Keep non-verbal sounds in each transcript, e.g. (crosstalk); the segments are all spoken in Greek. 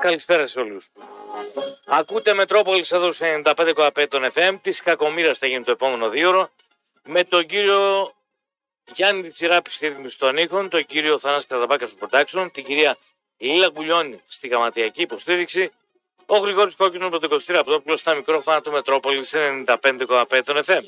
Καλησπέρα σε όλους. Ακούτε Μετρόπολης εδώ σε 95,5 των FM. Της κακομήρα θα γίνει το επόμενο δύο Με τον κύριο Γιάννη Τσιράπη στη ρύθμιση των ήχων, τον κύριο Θανάση Καρδαμπάκα στο production, την κυρία Λίλα Γκουλιώνη στη γραμματιακή υποστήριξη, ο Γρηγόρης Κόκκινος από το 23 από στα μικρόφωνα του Μετρόπολης σε 95,5 των FM.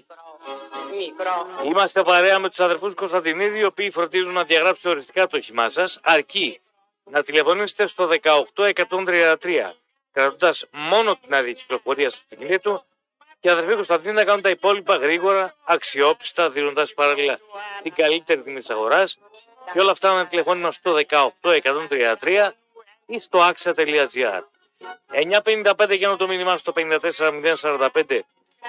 Είμαστε παρέα με τους αδερφούς Κωνσταντινίδη, οι οποίοι φροντίζουν να διαγράψετε οριστικά το όχημά σας, αρκεί να τηλεφωνήσετε στο 18133, κρατώντας μόνο την άδεια κυκλοφορία στην κοινή του και αδερφοί Κωνσταντίνη να κάνουν τα υπόλοιπα γρήγορα, αξιόπιστα, δίνοντας παράλληλα την καλύτερη τιμή της αγοράς. Και όλα αυτά με τηλεφώνημα στο 18133 ή στο axa.gr. 9.55 για το μήνυμά στο 54.045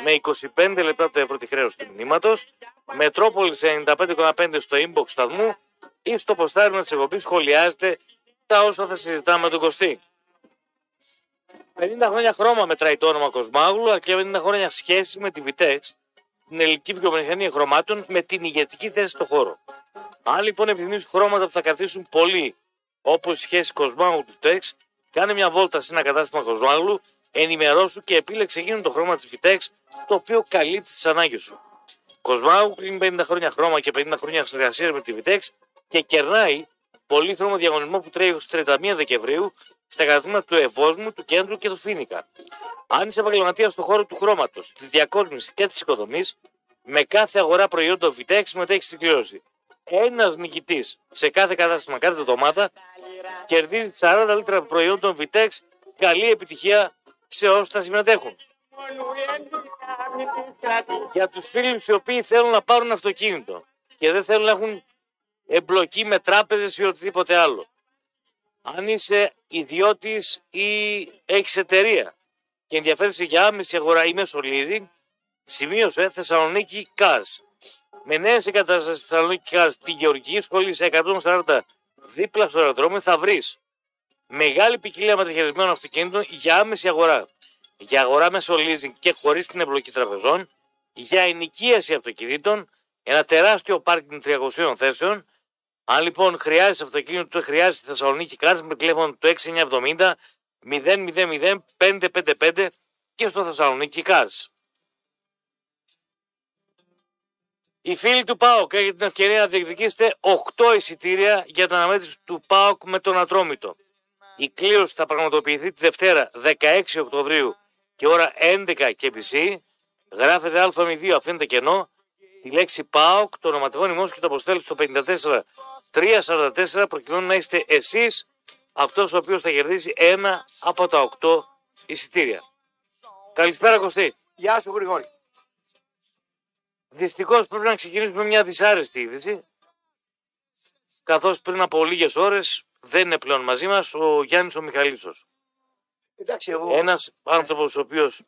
με 25 λεπτά το ευρώ τη χρέωση του μηνύματος. Μετρόπολης 95,5 στο inbox σταθμού ή στο ποστάρισμα της εκπομπή σχολιάζετε τα όσα θα συζητάμε με τον Κωστή. 50 χρόνια χρώμα μετράει το όνομα Κοσμάγλου, αλλά και 50 χρόνια σχέση με τη Βιτέξ, την ελληνική βιομηχανία χρωμάτων, με την ηγετική θέση στο χώρο. Αν λοιπόν επιθυμείς χρώματα που θα κρατήσουν πολύ, όπως η σχέση Κοσμάγλου του Τέξ, κάνε μια βόλτα σε ένα κατάστημα Κοσμάγλου, ενημερώσου και επίλεξε εκείνο το χρώμα της Vitex το οποίο καλύπτει τις ανάγκες σου. Κοσμάγου κλείνει 50 χρόνια χρώμα και 50 χρόνια συνεργασίας με τη Vitex και κερνάει πολύχρωμο διαγωνισμό που τρέχει ως 31 Δεκεμβρίου στα καταστήματα του Ευόσμου, του Κέντρου και του Φίνικα. Αν είσαι επαγγελματία στον χώρο του χρώματος, της διακόσμησης και της οικοδομής, με κάθε αγορά προϊόντων Vitex συμμετέχει στην κλήρωση. Ένας νικητής σε κάθε κατάστημα κάθε εβδομάδα κερδίζει 40 λίτρα προϊόντων Vitex. Καλή επιτυχία σε όσους θα συμμετέχουν. Για τους φίλους οι οποίοι θέλουν να πάρουν αυτοκίνητο και δεν θέλουν να έχουν εμπλοκή με τράπεζες ή οτιδήποτε άλλο. Αν είσαι ιδιώτης ή έχεις εταιρεία και ενδιαφέρεσαι για άμεση αγορά ή μέσω leasing, σημείωσε Θεσσαλονίκη Cars. Με νέε εγκαταστάσει Θεσσαλονίκη Cars, τη Γεωργική Σχολή σε 140 δίπλα στο αεροδρόμιο θα βρεις μεγάλη ποικιλία μεταχειρισμένων αυτοκίνητων για άμεση αγορά. Για αγορά μέσω leasing και χωρίς την εμπλοκή τραπεζών, για ενοικίαση αυτοκινήτων, ένα τεράστιο πάρκινγκ 300 θέσεων. Αν λοιπόν χρειάζεσαι αυτοκίνητο, το χρειάζεσαι Θεσσαλονίκη Cars με τηλέφωνο το 6970 000 555 και στο Θεσσαλονίκη Cars. Οι φίλοι του ΠΑΟΚ έχετε την ευκαιρία να διεκδικήσετε 8 εισιτήρια για την αναμέτρηση του ΠΑΟΚ με τον Ατρόμητο. Η κλήρωση θα πραγματοποιηθεί τη Δευτέρα 16 Οκτωβρίου και ώρα 11 και μισή. Γράφετε Α02, αφήνετε κενό. Τη λέξη ΠΑΟΚ, το ονοματεπώνυμό σου και το αποστέλετε στο 54 344 προκειμένου να είστε εσείς αυτός ο οποίος θα κερδίσει ένα από τα 8 εισιτήρια. Καλησπέρα Κωστή. Γεια σου Γρηγόρη. Δυστυχώς πρέπει να ξεκινήσουμε μια δυσάρεστη είδηση. Καθώς πριν από λίγες ώρες δεν είναι πλέον μαζί μας ο Γιάννης ο Μιχαλίσος. Εντάξει, εγώ. Ένας άνθρωπος ο οποίος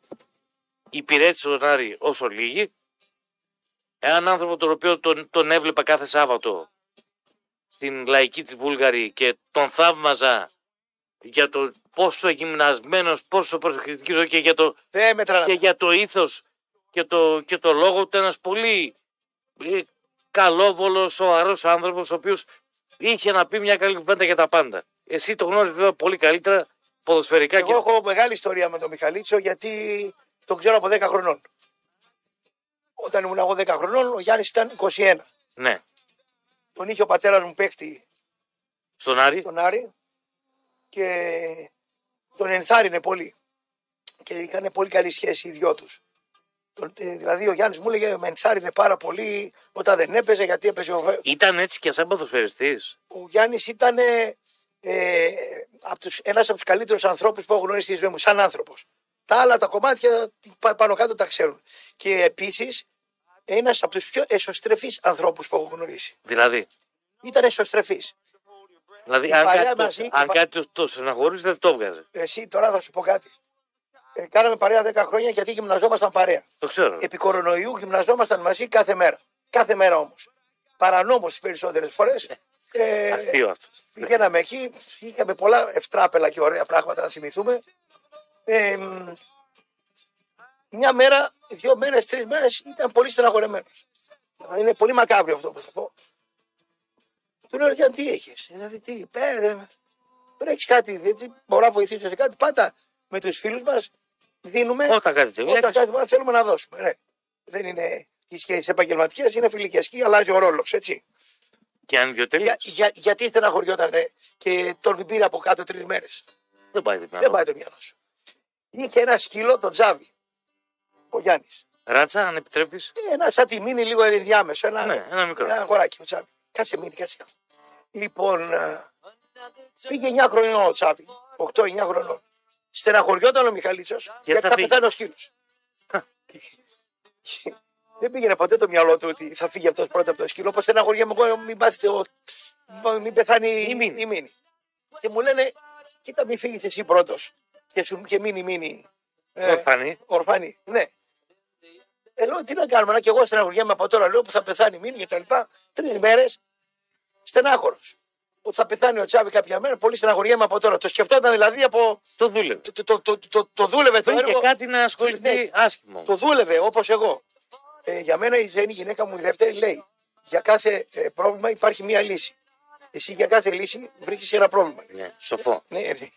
υπηρέτησε τον Άρη όσο λίγοι. Έναν άνθρωπο τον οποίο τον, τον έβλεπα κάθε Σάββατο στην λαϊκή της Βούλγαρη και τον θαύμαζα για το πόσο γυμνασμένος, πόσο προσεκτικός και για το, Δεν και για το ήθος και το, και το λόγο του ένας πολύ ε, καλόβολος, σοβαρός άνθρωπος ο οποίος είχε να πει μια καλή κουβέντα για τα πάντα. Εσύ το γνώριζες πολύ καλύτερα ποδοσφαιρικά. Εγώ και... έχω μεγάλη ιστορία με τον Μιχαλίτσο γιατί τον ξέρω από 10 χρονών. Όταν ήμουν εγώ 10 χρονών, ο Γιάννης ήταν 21. Ναι. Τον είχε ο πατέρας μου παίκτη Στον Άρη. τον Άρη και τον ενθάρρυνε πολύ. Και είχαν πολύ καλή σχέση οι δυο τους. Δηλαδή ο Γιάννης μου έλεγε με ενθάρρυνε πάρα πολύ όταν δεν έπαιζε γιατί έπαιζε ο, Βε- Ήταν έτσι και σαν ποδοσφαιριστής. ο Γιάννης ήταν ε, από τους, ένας από τους καλύτερους ανθρώπους που έχω γνωρίσει στη ζωή μου, σαν άνθρωπος. Τα άλλα τα κομμάτια πα- πάνω κάτω τα ξέρουν. Και επίσης ένας από τους πιο εσωστρεφείς ανθρώπους που έχω γνωρίσει. Δηλαδή; Ήταν εσωστρεφής. Δηλαδή, Η αν παρέα κάτι, μαζί, το, η αν πα- κάτι το, το στεναχωρούσε, δεν το έβγαζε. Εσύ τώρα θα σου πω κάτι. Ε, κάναμε παρέα 10 χρόνια γιατί γυμναζόμασταν παρέα. Το ξέρω. Επί κορονοϊού γυμναζόμασταν μαζί κάθε μέρα. Κάθε μέρα όμως. Παρανόμως τις περισσότερες φορές. Ε, Αστείο αυτό. Πηγαίναμε εκεί, είχαμε πολλά ευτράπελα και ωραία πράγματα να θυμηθούμε. Ε, μ, μια μέρα, δύο μέρες, τρεις μέρες ήταν πολύ στεναχωρεμένος. Είναι πολύ μακάβριο αυτό που θα πω. Του λέω, για τι έχεις; Δηλαδή, τι, πέρα. Δεν έχεις κάτι, δεν μπορώ να βοηθήσω σε κάτι. Πάντα με τους φίλους μας δίνουμε Όταν κάτι δεν όταν βλέπεις, κάτι μας θέλουμε να δώσουμε. Ναι. Δεν είναι οι σχέσεις επαγγελματικές, είναι φιλικές και αλλάζει ο ρόλος, έτσι. και αν δυο Για, τελείως, για, γιατί στεναχωριόταν ε, και τον πήρε από κάτω τρεις μέρες. δεν πάει το Δεν μυαλό. πάει το μυαλό σου. Είχε ένα σκύλο, τον Τζάβι. Ο Γιάννης. Ράτσα, αν επιτρέπεις, Ένα σαν τη μήνυ λίγο ενδιάμεσο. Ένα, Ναι, ένα μικρό. Ένα αγοράκι ο Τσάβη. Κάτσε μήνυ, κάτσε κάτω. Λοιπόν, ε, πήγε 9 χρονών ο Τσάβη. 8-9 χρονών. Στεναχωριόταν ο Μιχαλίτσος γιατί θα θα φύγει. πεθάνει ο σκύλος. Δεν πήγαινε ποτέ το μυαλό του ότι θα φύγει αυτός πρώτα από το σκύλο. Όπως στεναχωριέμαι εγώ, μην, πάθετε, ο- μην πεθάνει Η Μίνη. η μήνυ. Και μου λένε, κοίτα, μην φύγεις εσύ πρώτος. Και, σου, και μείνει, μείνει. Ε, Ορφανή. Ορφανή, ναι. Ε, λέω, τι να κάνουμε, να και εγώ στεναχωριέμαι από τώρα, λέω που θα πεθάνει μήνυ και τα λοιπά. Τρεις μέρες στενάχωρος. Ότι θα πεθάνει ο Τσάβη κάποια μέρα, πολύ στεναχωριέμαι από τώρα. Το σκεφτόταν δηλαδή από. Το δούλευε. Το, το, το, το, το δούλευε το Είχε έργο. κάτι να ασχοληθεί Ναι. άσχημο. Το δούλευε όπως εγώ. Ε, για μένα η Ζένη, η γυναίκα μου η δεύτερη, λέει: Για κάθε ε, πρόβλημα υπάρχει μία λύση. Εσύ για κάθε λύση βρίσκεις ένα πρόβλημα. Ναι, σοφό. Ναι, ναι.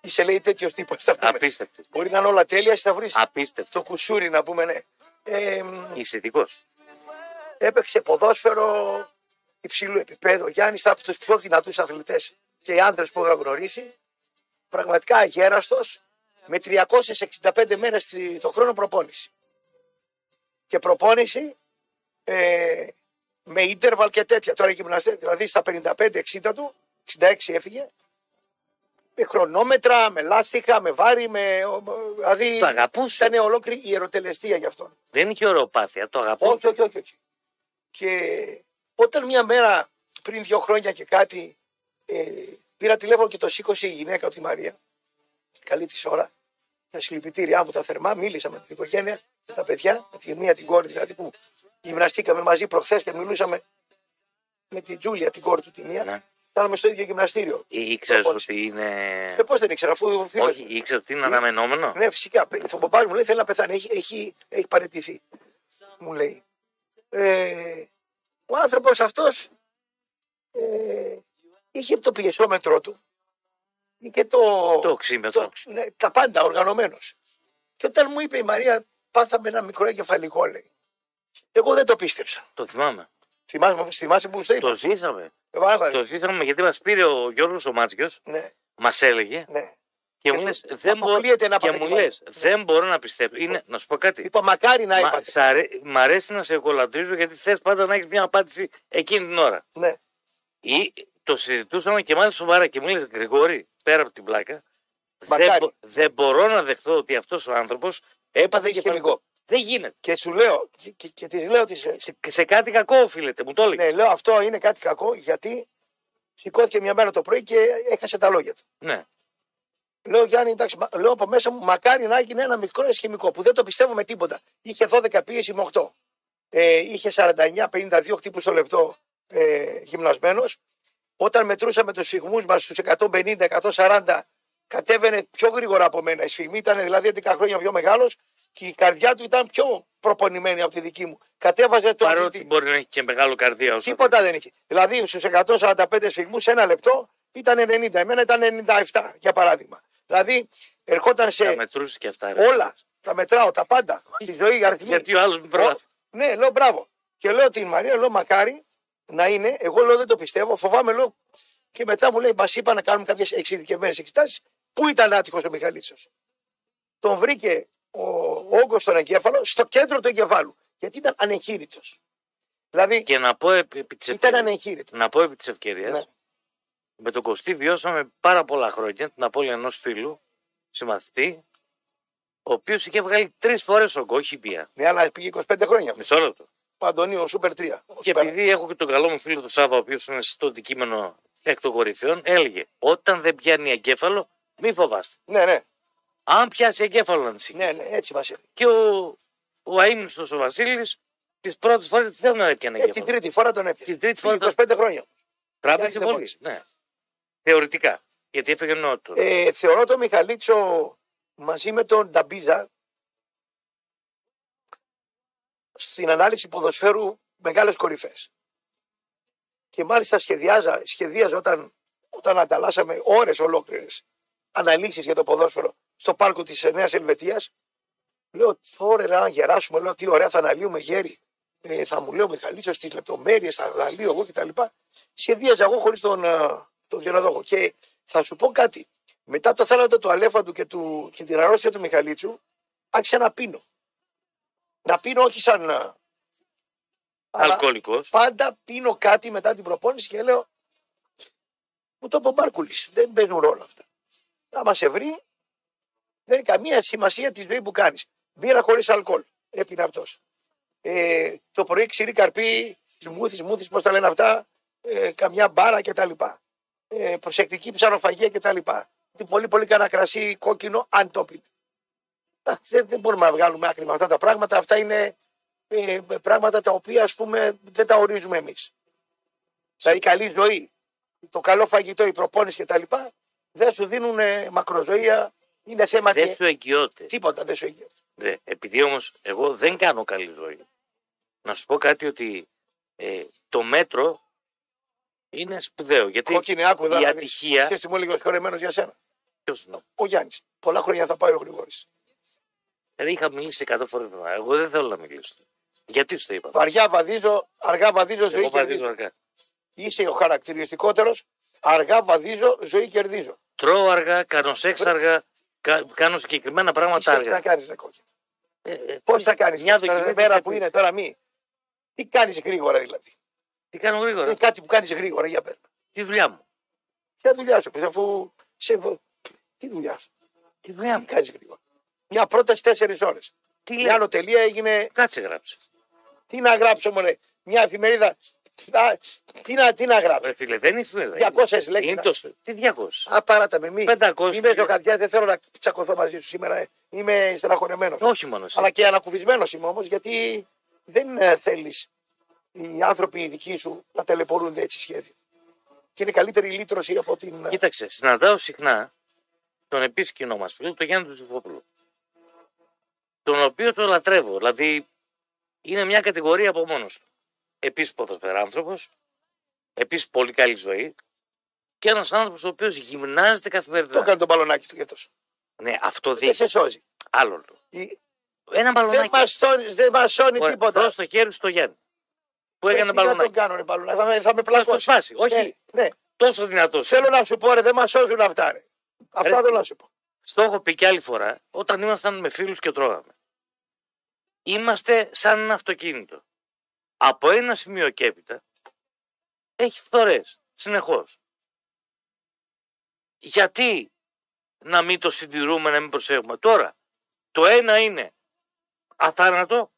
Είσαι λέει τέτοιος τύπος. Απίστευτο. Μπορεί να είναι όλα τέλεια, εσύ θα βρεις Απίστευτο. το κουσούρι να πούμε, ναι. Ε, Είσαι ειδικός. έπαιξε ποδόσφαιρο υψηλού επίπεδου. Ο Γιάννης ήταν από τους πιο δυνατούς αθλητές και άντρες που είχα γνωρίσει. Πραγματικά αγέραστος, με 365 μέρες το χρόνο προπόνηση. Και προπόνηση ε, με ίντερβαλ και τέτοια. Τώρα γυμναστέ, δηλαδή στα 55-60 του, 66 έφυγε. Με χρονόμετρα, με λάστιχα, με βάρη, με. Δηλαδή Το αγαπούσε. ήταν ολόκληρη η ερωτελεστία γι' αυτόν. Δεν είχε ωρεοπάθεια. Το αγαπώ. Όχι, όχι, όχι, όχι. Και όταν μια μέρα πριν δύο χρόνια και κάτι ε, πήρα τηλέφωνο και το σήκωσε η γυναίκα του η Μαρία. Καλή της ώρα. Τα συλληπιτήριά μου τα θερμά. Μίλησα με την οικογένεια, με τα παιδιά, με τη μία την κόρη δηλαδή που γυμναστήκαμε μαζί προχθές και μιλούσαμε με την Τζούλια, την κόρη του τη μία. Ναι. Κάναμε στο ίδιο γυμναστήριο. Ήξερες Όπως. ότι είναι. Ε, πώς δεν ήξερα, αφού ο φίλος Όχι, μου- ήξερες ότι είναι αναμενόμενο; ναι, φυσικά. Ο μπαμπά μου λέει θέλει να πεθάνει. Έχει, έχει, έχει παραιτηθεί. Μου λέει. Ε, ο άνθρωπος αυτός ε, είχε το πιεσόμετρό του. Είχε το. Το οξύμετρο. το- ναι, τα πάντα οργανωμένος. Και όταν μου είπε η Μαρία, πάθαμε ένα μικρό εγκεφαλικό, λέει. Εγώ δεν το πίστεψα. Το θυμάμαι. Θυμάσαι, θυμάσαι που σου το είπα. Το ζήσαμε. Ε, πάρα Το πολύ. ζήσαμε γιατί μας πήρε ο Γιώργος ο Μάτσιο, Ναι, μας έλεγε ναι. και Και μου λες: το- δεν, μπο... αποκλείεται να και πάθει μου πάλι. λες, δεν μπορώ να πιστέψω. Είναι, να σου πω κάτι. Είπα, μακάρι να Μα, είπατε. σ' αρέ... Μ' αρέσει να σε κολατρίζω γιατί θες πάντα να έχεις μια απάντηση εκείνη την ώρα. Ναι. Ή το συζητούσαμε και μάλιστα σοβαρά και μου λες: Γρηγόρη, πέρα από την πλάκα, δεν, Μακάρι. μπο- δεν μπορώ να δεχθώ ότι αυτός ο άνθρωπος έπαθε Είχε κεφαλικό. χημικό. Δεν γίνεται. Και σου λέω, και, και, και τη λέω τη Σε, σε κάτι κακό οφείλεται, μου το έλεγε. Ναι, λέω αυτό είναι κάτι κακό γιατί σηκώθηκε μια μέρα το πρωί και έχασε τα λόγια του. Ναι. Λέω Γιάννη, εντάξει, μα- λέω από μέσα μου, μακάρι να έγινε ένα μικρό ισχυμικό που δεν το πιστεύω με τίποτα. Είχε 12 πίεση με 8. Ε, είχε 49-52 χτύπους το λεπτό ε, γυμνασμένος. Όταν μετρούσαμε τους σφιγμούς μας στους 150-140, κατέβαινε πιο γρήγορα από μένα. Η σφιγμή ήταν δηλαδή 11 χρόνια πιο μεγάλος και η καρδιά του ήταν πιο προπονημένη από τη δική μου. Κατέβαζε το Παρότι αθλητή. μπορεί να έχει και μεγάλο καρδία όσο. Τίποτα δεν είχε. Δηλαδή στους 145 σφιγμούς σε ένα λεπτό ήταν 90. Εμένα ήταν 97 για παράδειγμα. Δηλαδή ερχόταν Τα σε μετρούσες και αυτά. Ρε. όλα. Τα μετράω τα πάντα. Στη ζωή η αριθμή. Γιατί ο άλλος μην προλάβει. Ο- Ναι, λέω μπράβο. Και λέω την Μαρία, λέω μακάρι να είναι. Εγώ λέω δεν το πιστεύω. Φοβάμαι, λέω. Και μετά μου λέει, μα είπα να κάνουμε κάποιες εξειδικευμένες εξετάσεις. Πού ήταν άτυχος ο Μιχαλίτσο. Τον βρήκε ο όγκος στον εγκέφαλο στο κέντρο του εγκεφάλου. Γιατί ήταν ανεγχείρητο. Δηλαδή Και να πω επί, επί της ήταν ευκαιρίας, ανεγχείρητο. να πω επί της ευκαιρίας, Ναι. με τον Κωστή βιώσαμε πάρα πολλά χρόνια την απώλεια ενός φίλου, συμμαθητή, ο οποίος είχε βγάλει τρεις φορές ογκό, όχι μία. Ναι, αλλά πήγε 25 χρόνια. Μισό λεπτό. Ο Αντωνίου, ο Σούπερ 3. Ο Και Σούπερ- επειδή έχω και τον καλό μου φίλο τον Σάβα, ο οποίος είναι στο αντικείμενο εκ των κορυφαίων, έλεγε: Όταν δεν πιάνει εγκέφαλο, μη φοβάστε. Ναι, ναι, Αν πιάσει εγκέφαλο, ανησυχεί. ναι, ναι, έτσι μα έλεγε. Και ο, ο αείμνηστος ο Βασίλης, τις πρώτες φορές δεν έπιανε Ε, την εγκέφαλο. τρίτη φορά τον έπιασε. Την τρίτη Πήγε φορά 25 χρόνια. Τράβηξε δεν πολύ. μπορείς. Ναι. Θεωρητικά. Γιατί έφεγε νότο. Ε, θεωρώ τον Μιχαλίτσο μαζί με τον Νταμπίζα στην ανάλυση ποδοσφαίρου μεγάλες κορυφές. Και μάλιστα σχεδιάζα, σχεδίαζα όταν όταν ανταλλάσσαμε ώρες ολόκληρες αναλύσεις για το ποδόσφαιρο στο πάρκο της Νέας Ελβετίας, λέω: Ωρε, να γεράσουμε, λέω τι ωραία θα αναλύουμε γέρι. Ε, θα μου λέει ο Μιχαλίτσο τις λεπτομέρειες, θα αναλύω εγώ κτλ. Σχεδίαζα εγώ χωρίς τον, ε, τον ξενοδόχο. Και θα σου πω κάτι. Μετά το θάνατο του Αλέφαντου και, του, και την αρρώστια του Μιχαλίτσου, άρχισα να πίνω. Να πίνω όχι σαν. ε, αλλά Αλκοολικό. Πάντα πίνω κάτι μετά την προπόνηση και λέω. Μου το είπε ο Μπάρκουλης, Δεν παίζουν ρόλο αυτά. Άμα σε βρει, δεν έχει καμία σημασία τη ζωή που κάνεις. Μπύρα χωρίς αλκοόλ. Έπεινα αυτός. Ε, το πρωί ξηρή καρπί, σμούθι, σμούθι, πώς τα λένε αυτά, ε, καμιά μπάρα κτλ. Ε, προσεκτική ψαροφαγία κτλ. Τι πολύ πολύ κανένα κρασί κόκκινο, αν το πείτε. Εντάξει, Δεν, δεν μπορούμε να βγάλουμε άκρη με αυτά τα πράγματα. Αυτά είναι ε, πράγματα τα οποία ας πούμε δεν τα ορίζουμε εμείς. Δηλαδή η καλή ζωή, το καλό φαγητό, η προπόνηση κτλ. δεν σου δίνουν ε, μακροζωία, είναι θέμα Δεν και- σου εγγυώται. τίποτα δεν σου έχει. Δε, επειδή όμως εγώ δεν κάνω καλή ζωή, να σου πω κάτι ότι ε, το μέτρο είναι σπουδαίο. Γιατί Κόκκινη άκου εδώ. η να δεις. ατυχία. Ξέρεις τι μου έλεγε ο συγχωρεμένος για σένα; Ποιος είναι; Ο Γιάννης. Πολλά χρόνια θα πάει ο Γρηγόρης. Δηλαδή είχα μιλήσει 100 φορές. Εγώ δεν θέλω να μιλήσω. Γιατί σου το είπα; Βαριά βαδίζω, αργά βαδίζω, ζωή Εγώ βαδίζω κερδίζω. αργά. Είσαι ο χαρακτηριστικότερος, αργά βαδίζω, ζωή κερδίζω. Τρώω αργά, κάνω σεξ αργά, κα- κάνω συγκεκριμένα πράγματα Είσαι τι να αργά. κάνεις ρε κόκκινη. Ε, ε, Πώς θα κάνεις Μια την δοκιμή μέρα θα που πει. είναι τώρα μη. Τι κάνεις γρήγορα δηλαδή. Τι κάνω γρήγορα; Είναι κάτι που κάνεις γρήγορα για πέρα. Τι δουλειά μου; Ποια δουλειά σου, πες, αφού σε... Τι δουλειά σου, Τι δουλειά τι μου; κάνεις γρήγορα; Μια πρόταση τέσσερις ώρες. Τι Μια άλλο τελεία έγινε, Κάτσε γράψε. τι να γράψω μωρέ, μια εφημερίδα, Α, τι, να, τι να γράψω. Ρε φίλε, δεν είναι εφημερίδα. 200 λέξεις. Είναι το... Τι 200. Α, παράτα με μη. 500. Είμαι ζωκαδιάς, δεν θέλω να τσακωθώ μαζί σου σήμερα. ε. Είμαι στεναχωρεμένος. Όχι μόνο εσύ. Αλλά και ανακουφισμένος είμαι όμως γιατί δεν ε, θέλεις οι άνθρωποι οι δικοί σου να ταλαιπωρούνται έτσι σχέδιο. Και είναι καλύτερη η λύτρωση από την. Κοίταξε, συναντάω συχνά τον επίση κοινό μας φίλο, τον Γιάννη του Ζουφόπουλου. Τον οποίο το λατρεύω. Δηλαδή είναι μια κατηγορία από μόνος του. Επίσης ποδοσφαιράνθρωπο, επίσης πολύ καλή ζωή και ένας άνθρωπος ο οποίος γυμνάζεται Το καθημερινά. έκανε το μπαλονάκι του για Ναι, αυτό Δεν δείχνει. σε σώζει. Άλλο. Η- Ένα Δεν μπαλονάκι. μας σώνει, δεν μας σώνει Ωραία, τίποτα. Δώσ' το χέρι στο Γιάννη. Που Ε, έκανε τι να μπαλονάκι. τον κάνω, ρε μπαλονάκι. Θα με- Θα με Θα στο πλακώσει. σπάσει. Όχι Ναι, ναι. τόσο δυνατός. Θέλω να σου πω, ρε, δεν μας σώζουν αυτά. Ρε. Αυτά Ρε. θέλω να σου πω. Στο έχω πει και άλλη φορά, όταν ήμασταν με φίλους και τρώγαμε. Είμαστε σαν ένα αυτοκίνητο. Από ένα σημείο και έπειτα έχεις φθορές, συνεχώς. Γιατί να μην το συντηρούμε, να μην προσέχουμε; Τώρα, το ένα είναι αθάνατο,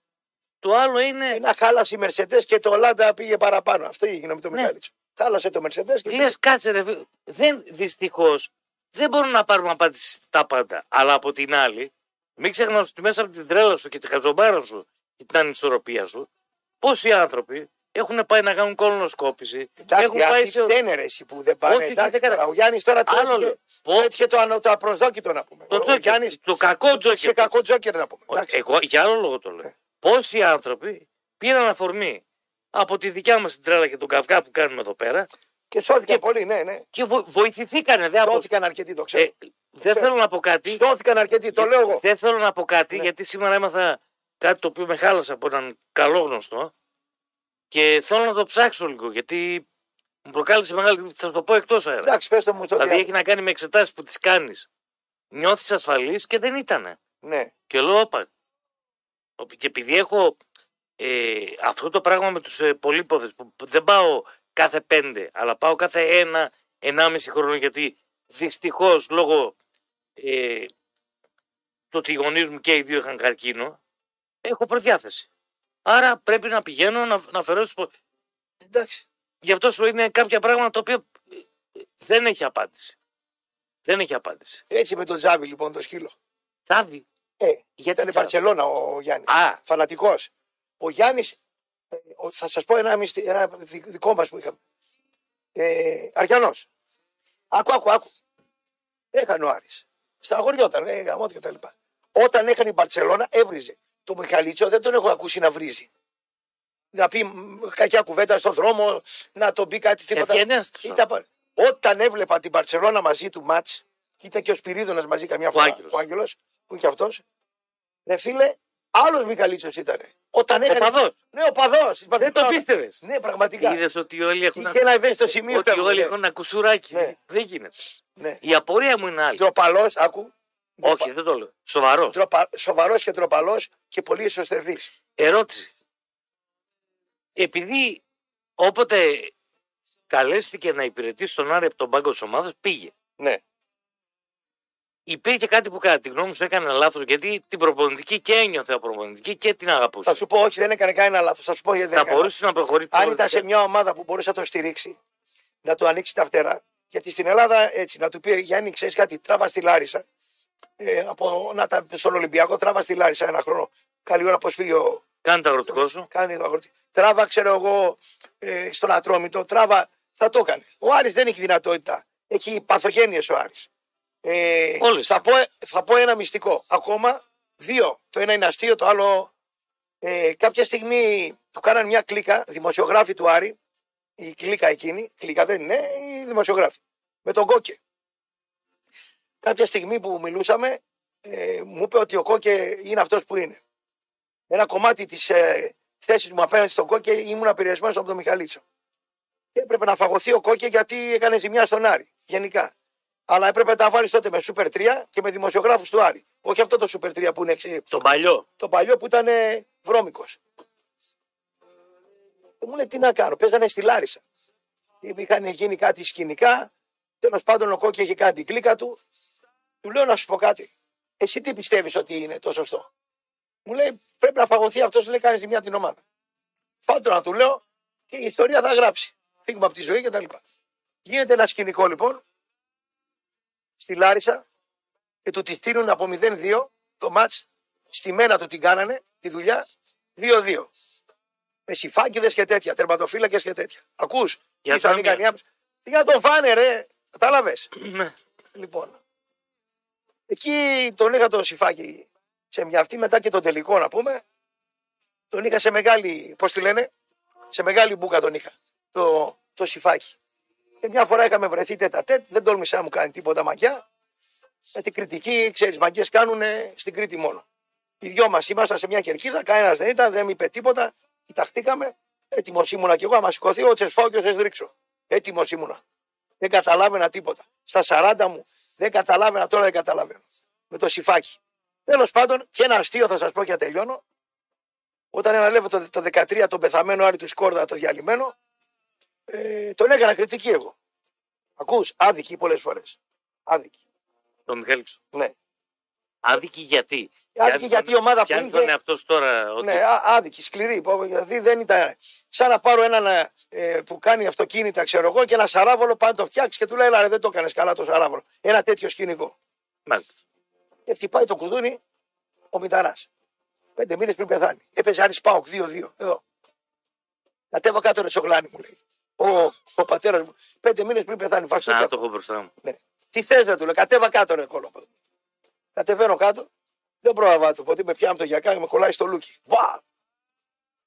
το άλλο είναι... Ένα χάλασε η Mercedes και το Λάντα πήγε παραπάνω. Αυτό έγινε με το Ναι. Μιχάλητσο. Χάλασε το Mercedes και Λες κάτσε ρε φίλε. δεν, δυστυχώς δεν μπορούμε να πάρουμε απάντηση τα πάντα. Αλλά από την άλλη, μην ξεχνάς ότι μέσα από την τρέλα σου και τη χαζομπάρα σου και την ανισορροπία σου, πόσοι άνθρωποι έχουν πάει να κάνουν κολονοσκόπηση, Εντάξει, έχουν πάει αυτοί σε... φταίνε ρε εσύ που δεν πάνε. Όχι, εντάξει, δεν έκανα. τώρα, ο Γιάννης τώρα το Άλλο έτυχε- λέω. το Πω- έτυχε το, ανω- το απροσδόκητο να πούμε. Το ο τζόκερ, Γιάννης το κακό σε τζόκερ. κακό τζόκερ να πούμε. Ο- εντάξει. Εγώ για άλλο λόγο το λέω. Πόσοι άνθρωποι πήραν αφορμή από τη δικιά μας την τρέλα και τον καυγά που κάνουμε εδώ πέρα Και σώθηκαν και- πολύ, ναι, ναι. και βο- βοηθηθήκανε. Δεν, απο... Σώθηκαν αρκετοί, το ξέρω. ε, δεν θέλω να πω κάτι. Σώθηκαν αρκετοί, το λέω εγώ. Δεν θέλω να πω κάτι Ναι. γιατί σήμερα έμαθα κάτι το οποίο με χάλασε από έναν καλό γνωστό και θέλω να το ψάξω λίγο γιατί μου προκάλεσε μεγάλη. Θα σου το πω εκτός αέρα. Εντάξει, πες το μου στο Δηλαδή διάλογο. έχει να κάνει με εξετάσεις που τις κάνεις. Νιώθεις ασφαλής και δεν ήτανε. Ναι. Και λέω, όπα. Και επειδή έχω ε, αυτό το πράγμα με τους ε, πολύποδες που δεν πάω κάθε πέντε, αλλά πάω κάθε ένα, ενάμιση χρόνο γιατί δυστυχώς λόγω ε, το ότι οι γονείς μου και οι δύο είχαν καρκίνο, έχω προδιάθεση. Άρα πρέπει να πηγαίνω να, να φέρω τις πο- Εντάξει. Γι' αυτό σου λέω είναι κάποια πράγματα τα οποία ε, ε, δεν έχει απάντηση. Δεν έχει απάντηση. Έτσι με τον Τζάβι λοιπόν το σκύλο. Θα δει. Ε, Γιατί ήταν η τσα- Μπαρσελόνα ο Γιάννης. Α, Φανατικός. Ο Γιάννης, θα σας πω ένα, μυστη- ένα δι- δικό μας που είχαμε. Ε, Αριανός. Άκου, άκου, άκου. Έχανε ο Άρης. Σταγοριόταν, ε, γαμώτη και τα λοιπά. Όταν έχανε η Μπαρσελόνα, έβριζε. Το Μιχαλίτσο δεν τον έχω ακούσει να βρίζει. Να πει μ, κακιά κουβέντα στον δρόμο, να τον πει κάτι τίποτα. Εβγαινές τους. Ήταν πα- Όταν έβλεπα την Παρσελώνα μαζί του μάτς, και ήταν και ο Σπυρίδωνας μαζί καμιά φορά. Άγγελος. Ο Άγγελος, που είναι και αυτός. Ρε φίλε, άλλος Μιχαλίτσο ήταν. Όταν έκανε. παδός. Ναι, ο παδός. Δεν το πίστευες. Ναι, πραγματικά. Είδες ότι όλοι έχουν. Είχε ένα ευαίσθητο σημείο. Ότι ήταν, όλοι ναι. έχουν ένα κουσουράκι. Ναι. Δεν γίνεται. Ναι. Η απορία μου είναι άλλη. Τροπαλό, άκου. Όχι, δεν το λέω. Σοβαρός. Σοβαρός και τροπαλός και πολύ εσωστρεφή. Ερώτηση. Επειδή όποτε καλέστηκε να υπηρετήσει τον Άρη από τον πάγκο της ομάδας, πήγε. Ναι. Υπήρχε κάτι που κατά τη γνώμη μου σου έκανε λάθος γιατί την προπονητική και ένιωθε από προπονητική και την αγαπούσε. Θα σου πω, όχι, δεν έκανε κανένα λάθος. Θα σου πω γιατί δεν Θα έκανε. μπορούσε να προχωρήσει. Αν ήταν σε διαφορετικά. μια ομάδα που μπορούσε να το στηρίξει, να του ανοίξει τα φτερά, γιατί στην Ελλάδα έτσι, να του πει Γιάννη, ξέρεις κάτι, τράβα στη Λάρισα. Ε, από να ήταν στον Ολυμπιακό, τράβα στη Λάρισα ένα χρόνο. Καλή ώρα πώς πήγε ο. Κάνε το αγροτικό σου. Κάνει το αγρότη. Τράβα, ξέρω εγώ, ε, στον Ατρόμητο, τράβα. Θα το έκανε. Ο Άρης δεν έχει δυνατότητα. Έχει παθογένειες ο Άρης. Ε, Όλες. θα, πω, θα πω ένα μυστικό. Ακόμα δύο. Το ένα είναι αστείο, το άλλο. Ε, κάποια στιγμή του κάναν μια κλίκα, δημοσιογράφοι του Άρη, η κλίκα εκείνη, κλίκα δεν είναι, οι δημοσιογράφοι, με τον Κόκε. Κάποια στιγμή που μιλούσαμε, ε, μου είπε ότι ο Κόκε είναι αυτός που είναι. Ένα κομμάτι της ε, θέσης μου απέναντι στον Κόκε ήμουν επηρεασμένος από τον Μιχαλίτσο. Και έπρεπε να φαγωθεί ο Κόκε γιατί έκανε ζημιά στον Άρη, γενικά. Αλλά έπρεπε να τα βάλεις τότε με Super 3 και με δημοσιογράφους του Άρη. Όχι αυτό το Super 3 που είναι εξή- Τον παλιό. το παλιό που ήταν βρώμικος. Και μου λέει τι να κάνω, παίζανε στη Λάρισα. Είχαν γίνει κάτι σκηνικά. Τέλος πάντων ο Κόκκι είχε κάνει την κλίκα του. Του λέω να σου πω κάτι. Εσύ τι πιστεύεις ότι είναι το σωστό; Μου λέει πρέπει να φαγωθεί αυτός, λέει κάνει ζημιά την ομάδα. Φάτο να του λέω και η ιστορία θα γράψει. Φύγουμε από τη ζωή κτλ. Γίνεται ένα σκηνικό λοιπόν στη Λάρισα και του τη στείλουν από 0-2 το μάτς στη μένα του την κάνανε τη δουλειά 2-2. Με συμφάκιδες και τέτοια, τερματοφύλακες και τέτοια. Ακούς, Για ίσως αν τα έκανε άμυνα. Τι να τον φάνε ρε, κατάλαβες. Ναι. Λοιπόν, εκεί τον είχα το συμφάκι σε μια αυτή μετά και τον τελικό να πούμε. Τον είχα σε μεγάλη, πώς τη λένε, σε μεγάλη μπουκα τον είχα, το, το συμφάκι. Και μια φορά είχαμε βρεθεί τέτα τέτ, δεν τόλμησε να μου κάνει τίποτα μαγιά. Γιατί κριτική, ξέρεις, μαγκέ κάνουν στην Κρήτη μόνο. Οι δυο μας ήμασταν σε μια κερκίδα, κανένας δεν ήταν, δεν μου είπε τίποτα. Κοιταχτήκαμε. Έτοιμος ήμουνα κι εγώ, άμα σηκωθεί, ο τσεσφάω και ο ρίξω. Έτοιμος ήμουνα. Δεν καταλάβαινα τίποτα. Στα 40 μου δεν καταλάβαινα, τώρα δεν καταλαβαίνω. Με το σιφάκι. Τέλος πάντων, και ένα αστείο θα σας πω και να τελειώνω. Όταν αναλεύω το, το 13 τον πεθαμένο Άρη του Σκόρδα, το διαλυμένο, ε, τον έκανα κριτική εγώ. Ακούς, άδικη πολλές φορές. Άδικη. Το Μιχάληξο. Ναι. Άδικη γιατί. Άδικη γιατί η ομάδα Πιάνει που τον είχε- εαυτός σου τώρα. Ότι... Ναι, α- άδικη, σκληρή. πω, Δηλαδή δεν ήταν. Σαν να πάρω έναν ε, που κάνει αυτοκίνητα, ξέρω εγώ, και ένα σαράβολο πάνω το φτιάξεις και του λέει: Έλα, ρε, δεν το έκανες καλά το σαράβολο. Ένα τέτοιο σκηνικό. Μάλιστα. Και χτυπάει το κουδούνι ο Μηταράς. Πέντε μήνες πριν πεθάνει. Έπαιζε Άρης Πάοκ 2-2. Εδώ. Κατέβα κάτω ρε τσογλάνι μου λέει. Ο, ο πατέρας μου. Πέντε μήνες πριν πεθάνει. Φασίλια. Να το έχω μπροστά μου. Ναι. Τι θες να του λέω, κατέβα κάτω ρε κόλοπο. Κατεβαίνω κάτω, δεν πρόλαβα το ποτέ με πιάνω το γιακά και με κολλάει στο λούκι. Βα!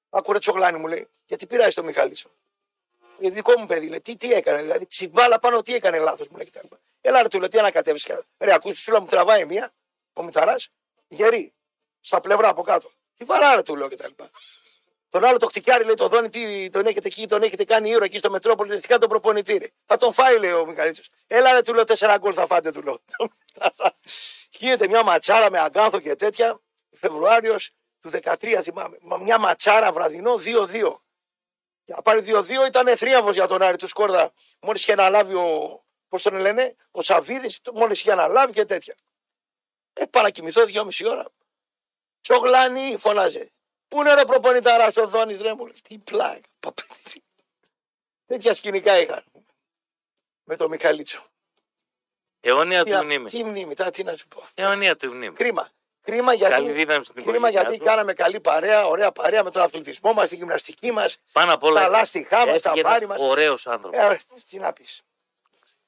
Άκουρε τσογλάνι μου λέει, γιατί πειράζει το Μιχάλησο. Ε, δικό μου παιδί, λέει, τι, τι έκανε, δηλαδή, τη μπάλα πάνω, τι έκανε λάθος μου λέει κτλ. Έλα ρε του λέω, τι ανακατεύεις. Ρε, ακούς τη σούλα μου τραβάει μία, ο Μηταρά, γερή, στα πλευρά από κάτω. Τι βαρά του λέω κτλ. Τον άλλο το χτυκιάρι λέει: Το δόνι, τι τον έχετε εκεί, τον έχετε κάνει ήρωα εκεί στο Μετρόπολη. Τι κάνει τον προπονητήρι. Θα τον φάει, λέει ο Μικαλίτσο. Έλα, ρε, του λέω: Τέσσερα γκολ θα φάτε, του λέω. (laughs) Γίνεται μια ματσάρα με αγκάθο και τέτοια. Φεβρουάριος του 13, θυμάμαι. Μα Μια ματσάρα βραδινό 2-2. Για να πάρει 2-2 ήταν θρίαμβος για τον Άρη του Σκόρδα. Μόλις είχε αναλάβει ο. Πώς τον λένε, ο Σαββίδης, μόλις είχε αναλάβει και τέτοια. Ε, παρακοιμηθώ δυόμιση ώρα. Τσογλάνι, φωνάζε. Πού είναι ρε προπονητάρα ο Δόνης ρε μου. λέει, Τι πλάκα. παπα- Τέτοια σκηνικά είχαν. Με τον Μιχαλίτσο. Αιώνια Τι, του να- μνήμη. τι μνήμη, τώρα τι να σου πω. Αιώνια του μνήμη. Κρίμα. Κρίμα γιατί, Καλή δύναμη στην κρίμα οικογένειά γιατί του. κάναμε καλή παρέα, ωραία παρέα με τον αθλητισμό μας, την γυμναστική μας. Πάνω απ' όλα. τα λάστιχά μας, τα έφυγε βάρη ένας μας. Ωραίος άνθρωπος. Ε, τι να πεις.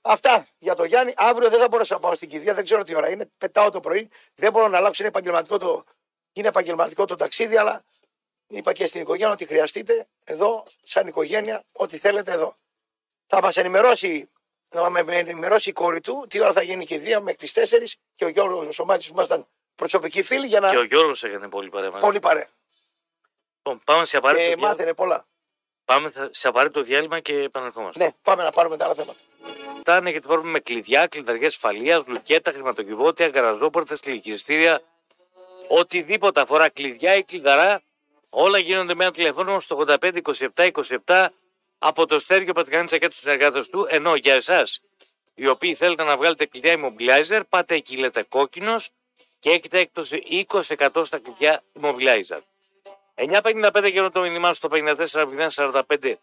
Αυτά για το Γιάννη. Αύριο δεν θα μπορέσω να πάω στην κηδεία, δεν ξέρω τι ώρα είναι. Πετάω το πρωί. Δεν μπορώ να αλλάξω. Είναι επαγγελματικό το, είναι επαγγελματικό το ταξίδι, αλλά είπα και στην οικογένεια ότι χρειαστείτε εδώ, σαν οικογένεια, ό,τι θέλετε εδώ. Θα μας ενημερώσει να με, με ενημερώσει η κόρη του τι ώρα θα γίνει και η Δία μέχρι τις 4 και ο Γιώργος ο Σωμάτης που ήμασταν προσωπικοί φίλοι για να. Και ο Γιώργος έκανε πολύ παρέα. μαζί. Πολύ παρέα. Λοιπόν, πάμε σε απαραίτητο, Και διάλειμμα. μάθαινε πολλά. πάμε θα- σε απαραίτητο διάλειμμα και επανερχόμαστε. Ναι, πάμε να πάρουμε τα άλλα θέματα. Φτάνε γιατί πάρουμε με κλειδιά, κλειδαριές ασφαλεία, λουκέτα, χρηματοκιβώτια, γαραζόπορτες, κλικιστήρια. Οτιδήποτε αφορά κλειδιά ή κλειδαρά, όλα γίνονται με ένα τηλεφώνημα στο 85 27 27 από το Στέργιο Πατρικάνητσα και του συνεργάτε του. Ενώ για εσάς, οι οποίοι θέλετε να βγάλετε κλειδιά immobilizer, πάτε εκεί, λέτε κόκκινος και έχετε έκπτωση 20% στα κλειδιά immobilizer. 9.55 γύρω το μήνυμά στο 54.045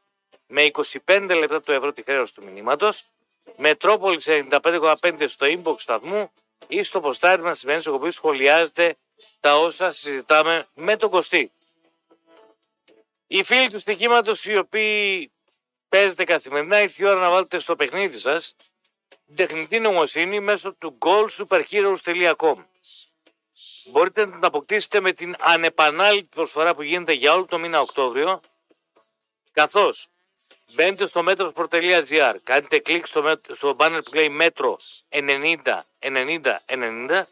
με 25 λεπτά το ευρώ τη χρέωση του μηνύματος. Μετρόπολης 95,5 στο inbox σταθμού ή στο ποστάρισμα τη σημαίνει όπου σχολιάζετε τα όσα συζητάμε με τον Κωστή. Οι φίλοι του στοιχήματος οι οποίοι παίζετε καθημερινά ήρθε η ώρα να βάλετε στο παιχνίδι σας την τεχνητή νοημοσύνη μέσω του goalsuperheroes.com. Μπορείτε να την αποκτήσετε με την ανεπανάληπτη προσφορά που γίνεται για όλο το μήνα Οκτώβριο καθώς μπαίνετε στο μέτρο.gr, κάνετε κλικ στο, μέτ- στο banner που λέει μέτρο 90 90 90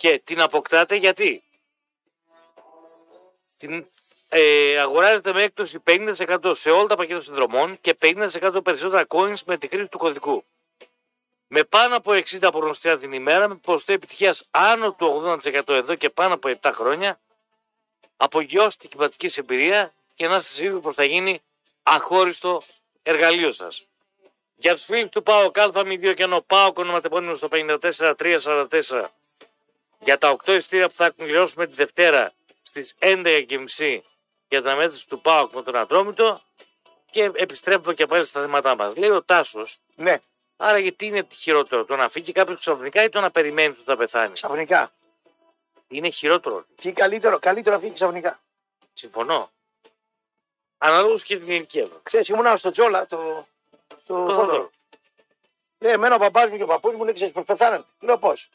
και την αποκτάτε γιατί; Την ε, αγοράζετε με έκπτωση 50% σε όλα τα πακέτα συνδρομών και 50% περισσότερα coins με τη χρήση του κωδικού. Με πάνω από 60 προγνωστικά την ημέρα, με ποσοστό επιτυχίας άνω του 80% εδώ και πάνω από 7 χρόνια, απογειώστε την κυματική εμπειρία και να είστε σίγουροι πως θα γίνει αχώριστο εργαλείο σας. Για τους φίλους του ΠΑΟ κάλφα μη δύο και ενώ ΠΑΟ ονοματεπώνυμο στο 54344 για τα 8 ειστήρια που θα εκπληρώσουμε τη Δευτέρα στις 11.30 για την αναμέτρηση του ΠΑΟ με τον Ατρόμητο και επιστρέφουμε και πάλι στα θέματά μας. Λέει ο Τάσος, Ναι, άρα γιατί είναι χειρότερο το να φύγει κάποιος ξαφνικά ή το να περιμένεις ότι θα πεθάνεις; ξαφνικά. Είναι χειρότερο. Τι καλύτερο, καλύτερο να φύγει ξαφνικά. Συμφωνώ. Αναλόγως και την ηλικία του. Ξέρεις, ήμουνα στο Τζόλα το. Το, Το Θόδωρο. Θόδωρο. Λέει, εμένα ο παπάς μου και ο παππούς μου λέει, ξέρεις πώ πεθάνανε. Λέω πώς;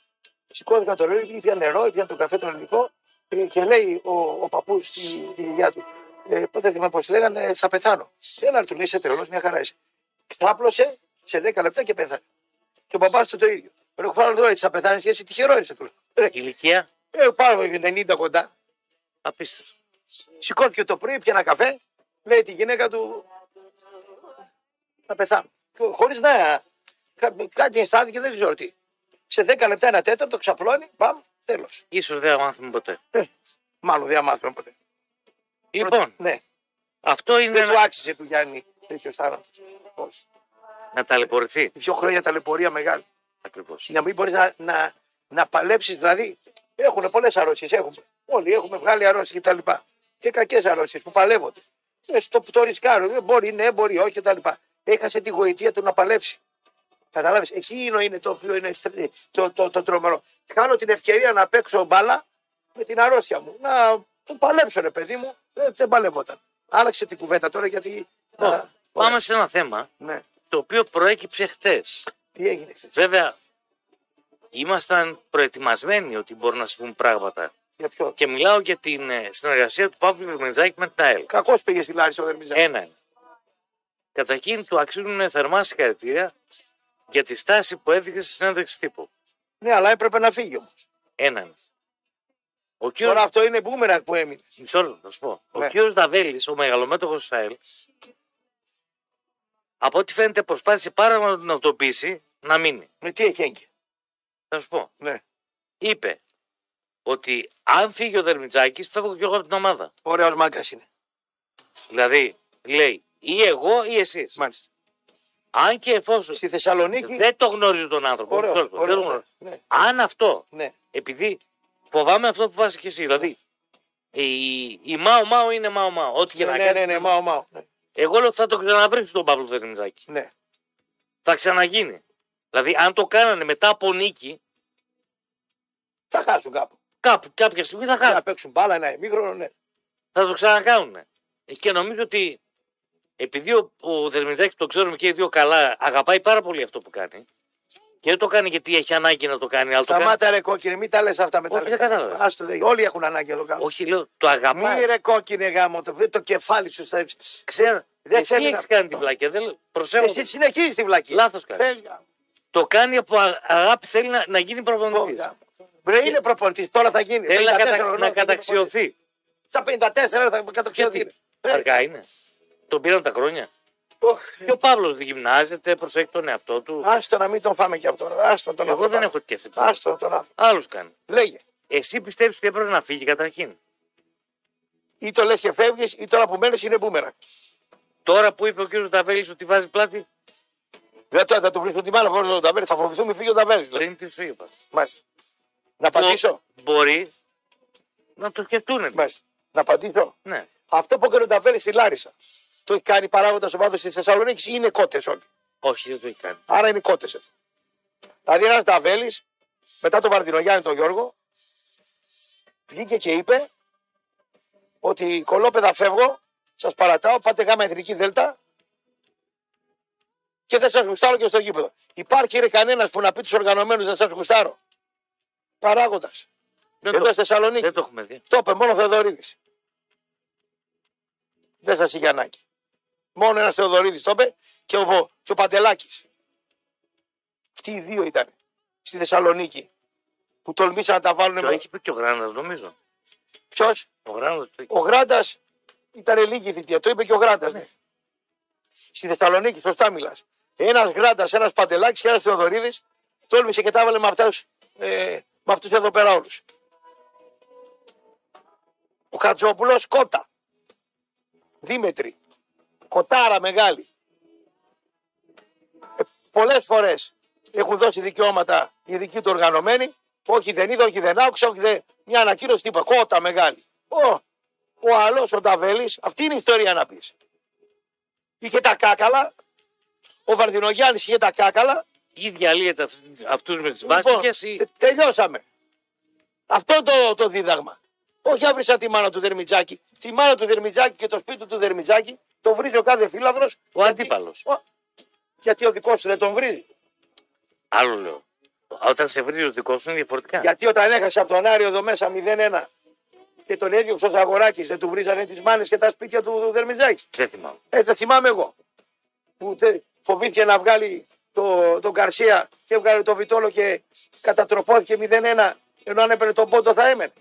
Σηκώθηκα το ρεύμα, ήπια νερό, ήπια το καφέ το ελληνικό ε, και λέει ο, ο παππούς στη τη γιαγιά του. Ε, πότε θυμάμαι πώ λέγανε, θα πεθάνω. Ένα του λέει, είσαι τρελός, μια χαρά είσαι. Ξάπλωσε σε 10 λεπτά και πέθανε. Και ο παπάς του το ίδιο. Λέω, πάρα τώρα, έτσι θα πεθάνεις, εσύ τυχερό είσαι του. λέω. Ε, Ηλικία; Ε, πάνω από 90 κοντά. απίστευτο. Σηκώθηκε το πρωί, πια ένα καφέ, λέει τη γυναίκα του να πεθάνω. Χωρίς να. κά- Κάτι αισθάνθηκε, δεν ξέρω τι. Σε 10 λεπτά, ένα τέταρτο, ξαπλώνει, παμ, τέλος. σω δεν θα μάθουμε ποτέ. Ε, μάλλον δεν μάθουμε ποτέ. Λοιπόν, Ναι, αυτό είναι δεν του να, άξιζε του Γιάννη τέτοιος θάνατος. να ταλαιπωρηθεί. Δύο χρόνια ταλαιπωρία μεγάλη. Ακριβώς. Να μην μπορείς να, να, να παλέψεις, δηλαδή έχουν πολλές αρρώσει. Έχουμε. Όλοι έχουμε βγάλει αρρώσει κτλ. Και, και κακές αρρώσει που παλεύονται. Ε, στο το ρισκάρω. Δεν μπορεί, ναι, μπορεί, όχι κτλ. Έχασε τη γοητεία του να παλέψει. Καταλάβεις. Εκείνο είναι το οποίο είναι στρε- το, το, το, τρομερό. Κάνω την ευκαιρία να παίξω μπάλα με την αρρώστια μου. Να το παλέψω, ρε παιδί μου. Ε, δεν παλεύονταν. Άλλαξε την κουβέντα τώρα γιατί. Λοιπόν, Α, πάμε σε ένα θέμα Ναι. το οποίο προέκυψε χτε. Τι έγινε χθες; Βέβαια, ήμασταν προετοιμασμένοι ότι μπορούν να συμβούν πράγματα. Για ποιο. Και μιλάω για την ε, συνεργασία του Παύλου Βερμεντζάκη με την ΑΕΛ. Κακώς πήγες στη Λάρισα ο Δερμιζάκη. Ένα είναι. Καταρχήν του αξίζουν θερμά συγχαρητήρια για τη στάση που έδειξε στη συνέντευξη τύπου. Ναι, αλλά έπρεπε να φύγει όμως. Ένα είναι. Ο κ. Τώρα αυτό είναι μπούμεραγκ που έμεινε. Μισό λεπτό, να σου πω. Ναι. Ο κ. Νταβέλης, ο μεγαλομέτωχος τη ΑΕΛ, από ό,τι φαίνεται προσπάθησε πάρα πολύ να τον πείσει να μείνει. Με τι έχει έγκυο. Θα σου πω. Ναι. Είπε ότι αν φύγει ο Δερμιτζάκης, φεύγω κι εγώ από την ομάδα. Ωραίος μάγκας είναι. Δηλαδή, λέει, ή εγώ ή εσείς. Μάλιστα. Αν και εφόσον Στη Θεσσαλονίκη. δεν το γνωρίζω τον άνθρωπο. Ωραίο, μισό λεπτό, δεν ωραίο, το γνωρίζω. ναι. Αν αυτό, Ναι. επειδή φοβάμαι αυτό που βάζεις και εσύ, δηλαδή η, η Μάο Μάο είναι Μάο Μάο. Ό,τι και Ναι, να ναι, κάνεις. ναι, ναι, μάω, μάω. Ναι. Εγώ λέω ότι θα το ξαναβρεις τον Παύλο Δερμιτζάκη. ναι. Θα ξαναγίνει. Δηλαδή, αν το κάνανε μετά από νίκη, Θα χάσουν κάπου. κάπου, κάποια στιγμή θα Να χάσουν. παίξουν μπάλα ένα ημίχρονο, ναι. Θα το ξανακάνουν. Και νομίζω ότι επειδή ο, ο Δερμιτζάκη το ξέρουμε και οι δύο καλά, αγαπάει πάρα πολύ αυτό που κάνει. Και δεν το κάνει γιατί έχει ανάγκη να το κάνει, αλλά το κάνει. Σταμάτα ρε κόκκινε, μην τα λες αυτά μετά. Όχι, δεν κατάλαβα. Άστο, δε, όλοι έχουν ανάγκη να το κάνουν. Όχι, λέω, το αγαπάει. Μη ρε κόκκινε γάμο, το, το κεφάλι σου. στα- Ξέρω, Δεν Εσύ θέλει να- έχεις κάνει την πλάκια. Δεν... Προσέχω. Εσύ συνεχίζεις τη βλακή. Λάθος κάνεις. Ε, Το κάνει από α- αγάπη, θέλει να, να γίνει προπονητής. Βρε είναι προπονητής, τώρα θα γίνει. Θέλει να, 54 κατα... χρονών να θα γίνει καταξιωθεί. προπονητής. Στα 54 θα καταξιωθεί. Γιατί Ε, αργά είναι. Τον πήραν τα χρόνια. οχ, Και ο Παύλος γυμνάζεται, προσέχει τον εαυτό του. Άστο να μην τον φάμε και αυτό. Άστο τον Εγώ δεν άνθρωπο. έχω τέτοια Άστο τον άνθρωπο. Άλλους κάνει. Λέγε. Εσύ πιστεύεις ότι έπρεπε να φύγει καταρχήν; Ή το λες και φεύγεις, ή τώρα που μένεις είναι μπούμερα. Τώρα που είπε ο κ. Ταβέλη ότι βάζει πλάτη, Δεν τώρα θα του βρίσκω τη μάνα χωρί τον Ταβέλη. Θα φοβηθούμε φύγει ο Ταβέλη. πριν τις σου είπα. Μάλιστα. Να απαντήσω. Μπορεί να το σκεφτούν. Μάλιστα. Να απαντήσω. Ναι. Αυτό που έκανε ο Ταβέλη στη Λάρισα. Το έχει κάνει παράγοντας ομάδα της Θεσσαλονίκης ή είναι κότες όλοι. Όχι, δεν το έχει κάνει. Άρα είναι κότες εδώ. Δηλαδή ένας Ταβέλη μετά τον Βαρδινογιάννη τον Γιώργο βγήκε και είπε ότι κολόπεδα φεύγω, σας παρατάω, πάτε γάμα εθνική δέλτα και δεν σας γουστάρω και στο γήπεδο. Υπάρχει ρε κανένας που να πει τους οργανωμένους δεν σας γουστάρω. Παράγοντας. Δεν, Εδώ το, στη Θεσσαλονίκη. δεν το έχουμε δει. Το είπε μόνο ο Θεοδωρίδης. Δεν σας είχε ανάγκη. Μόνο ένας Θεοδωρίδης το είπε και ο, και ο Παντελάκης. Αυτοί οι δύο ήταν στη Θεσσαλονίκη που τολμήσαν να τα βάλουν. Το έχει πει και ο Γράνας, νομίζω. Ποιος, Ο Γράνας το ο Γράντας ήταν λίγη θητεία. Το είπε και ο Γράντας. Ναι. Στη Θεσσαλονίκη, σωστά μιλάς. Ένας Γράντας, ένας Παντελάκης και ένας Θεοδωρίδης τόλμησε και τα έβαλε με αυτούς ε, με αυτούς εδώ πέρα όλους. Ο Χατζόπουλος κότα. Δήμετρη. Κοτάρα μεγάλη. Ε, Πολλές φορές έχουν δώσει δικαιώματα οι δικοί του οργανωμένοι. Όχι δεν είδα, όχι δεν άκουσα, όχι δεν. Μια ανακοίνωση τίποτα. Κότα μεγάλη. Ο, ο άλλο, ο Ταβέλη, αυτή είναι η ιστορία να πεις. Είχε τα κάκαλα. Ο Βαρδινογιάννης είχε τα κάκαλα. ή διαλύεται αυτούς με τις Λοιπόν, βάστηκε ή. τε- τελειώσαμε. Αυτό το, το δίδαγμα. Όχι άβρισα τη μάνα του Δερμιτζάκη. Τη μάνα του Δερμιτζάκη και το σπίτι του Δερμιτζάκη το βρίζει ο κάθε φύλαδρο. Ο αντίπαλος. Γιατί ο δικός του δεν τον βρίζει. Άλλο λέω. Όταν σε βρει ο δικός σου είναι διαφορετικά. Γιατί όταν έχασε από τον Άριο εδώ μέσα 0-1 και τον έδιωξε ο Αγοράκης, δεν του βρίζανε τις μάνες και τα σπίτια του, του Δερμιτζάκη. Δεν θυμάμαι. Έτσι θα θυμάμαι εγώ. Που τε- φοβήθηκε να βγάλει το, τον Καρσία και έβγαλε το Βιτόλο και κατατροπώθηκε 0-1 ενώ αν έπαιρνε τον πόντο θα έμενε.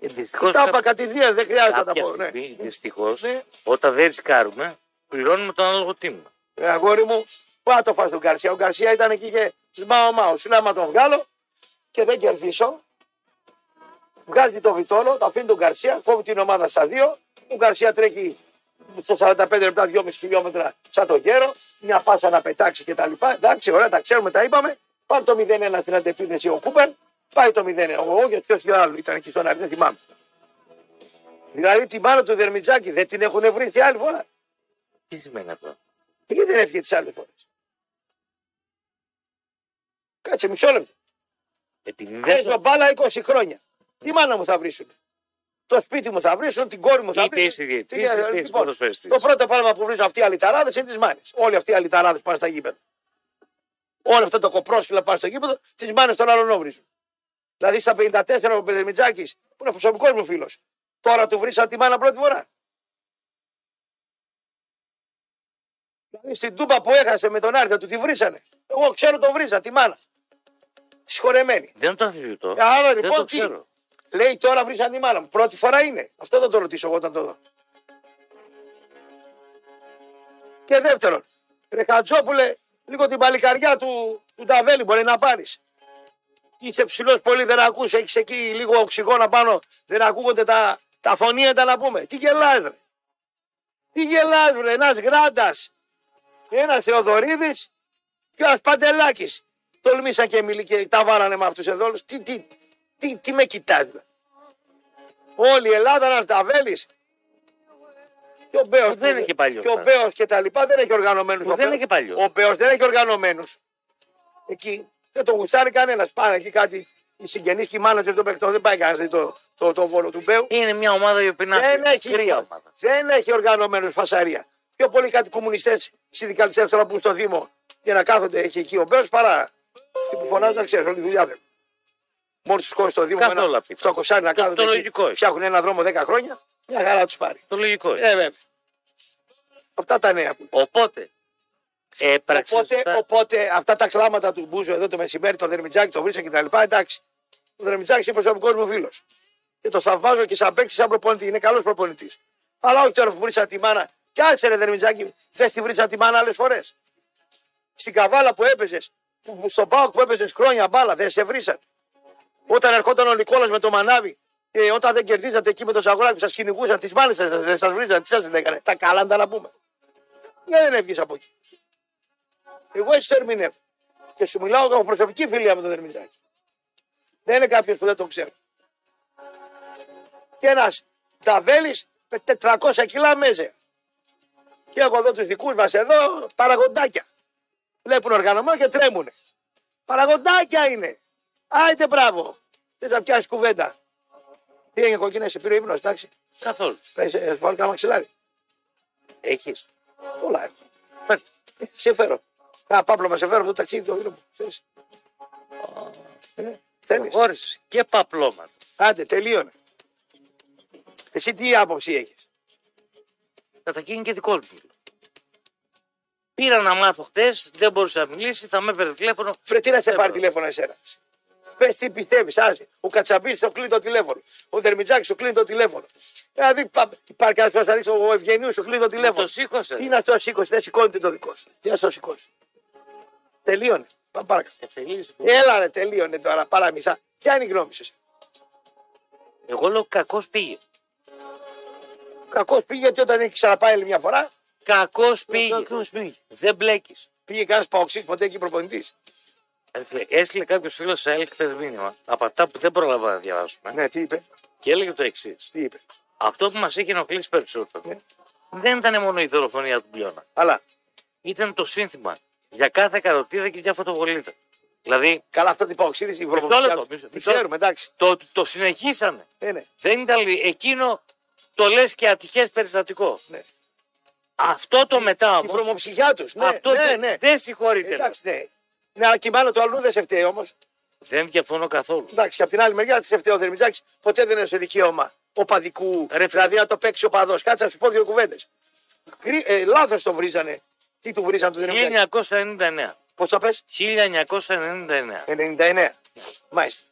Δυστυχώς. Τα είπα κατηδίαν, δεν χρειάζεται να τα Κάποια πω. Ναι. στιγμή, δυστυχώς, Ναι. όταν δεν ρισκάρουμε, πληρώνουμε τον ανάλογο τίμημα. Ε, αγόρι μου, πού να το φας τον Γκαρσία. Ο Γκαρσία ήταν εκεί και τους μάω μάω. Σου λέει άμα τον βγάλω και δεν κερδίσω. Βγάζει το Βιτόλο, το αφήνει τον Γκαρσία, κόβει την ομάδα στα δύο. Ο Γκαρσία τρέχει σε 45 λεπτά, 2,5 χιλιόμετρα σαν το γέρο. Μια πάσα να πετάξει κτλ. Εντάξει, ωραία, τα ξέρουμε, τα είπαμε. Πάρει το 0-1 στην αντεπίθεση ο Κούπερ. Πάει το 0-1. Ο Όγετ, ποιος άλλο ήταν εκεί στον Άρη, δεν θυμάμαι. Δηλαδή την μάνα του Δερμιτζάκη δεν την έχουν βρει και άλλη φορά. Τι σημαίνει αυτό; Και γιατί δεν έφυγε τις άλλες φορές; Κάτσε μισό λεπτό. Επειδή δεν Παίζω μπάλα 20 χρόνια. Τι μάνα μου θα βρίσουν. Το σπίτι μου θα βρίσουν, την κόρη μου θα Είτε βρίσουν. είσαι διαιτητής, Τι- είτε είσαι λοιπόν, ποδοσφαιριστής. Το πρώτο πράγμα που βρίζουν αυτοί οι αλυταράδες είναι τις μάνες. Όλοι αυτοί οι αλυταράδες πάνε στα γήπεδα. Όλα αυτά τα κοπρόσκυλα πάνε στο γήπεδο, τις μάνες των άλλων βρίζουν. Δηλαδή στα 54 ο Πεδερμιτζάκη, που είναι προσωπικός μου φίλος, τώρα του βρίσαν τη μάνα πρώτη φορά. Δηλαδή στην τούπα που έχασε με τον Άρη θα του τη βρίσανε. Εγώ ξέρω τον βρίζα, τη μάνα. Συγχωρεμένη. δεν το αμφισβητώ. Άρα δεν λοιπόν το τι; ξέρω. Λέει τώρα βρίσαν τη μάνα μου. Πρώτη φορά είναι. Αυτό θα το ρωτήσω εγώ όταν το δω. Και δεύτερον, ρε Χατζόπουλε, λίγο την παλικαριά του, του Ταβέλη μπορεί να πάρεις. Είσαι ψηλός πολύ, δεν ακούς, έχεις εκεί λίγο οξυγόνα πάνω, δεν ακούγονται τα, τα φωνήεντα να πούμε. Τι γελάς ρε. Τι γελάς ρε, ένας γράντας, ένας Θεοδωρίδης και ένας Παντελάκης. Τολμήσαν και, μιλή, και τα βάρανε με αυτούς εδώ όλους. Τι, τι, τι, τι με κοιτάς. ρε. Όλη η Ελλάδα ένας Ταβέλης. Και ο Μπέος, Δεν είναι και παλιός, Και ο τώρα. Μπέος και τα λοιπά δεν έχει οργανωμένους. Που ο δεν Μπέος. είναι και παλιός. Ο Μπέος δεν έχει οργανωμένους. Εκεί δεν τον γουστάρει κανένας. Πάνε εκεί κάτι. Οι συγγενείς και οι μάνατζερ των παιχτών δεν πάει κανένας το, το, το, βόλο του Μπέου. Είναι μια ομάδα η οποία είναι Δεν άθλια. έχει, Κρύα ομάδα. δεν έχει οργανωμένους φασαρία. Πιο πολύ κάτι κομμουνιστές συνδικαλιστές τώρα που στο Δήμο για να κάθονται έχει εκεί ο Μπέος παρά αυτοί που φωνάζουν να ξέρεις όλη τη δουλειά δεν. Μόνο τους κόστο στο Δήμο με Καθόλου ένα απίθανο. φτωκοσάρι να κάθονται. το εκεί, λογικό είναι. Φτιάχνουν ένα δρόμο 10 χρόνια. Μια χαρά τους πάρει. Το λογικό είναι. Ε, βέβαια. Αυτά τα νέα που Οπότε, έπραξε. Οπότε, οπότε αυτά τα κλάματα του Μπούζο εδώ το μεσημέρι, το Δερμιτζάκι, το βρίσκα κτλ. Εντάξει. Ο Δερμιτζάκι είναι προσωπικό μου φίλος. Και το θαυμάζω και σαν παίκτης, σαν προπονητή. Είναι καλός προπονητής. Αλλά όχι τώρα που βρίσκα τη μάνα. Κι άξερε Δερμιτζάκι, θες τη βρίσκα τη μάνα άλλες φορές. Στην καβάλα που έπαιζες, στον Πάοκ που έπαιζες χρόνια μπάλα, δεν σε βρίσαν. Όταν ερχόταν ο Νικόλας με το μανάβι και όταν δεν κερδίζατε εκεί με το Σαγοράκη, σας κυνηγούσαν, τις μάνε σα, δεν σας βρίζαν, τι σας λέγανε. Τα κάλαντα να πούμε. Ναι, δεν έβγες από εκεί. Εγώ έτσι το ερμηνεύω. Και σου μιλάω από προσωπική φιλία με τον Δερμητζάκη. Δεν είναι κάποιος που δεν τον ξέρω. Και ένας ταβέλης με 400 κιλά μέζε. Και έχω εδώ τους δικούς μας εδώ παραγοντάκια. Βλέπουν οργανωμένο και τρέμουνε. Παραγοντάκια είναι. Άιτε μπράβο. Θες να πιάσεις κουβέντα. Τι έγινε κοκκίνα, σε πήρε ύπνος, εντάξει. Καθόλου. Πες, ε, βάλω κάνα μαξιλάρι. Έχεις. Πολλά έχω. Φέρτε. Ε, Σε φέρω. Κάνα πάπλο σε φέρω από το ταξίδι το φίλο μου. Θες. Ε, Θέλεις. Χώρισε και παπλώματα. Άντε, τελείωνε. Εσύ τι άποψη έχεις; Καταρχήν και δικός μου. φίλος. Πήρα να μάθω χτες, δεν μπορούσε να μιλήσει, θα με έπαιρνε τηλέφωνο. Φρε, τι να σε Δεν πάρει μπορώ. τηλέφωνο εσένα. Πες τι πιστεύεις, άσε. Ο Κατσαμπίλ σου κλείνει το τηλέφωνο. Ο Δερμιτζάκης σου κλείνει το τηλέφωνο. Δηλαδή πα- υπάρχει κανένας που θα ανοίξει ο Ευγενίου σου κλείνει το τηλέφωνο. Το σήκωσες. Τι να το σηκώσει, δεν σηκώνεται το δικό σου. Τι να το σηκώσει. Τελείωνε. Πάμε παρακάτω. Ευτελείς. Έλα ρε, τελείωνε τώρα, παραμυθά. Ποια είναι η γνώμη σου. Εγώ λέω κακός πήγε. Κακός πήγε γιατί όταν έχει ξαναπάει άλλη μια φορά; Κακός πήγε. Κακός πήγε. Δεν μπλέκεις. Πήγε κανένας παοξής ποτέ εκεί προπονητής. Έστειλε κάποιος φίλος σε ΕΛΚ χθε μήνυμα από αυτά που δεν πρόλαβα να διαβάσουμε Ναι, τι είπε; και έλεγε το εξής. Τι είπε; Αυτό που μας έχει ενοχλήσει περισσότερο Ναι. δεν ήταν μόνο η δολοφονία του Μπιώνα. Αλλά Ήταν το σύνθημα για κάθε καροτίδα και μια φωτοβολίδα. Δηλαδή καλά, αυτό την παοξίδη η λεπτό, προπονητή. μισό- Τι μισό. ξέρουμε, εντάξει. το, το συνεχίσανε. Ναι, ναι. Δεν ήταν λι- εκείνο το λες και ατυχές περιστατικό. ναι. Αυτό το μετά Τη όμω. βρωμοψυχιά τους. Ναι, αυτό ναι, δεν, ναι. δεν συγχωρείται. Εντάξει, ναι. Ναι, αλλά και μάλλον το αλλού δεν σε φταίει όμως. Δεν διαφωνώ καθόλου. Εντάξει, και από την άλλη μεριά τη σε φταίει ο Δερμιτζάκης. Ποτέ δεν είναι σε δικαίωμα οπαδικού. Ρε, φίλε. δηλαδή να το παίξει ο παδός. Κάτσε να σου πω δύο κουβέντες. Ε, Λάθος το βρίζανε. Τι του βρίζανε του Δερμιτζάκη. 1999. Πώς το πες, 1999. 99. Μάλιστα.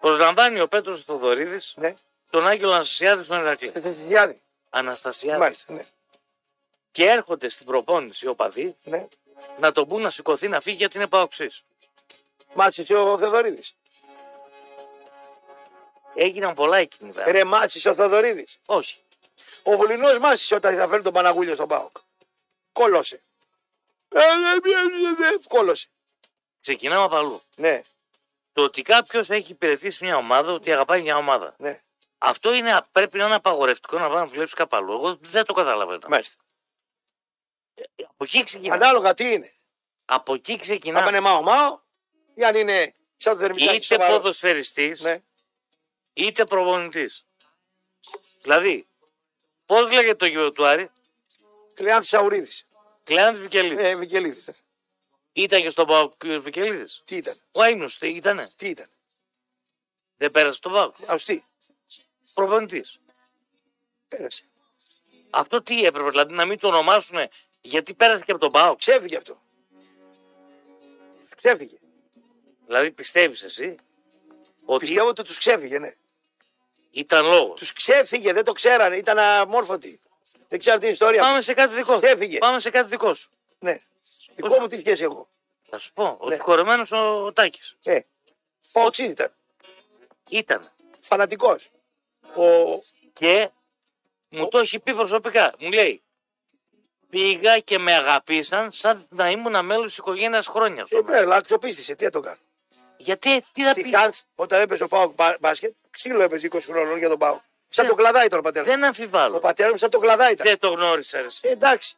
Προσλαμβάνει ο Πέτρος Θοδωρίδης Ναι. τον Άγγελο Αναστασιάδη στον Ερακλή. Γιάννη. Αναστασιάδη. Μάλιστα. Ναι. Και έρχονται στην προπόνηση οι οπαδοί ναι. να τον πούν να σηκωθεί να φύγει γιατί είναι παοξή. Μάτσισε ο Θεοδωρίδη. Έγιναν πολλά εκείνη η μέρα. Ρε μάτσισε ο Θεοδωρίδη. Όχι. Ο Βουλινός μάτσισε όταν θα φέρει τον Παναγούλιο στον Πάοκ. Κόλωσε. Ε, ε, ε, ε, ε, Κόλωσε. Ξεκινάμε από αλλού. Ναι, Το ότι κάποιος έχει υπηρετήσει μια ομάδα, ότι αγαπάει μια ομάδα. ναι. Αυτό είναι, πρέπει να είναι απαγορευτικό να πάει να δουλέψει κάπου αλλού. Εγώ δεν το καταλαβαίνω. Μάλιστα. Από εκεί ξεκινά. Ανάλογα τι είναι. Από εκεί ξεκινά. Αν είναι μάο μάο ή αν είναι σαν το δερμητάκι είτε σοβαρό. ποδοσφαιριστής, Ναι. είτε προπονητής. Δηλαδή, πώς λέγεται το γιο του Άρη, Κλειάνθη Σαουρίδης. Κλεάνθη Βικελίδης. Ε, Βικελίδης. Ήταν και στον Πάο Βικελίδης; Τι ήταν; Ο Αίμνο ήτανε; Τι ήταν; Δεν πέρασε τον Πάο. Αουστή. Προπονητής. Πέρασε. Αυτό τι έπρεπε, δηλαδή να μην το ονομάσουν γιατί πέρασε και από τον Πάο. Ξέφυγε αυτό. Τους ξέφυγε. Δηλαδή πιστεύεις εσύ ότι Πιστεύω ότι τους ξέφυγε, ναι. ήταν λόγος; Τους ξέφυγε, δεν το ξέρανε, ήταν αμόρφωτοι. Δεν ξέρω την ιστορία. Πάμε σε κάτι δικό σου. Ξέφυγε. Πάμε σε κάτι δικό σου. Ναι. Δικό μου τι σχέση έχω. Θα σου πω. Ο Ναι. συγχωρεμένος ο, ο Τάκης. Ε, Πόξι ήταν. Ήταν. Φανατικός. Ο... Και μου το έχει πει προσωπικά. Μου λέει, πήγα και με αγαπήσαν σαν να ήμουν μέλο τη οικογένειας χρόνια. Ε, ναι, αλλά αξιοπίστησε, τι να το κάνω. Γιατί, τι θα Στη πει; Χάνθ, όταν έπαιζε ο Πάοκ μπα- μπάσκετ, ξύλο έπαιζε 20 χρόνων για τον Πάοκ. Σαν Ναι. το κλαδάει τώρα ο πατέρας. Δεν Ο αμφιβάλλω. πατέρας μου σαν το κλαδάει ήταν. Δεν το γνώρισα. ρε εσύ. Ε, εντάξει.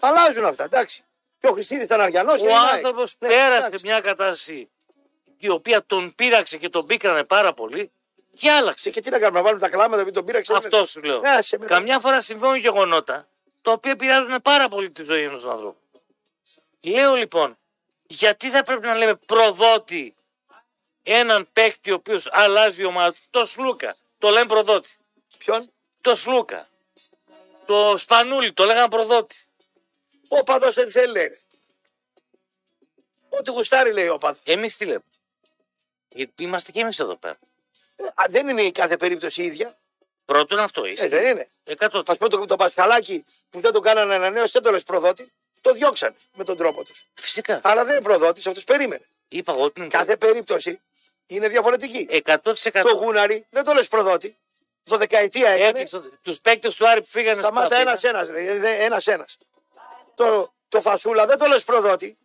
Αλλάζουν αυτά, εντάξει. Και ο Χριστίδης ήταν αριανός. Ο άνθρωπος Ναι, πέρασε μια κατάσταση η οποία τον πείραξε και τον πίκρανε πάρα πολύ και άλλαξε. Και τι να κάνουμε, να βάλουμε τα κλάματα, μην τον πήραξε. Αυτό σου λέω. Ε, άσε με. Καμιά φορά συμβαίνουν γεγονότα τα οποία επηρεάζουν πάρα πολύ τη ζωή ενός ανθρώπου. Λέω λοιπόν, γιατί θα πρέπει να λέμε προδότη έναν παίκτη ο οποίος αλλάζει η ομάδα. του. Το Σλούκα, το λέμε προδότη. Ποιον; Το Σλούκα. Το Σπανούλι, το λέγανε προδότη. Ο παδός δεν θέλει, λέει. ρε. Ό,τι γουστάρει, λέει ο παδός. Εμείς τι λέμε; Γιατί είμαστε και εμείς εδώ πέρα. δεν είναι η κάθε περίπτωση η ίδια. Πρώτον αυτό Ε, είσαι. δεν είναι. 100%. Α πούμε το, το Πασχαλάκι που δεν τον κάνανε ανανέωση, δεν το λες προδότη. Το διώξανε με τον τρόπο τους. Φυσικά. Αλλά δεν είναι προδότης, αυτό περίμενε. Είπα εγώ ότι είναι Κάθε περίπτωση είναι διαφορετική. 100%. Το γούναρι δεν το λες προδότη. Το δεκαετία έκανε. Τους παίκτες του Άρη που φύγανε Σταμάτα Αθήνα. ένα-ένα. Ένα-ένα. Το, το φασούλα δεν το λες προδότη.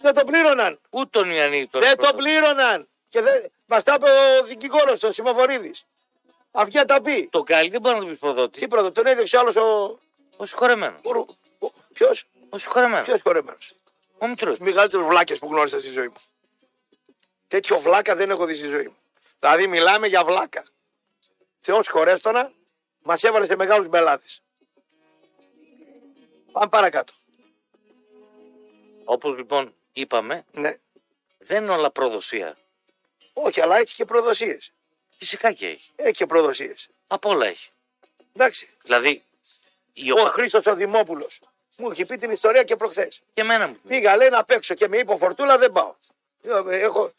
Δεν το πλήρωναν. Ούτε τον Ιαννή τον Δεν το πρώτο. πλήρωναν. Και δεν... Μα τα είπε ο δικηγόρος του, ο Σιμοφορίδη. Αυγιά τα πει. Το Γκάλι δεν μπορεί να το πεις προδότη. Τι πρώτο, τον έδειξε άλλος ο. Ο συγχωρεμένο. Ποιος, Ο συγχωρεμένο. ποιος κορεμένο. Ο Μητρός. Μεγαλύτερους βλάκες που γνώρισα στη ζωή μου. Τέτοιο βλάκα δεν έχω δει στη ζωή μου. Δηλαδή μιλάμε για βλάκα. Θεό χωρέστονα, μας έβαλε σε μεγάλους μπελάδε. Πάμε παρακάτω. Όπως λοιπόν είπαμε, Ναι. δεν είναι όλα προδοσία. Όχι, αλλά έχει και προδοσίες. Φυσικά και έχει. Έχει και προδοσίες. Απ' όλα έχει. Εντάξει. Δηλαδή, η Ο οπα... Χρήστος ο Δημόπουλο μου έχει πει την ιστορία και προχθές. και εμένα μου. Πήγα λέει να παίξω και με είπε ο Φορτούλα δεν πάω. Έχω,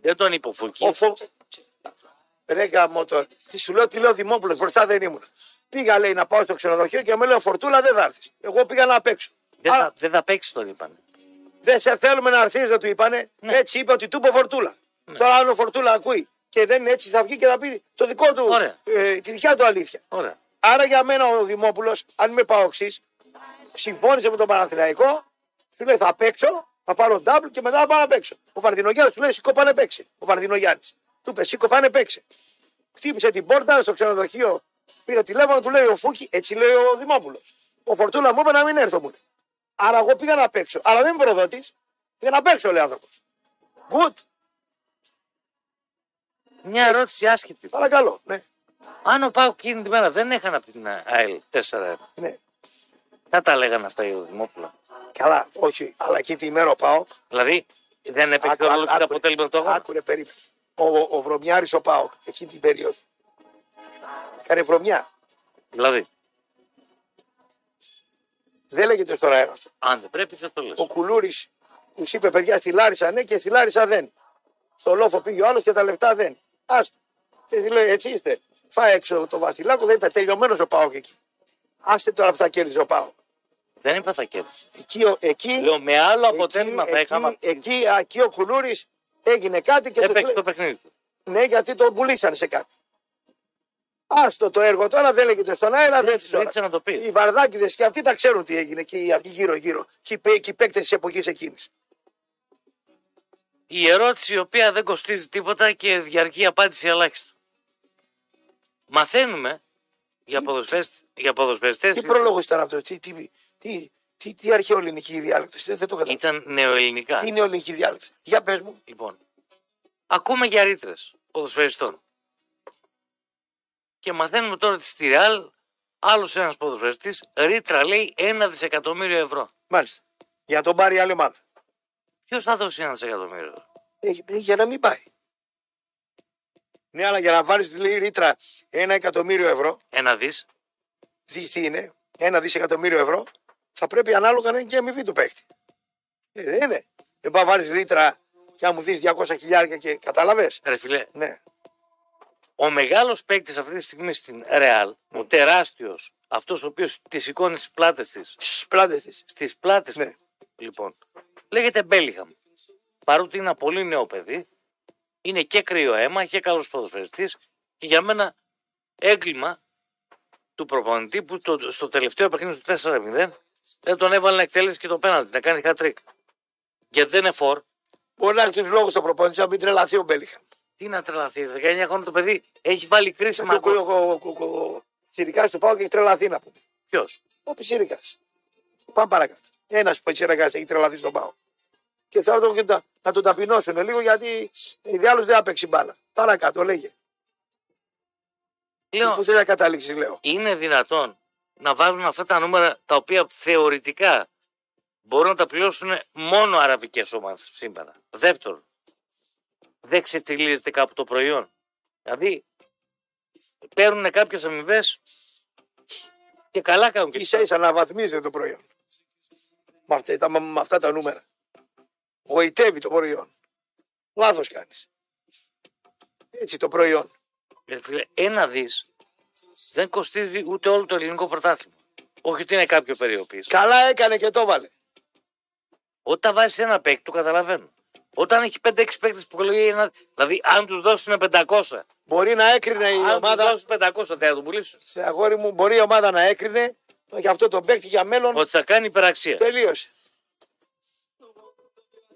Δεν τον είπε ο Φούκη. Ο Φω... Ρε γαμώ τώρα. Τι σου λέω, τι λέω Δημόπουλος, μπροστά δεν ήμουν. Πήγα λέει να πάω στο ξενοδοχείο και με λέει ο Φορτούλα δεν θα έρθεις. Εγώ πήγα να παίξω. Δεν, Α, θα, δεν θα παίξεις τον είπανε. δεν σε θέλουμε να έρθεις, δεν του είπανε. Έτσι είπε ότι του είπε ο Φορτούλα. Τώρα αν ο Φορτούλα ακούει και δεν είναι έτσι θα βγει και θα πει το δικό του, Ωραία. ε, τη δικιά του αλήθεια. Ωραία. Άρα για μένα ο Δημόπουλος, αν είμαι παοξή, συμφώνησε με τον Παναθηναϊκό, σου λέει θα παίξω, θα πάρω double και μετά θα πάω να παίξω. Ο Βαρδινογιάννης του λέει σήκω πάνε παίξε. Ο Βαρδινογιάννης. Του είπε σήκω πάνε παίξε. Χτύπησε την πόρτα στο ξενοδοχείο, πήρε τηλέφωνο, του λέει ο Φούκη, έτσι λέει ο Δημόπουλος. Ο Φορτούλα μου είπε να μην έρθω μου. λέει. Άρα εγώ πήγα να παίξω. Αλλά δεν είμαι προδότης. Πήγα να παίξω, λέει άνθρωπος. Good. Μια ερώτηση άσχετη. Παρακαλώ. Ναι. Αν ο Πάουκ εκείνη τη μέρα δεν έχανε από την ΑΕΛ 4-1, ναι. θα τα λέγανε αυτά οι Δημόπουλα. Καλά, όχι. Αλλά εκεί την ημέρα ο Πάοκ Δηλαδή, δεν έπαιξε Άκου, ρόλο άκου, και το άκου, αποτέλεσμα του αγώνα. Άκουρε περίπου. Ο, ο, ο Βρωμιάρης ο Πάοκ εκείνη την περίοδο. Έκανε βρωμιά. Δηλαδή, Δεν λέγεται στον αέρα αυτό. αν δεν πρέπει, θα το λες. Ο Κουλούρης τους είπε παιδιά στη Λάρισα ναι και στη Λάρισα δεν. Στο λόφο πήγε ο άλλος και τα λεφτά δεν. Άστο. Και λέει έτσι είστε. Φάει έξω το Βασιλάκο, δεν ήταν τελειωμένος ο Πάοκ εκεί. Άστε τώρα που θα κέρδιζε ο Πάοκ. Δεν είπα θα κέρδισε. Εκεί, ο- εκεί, Λέω με άλλο εκεί, αποτέλεσμα θα εκεί, είχαμε. εκεί, εκεί ο Κουλούρης έγινε κάτι και Δεν του παίξει λέει- το παιχνίδι του. Ναι, γιατί τον πουλήσανε σε κάτι. Άστο το έργο τώρα, δεν λέγεται στον αέρα, δεν του Ζήτησε να το πει. Οι βαρδάκιδες και αυτοί τα ξέρουν τι έγινε και οι αυτοί γύρω-γύρω. Και οι, παί- και οι παίκτες της εποχής εκείνης. Η ερώτηση η οποία δεν κοστίζει τίποτα και διαρκεί απάντηση ελάχιστα. Μαθαίνουμε για, ποδοσφαίρες- για ποδοσφαιριστές Τι πρόλογος ήταν αυτό, τι, τι, τι, τι, τι αρχαιοελληνική διάλεκτος, δεν, δεν το καταλαβαίνω. ήταν νεοελληνικά. Τι είναι ελληνική διάλεκτος. Για πες μου. Λοιπόν, ακούμε για ρήτρες ποδοσφαιριστών. Και μαθαίνουμε τώρα ότι στη Ρεάλ άλλος ένας ποδοσφαιριστής ρήτρα λέει ένα δισεκατομμύριο ευρώ. Μάλιστα. Για να τον πάρει η άλλη ομάδα. Ποιος θα δώσει ένα δισεκατομμύριο ευρώ; Έχει, για να μην πάει. Ναι, αλλά για να βάλεις τη ρήτρα ένα εκατομμύριο ευρώ, Ένα δις. δι τι είναι, ένα δισεκατομμύριο ευρώ, θα πρέπει ανάλογα να είναι και η αμοιβή του παίχτη. Ε, δεν είναι. Δεν πάει να βάλεις ρήτρα και να μου δίνεις 200 χιλιάρια και κατάλαβε. Ρε φιλέ, Ναι. ο μεγάλος παίκτης αυτή τη στιγμή στην Ρεάλ, ο τεράστιος, αυτός ο οποίος τη σηκώνει στις πλάτες της, Στις πλάτες της. στις πλάτες Ναι. λοιπόν, λέγεται Μπέλιχαμ. Παρότι είναι ένα πολύ νέο παιδί, είναι και κρύο αίμα και καλός ποδοσφαιριστής και για μένα έγκλημα του προπονητή που στο, στο τελευταίο παιχνίδι του 4-0 δεν τον έβαλε να εκτελέσει και το πέναλτι, να κάνει hat-trick. Γιατί δεν είναι φορ. Μπορεί να έχεις του λόγους στο προπόνηση να μην τρελαθεί ο Μπέλιχαμ. Τι να τρελαθεί, 19 χρόνια το παιδί έχει βάλει κρίσιμα. Ο, ο, ο, ο, ο Σιρικάς του πάω και έχει τρελαθεί να πούμε. Ποιος; Ο Πισίρικα. Πάμε παρακάτω. Ένας Πισίρικα έχει τρελαθεί στον πάω. Και θα το, να, να τον ταπεινώσουν λίγο γιατί ιδεάλω δεν θα παίξει μπάλα. Παρακάτω, λέγε. Λέω, Πού θέλει να καταλήξεις, λέω. είναι δυνατόν να βάζουν αυτά τα νούμερα τα οποία θεωρητικά μπορούν να τα πληρώσουν μόνο αραβικές ομάδες σήμερα. Δεύτερον, δεν ξετυλίζεται κάπου το προϊόν. Δηλαδή, παίρνουν κάποιες αμοιβές Και καλά κάνουν και ίσα ίσα αναβαθμίζεται το προϊόν. Με αυτά, τα, με αυτά τα νούμερα. Γοητεύει το προϊόν. Λάθος κάνεις. Έτσι το προϊόν. Ε, φίλε, ένα δις δεν κοστίζει ούτε όλο το ελληνικό πρωτάθλημα. Όχι ότι είναι κάποιο περιοχή. Καλά έκανε και το βάλε. Όταν βάζεις ένα παίκτη, το καταλαβαίνω. Όταν έχει 5-6 παίκτες που λέει ένα. Δηλαδή, αν τους δώσουν 500. Μπορεί να έκρινε η Αν τους ομάδα. δώσουν 500, θα του πουλήσουν. Σε αγόρι μου, μπορεί η ομάδα να έκρινε για αυτό το παίκτη για μέλλον. Ότι θα κάνει υπεραξία. Τελείωσε.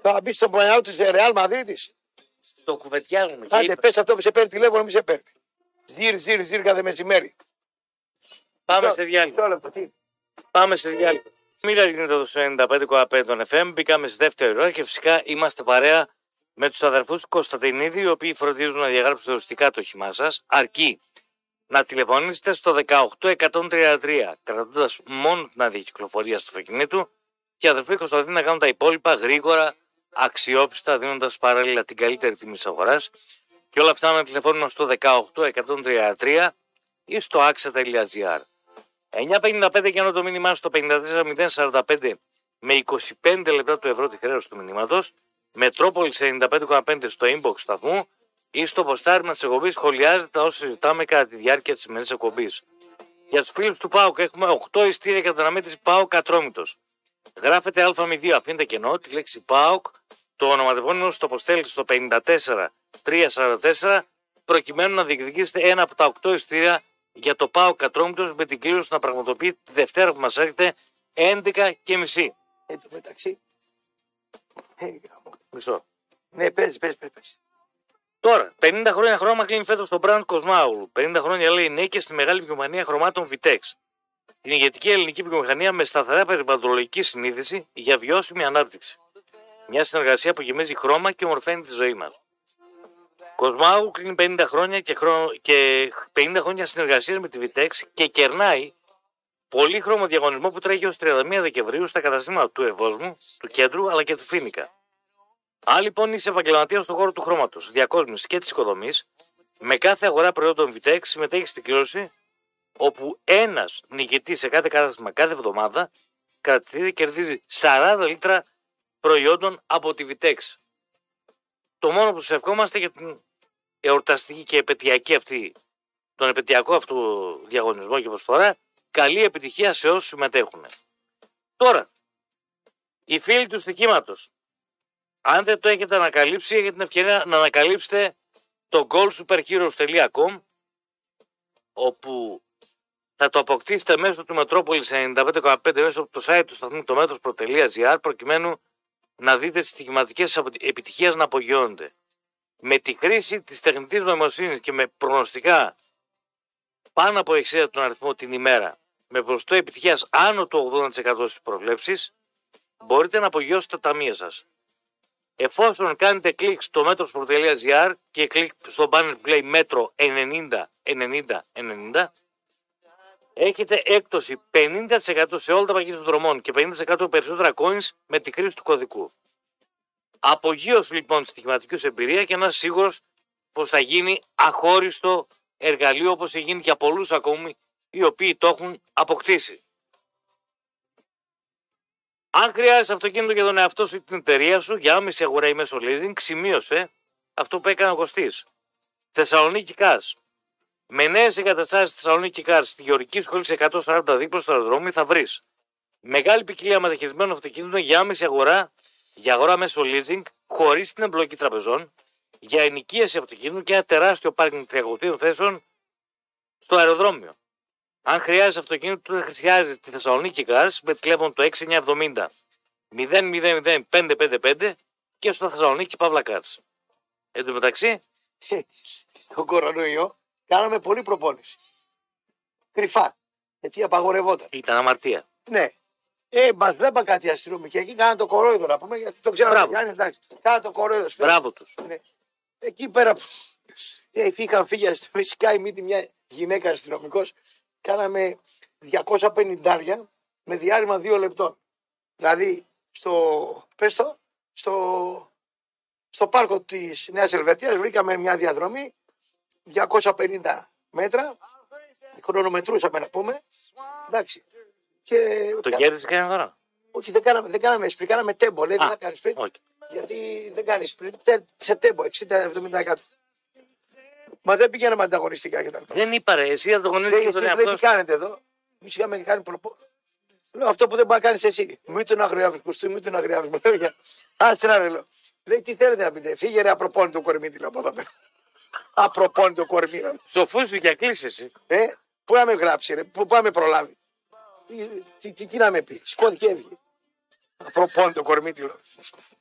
Θα μπεις στο μυαλό της Ρεάλ Μαδρίτη. Το κουβεντιάζουμε. Και Άντε, είπε, πες αυτό που σε παίρνει τηλέφωνο, μη σε παίρνει. Ζήρ, ζήρ, ζήρ κάθε μεσημέρι. πάμε σε διάλειμμα. Μισό λεπτό, τι; Πάμε σε διάλειμμα. Μίλα γίνεται εδώ στο 95,5 των FM. Μπήκαμε στη δεύτερη ώρα και φυσικά είμαστε παρέα με τους αδερφούς Κωνσταντινίδη, οι οποίοι φροντίζουν να διαγράψουν οριστικά το όχημά σας. Αρκεί να τηλεφωνήσετε στο 18133, κρατώντας μόνο την άδεια κυκλοφορία του αυτοκινήτου και οι αδερφοί Κωνσταντινίδη να κάνουν τα υπόλοιπα γρήγορα, αξιόπιστα, δίνοντας παράλληλα την καλύτερη τιμή της αγοράς. Και όλα αυτά με τηλεφώνημα στο 18133 ή στο axa.gr. 9.55 και ενώ το μήνυμά στο 54.045 με 25 λεπτά του ευρώ τη χρέωση του μηνύματος. Μετρόπολης 95,5 στο inbox σταθμού ή στο ποστάρισμα τη εκπομπή σχολιάζετε τα όσα συζητάμε κατά τη διάρκεια της σημερινής εκπομπής. Για τους φίλους του ΠΑΟΚ έχουμε 8 ειστήρια κατά την αναμέτρηση ΠΑΟΚ Ατρόμητος. Γράφετε Α02, αφήνετε κενό, τη λέξη ΠΑΟΚ, το ονοματεπώνυμο στο αποστέλλετε στο 54 προκειμένου να διεκδικήσετε ένα από τα 8 ειστήρια για το ΠΑΟΚ Κατρόμητος με την κλήρωση να πραγματοποιεί τη Δευτέρα που μας έρχεται 11 και μισή. Εν τω μεταξύ. Ε, γάμο. Μισό. Ναι, πες, πες, πες, πες. Τώρα, 50 χρόνια χρώμα κλείνει φέτος τον Μπραντ Κοσμάουλου. 50 χρόνια λέει ναι και στη μεγάλη βιομηχανία χρωμάτων Vitex. Την ηγετική ελληνική βιομηχανία με σταθερά περιβαλλοντολογική συνείδηση για βιώσιμη ανάπτυξη. Μια συνεργασία που γεμίζει χρώμα και ομορφαίνει τη ζωή μας. Κοσμάου κλείνει 50 χρόνια και, χρόνο, και 50 χρόνια συνεργασίας με τη Vitex και κερνάει πολύχρωμο διαγωνισμό που τρέχει ως 31 Δεκεμβρίου στα καταστήματα του Ευόσμου, του Κέντρου αλλά και του Φίνικα. Αν λοιπόν είσαι επαγγελματίας στον χώρο του χρώματος, διακόσμησης και της οικοδομής, με κάθε αγορά προϊόντων Vitex συμμετέχει στην κλήρωση, όπου ένας νικητής σε κάθε κατάστημα κάθε εβδομάδα κρατηθεί κερδίζει 40 λίτρα προϊόντων από τη Vitex. Το μόνο που σου ευχόμαστε για την εορταστική και επαιτειακή αυτή, τον επαιτειακό αυτό διαγωνισμό και προσφορά, καλή επιτυχία σε όσους συμμετέχουν. Τώρα, οι φίλοι του στοιχήματος, αν δεν το έχετε ανακαλύψει, έχετε την ευκαιρία να ανακαλύψετε το goalsuperheroes.com όπου θα το αποκτήσετε μέσω του Μετρόπολης 95,5 μέσω από το site του σταθμού το μέτρος προ.gr προκειμένου να δείτε τις στοιχηματικές επιτυχίες να απογειώνονται. Με τη χρήση της τεχνητής νοημοσύνης και με προγνωστικά πάνω από 60 τον αριθμό την ημέρα με ποσοστό επιτυχίας άνω του 80% στις προβλέψεις μπορείτε να απογειώσετε τα ταμεία σας. Εφόσον κάνετε κλικ στο μέτρος.gr και κλικ στο banner που λέει μέτρο 90 90 90 έχετε έκπτωση 50% σε όλα τα πακέτα των δρομών και 50% περισσότερα coins με τη χρήση του κωδικού. Απογείωση λοιπόν στοιχηματικού σε εμπειρία και να είσαι σίγουρος πως θα γίνει αχώριστο εργαλείο όπως έχει γίνει για πολλούς ακόμη οι οποίοι το έχουν αποκτήσει. Αν χρειάζεσαι αυτοκίνητο για τον εαυτό σου ή την εταιρεία σου για άμεση αγορά ή μέσω leasing, σημείωσε αυτό που έκανε ο Κωστής. Θεσσαλονίκη Cars. Με νέες εγκαταστάσεις Θεσσαλονίκη Cars στη Γεωργική Σχολή σε 140 δίπλα στο αεροδρόμιο θα βρεις μεγάλη ποικιλία μεταχειρισμένων αυτοκίνητων για άμεση αγορά, για αγορά μέσω leasing, χωρίς την εμπλοκή τραπεζών, για ενοικίαση αυτοκίνητων και ένα τεράστιο πάρκινγκ 300 θέσεων στο αεροδρόμιο. Αν χρειάζεσαι αυτοκίνητο, δεν χρειάζεται τη Θεσσαλονίκη Cars με τηλέφωνο το 6970 000 και στο Θεσσαλονίκη Παύλα Cars. Εν τω μεταξύ, (laughs) Στον κορονοϊό κάναμε πολλή προπόνηση. Κρυφά. Γιατί απαγορευόταν. ήταν αμαρτία. Ναι. Ε, μας βλέπα κάτι αστυνομικοί εκεί, κάναν το κορόιδο να πούμε, γιατί το ξέραμε. Μπράβο. Γιάννη, εντάξει. Κάναν το κορόιδο. σου λέω. Μπράβο τους. Ναι. Εκεί πέρα που ε, είχαν φύγει φυσικά η μύτη μια γυναίκα αστυνομικός, κάναμε 250 με διάρρημα δύο λεπτών. Δηλαδή, στο, πες το, στο, στο πάρκο της Νέας Ελβετίας βρήκαμε μια διαδρομή 250 μέτρα, χρονομετρούσαμε να πούμε. Εντάξει. Και Το κα- κέρδισε κανένα δώρο; όχι, δεν κάναμε, δεν κάναμε σπριν, κάναμε τέμπο. Λέει, Α, δεν θα κάνεις σπριν. όχι. Γιατί δεν κάνεις σπριν. τε- Σε τέμπο, 60-70%. Μα δεν πηγαίναμε ανταγωνιστικά κτλ. Δεν είπα ρε, εσύ Λέει, ανταγωνίζεσαι εσείς τον λέει, εαυτό τι σου. κάνετε εδώ; Εμεί είχαμε κάνει προπό. Λέω αυτό που δεν μπορεί να κάνεις εσύ. Μην τον αγριάβει κουστί, μην τον αγριάβει. Μου λέει, «Για- Άτσε να ρε, λέω. Λέει τι θέλετε να πείτε. Φύγε ρε απροπόνητο κορμί τη λέω από εδώ πέρα. Απροπόνητο κορμί. λέω. Σοφούς σου για κλείσεις εσύ. Ε, πού να με γράψει, ρε, πού, πού να με προλάβει. Τι, τι, τι, τι να με πει, σηκώθηκε και έβγε. Απροπόνητο κορμί τη λέω.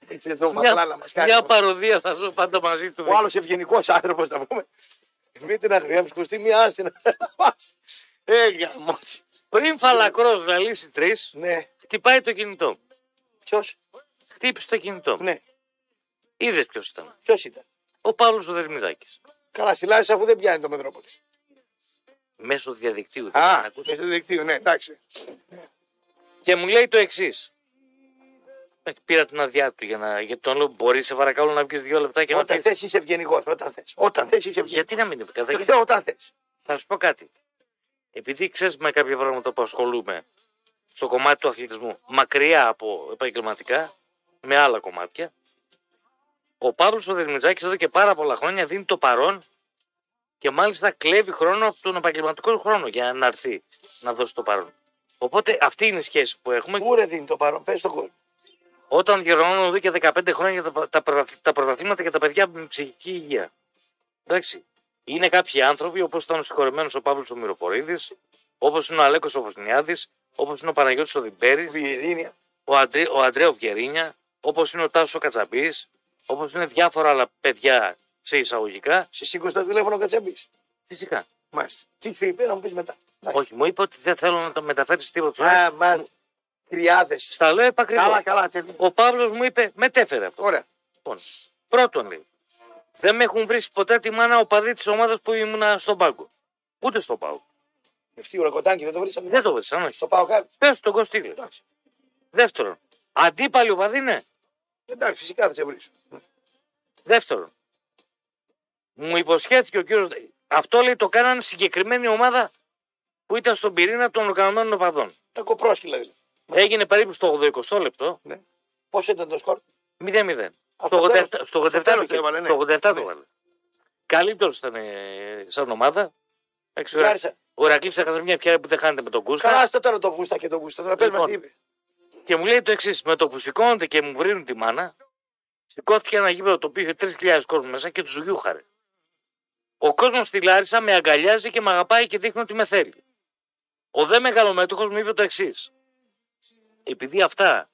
Έτσι εδώ μαγλάλα μας κάνει. Μια παροδία θα ζω πάντα μαζί του. Ο άλλος ευγενικός άνθρωπος να πούμε. Μην την αγριάβει κουστί, μία άστη να πας. Ε, γαμώτης. Πριν φαλακρό να λύσει τρεις, Ναι, χτυπάει το κινητό. ποιος, Χτύπησε το κινητό. ναι, Είδες ποιος ήταν. ποιος ήταν; Ο Παύλος ο Δερμιδάκης. Καλά, στη Λάρισα αφού δεν πιάνει το Μετρόπολης. Μέσω διαδικτύου. δεν Α, τον ακούς. μέσω του δικτύου, ναι, εντάξει. Και μου λέει το εξής. Πήρα την αδειά του για να. Γιατί τον λέω: Μπορείς, σε παρακαλώ, να βγει δύο λεπτά και να Όταν πεις. θες είσαι ευγενικός, όταν θες. Όταν θες είσαι ευγενικός. Γιατί να μην είναι κατά. Όταν θες. Θα σου πω κάτι. Επειδή ξέρεις με κάποια πράγματα που ασχολούμαι στο κομμάτι του αθλητισμού, μακριά από επαγγελματικά, με άλλα κομμάτια, ο Παύλος ο Δερμιτζάκης εδώ και πάρα πολλά χρόνια δίνει το παρόν και μάλιστα κλέβει χρόνο από τον επαγγελματικό χρόνο για να έρθει να δώσει το παρόν. Οπότε αυτή είναι η σχέση που έχουμε. Πού ρε δίνει το παρόν, πες τον κόσμο. Όταν διοργανώνω εδώ και 15 χρόνια τα, τα, πρωταθ- τα πρωταθλήματα για τα παιδιά με ψυχική υγεία. Εντάξει. Είναι κάποιοι άνθρωποι, όπως ήταν ο συγχωρεμένος ο Παύλος ο Μυροφορίδης, όπως είναι ο Αλέκος ο Βοσνιάδης, όπως είναι ο Παναγιώτης ο Διμπέρη, Βιερίνια. ο, Αντρέ, ο Αντρέο Βγερίνια, όπως είναι ο Τάσος Κατσαμπής, όπως είναι διάφορα άλλα παιδιά σε εισαγωγικά. Σε σήκωσε το τηλέφωνο κατσαμπή. Φυσικά. Μάλιστα. Τι σου είπε, θα μου πεις μετά. Όχι, μου είπε ότι δεν θέλω να το μεταφέρεις τίποτα. Α, μα. Κρυάδε. Στα λέω επακριβώς. Καλά, καλά, τελείω. Ο Παύλος μου είπε, μετέφερε αυτό. Ωραία. Λοιπόν, πρώτον λέει, δεν με έχουν βρει ποτέ τη μάνα οπαδοί της ομάδας που ήμουνα στον πάγκο. Ούτε στον πάγκο. Ευτή ουρακοτάκι δεν το βρήσατε. Δεν το βρίσκαν, όχι. Το πάω κάτι. Πες τον Κωστήλιο. Εντάξει. Δεύτερον, αντίπαλοι οπαδοί είναι. Εντάξει, φυσικά δεν σε βρίσκω. Δεύτερον, μου υποσχέθηκε ο κύριο. Αυτό λέει το κάνανε συγκεκριμένη ομάδα που ήταν στον πυρήνα των οργανωμένων οπαδών. Τα κοπρόσκυλα δηλαδή. Έγινε περίπου στο 80 λεπτό, Ναι. Πόσο ήταν το σκορ; 0-0. Από Στο το 87 τέλος. στο 87 Στο τέλος το το έβαλε, ναι. στο 87 το Ναι. έβαλε. Καλύτερο ήταν ε, σαν ομάδα. Εντάξει, ο Χάρισα. Ο Ηρακλής έχασε μια ευκαιρία που δεν χάνεται με τον Κούστα. Καλά, στο τώρα το βούστα και το βούστα. Τώρα πες μας Λοιπόν. τι είπε. Και μου λέει το εξής: Με το που σηκώνονται και μου βρίνουν τη μάνα, σηκώθηκε ένα γήπεδο το οποίο είχε 3.000 κόσμος μέσα και τους γιούχαρε. Ο κόσμος στη Λάρισα με αγκαλιάζει και με αγαπάει και δείχνει ότι με θέλει. Ο δε μεγαλομέτωχος μου είπε το εξής. Επειδή αυτά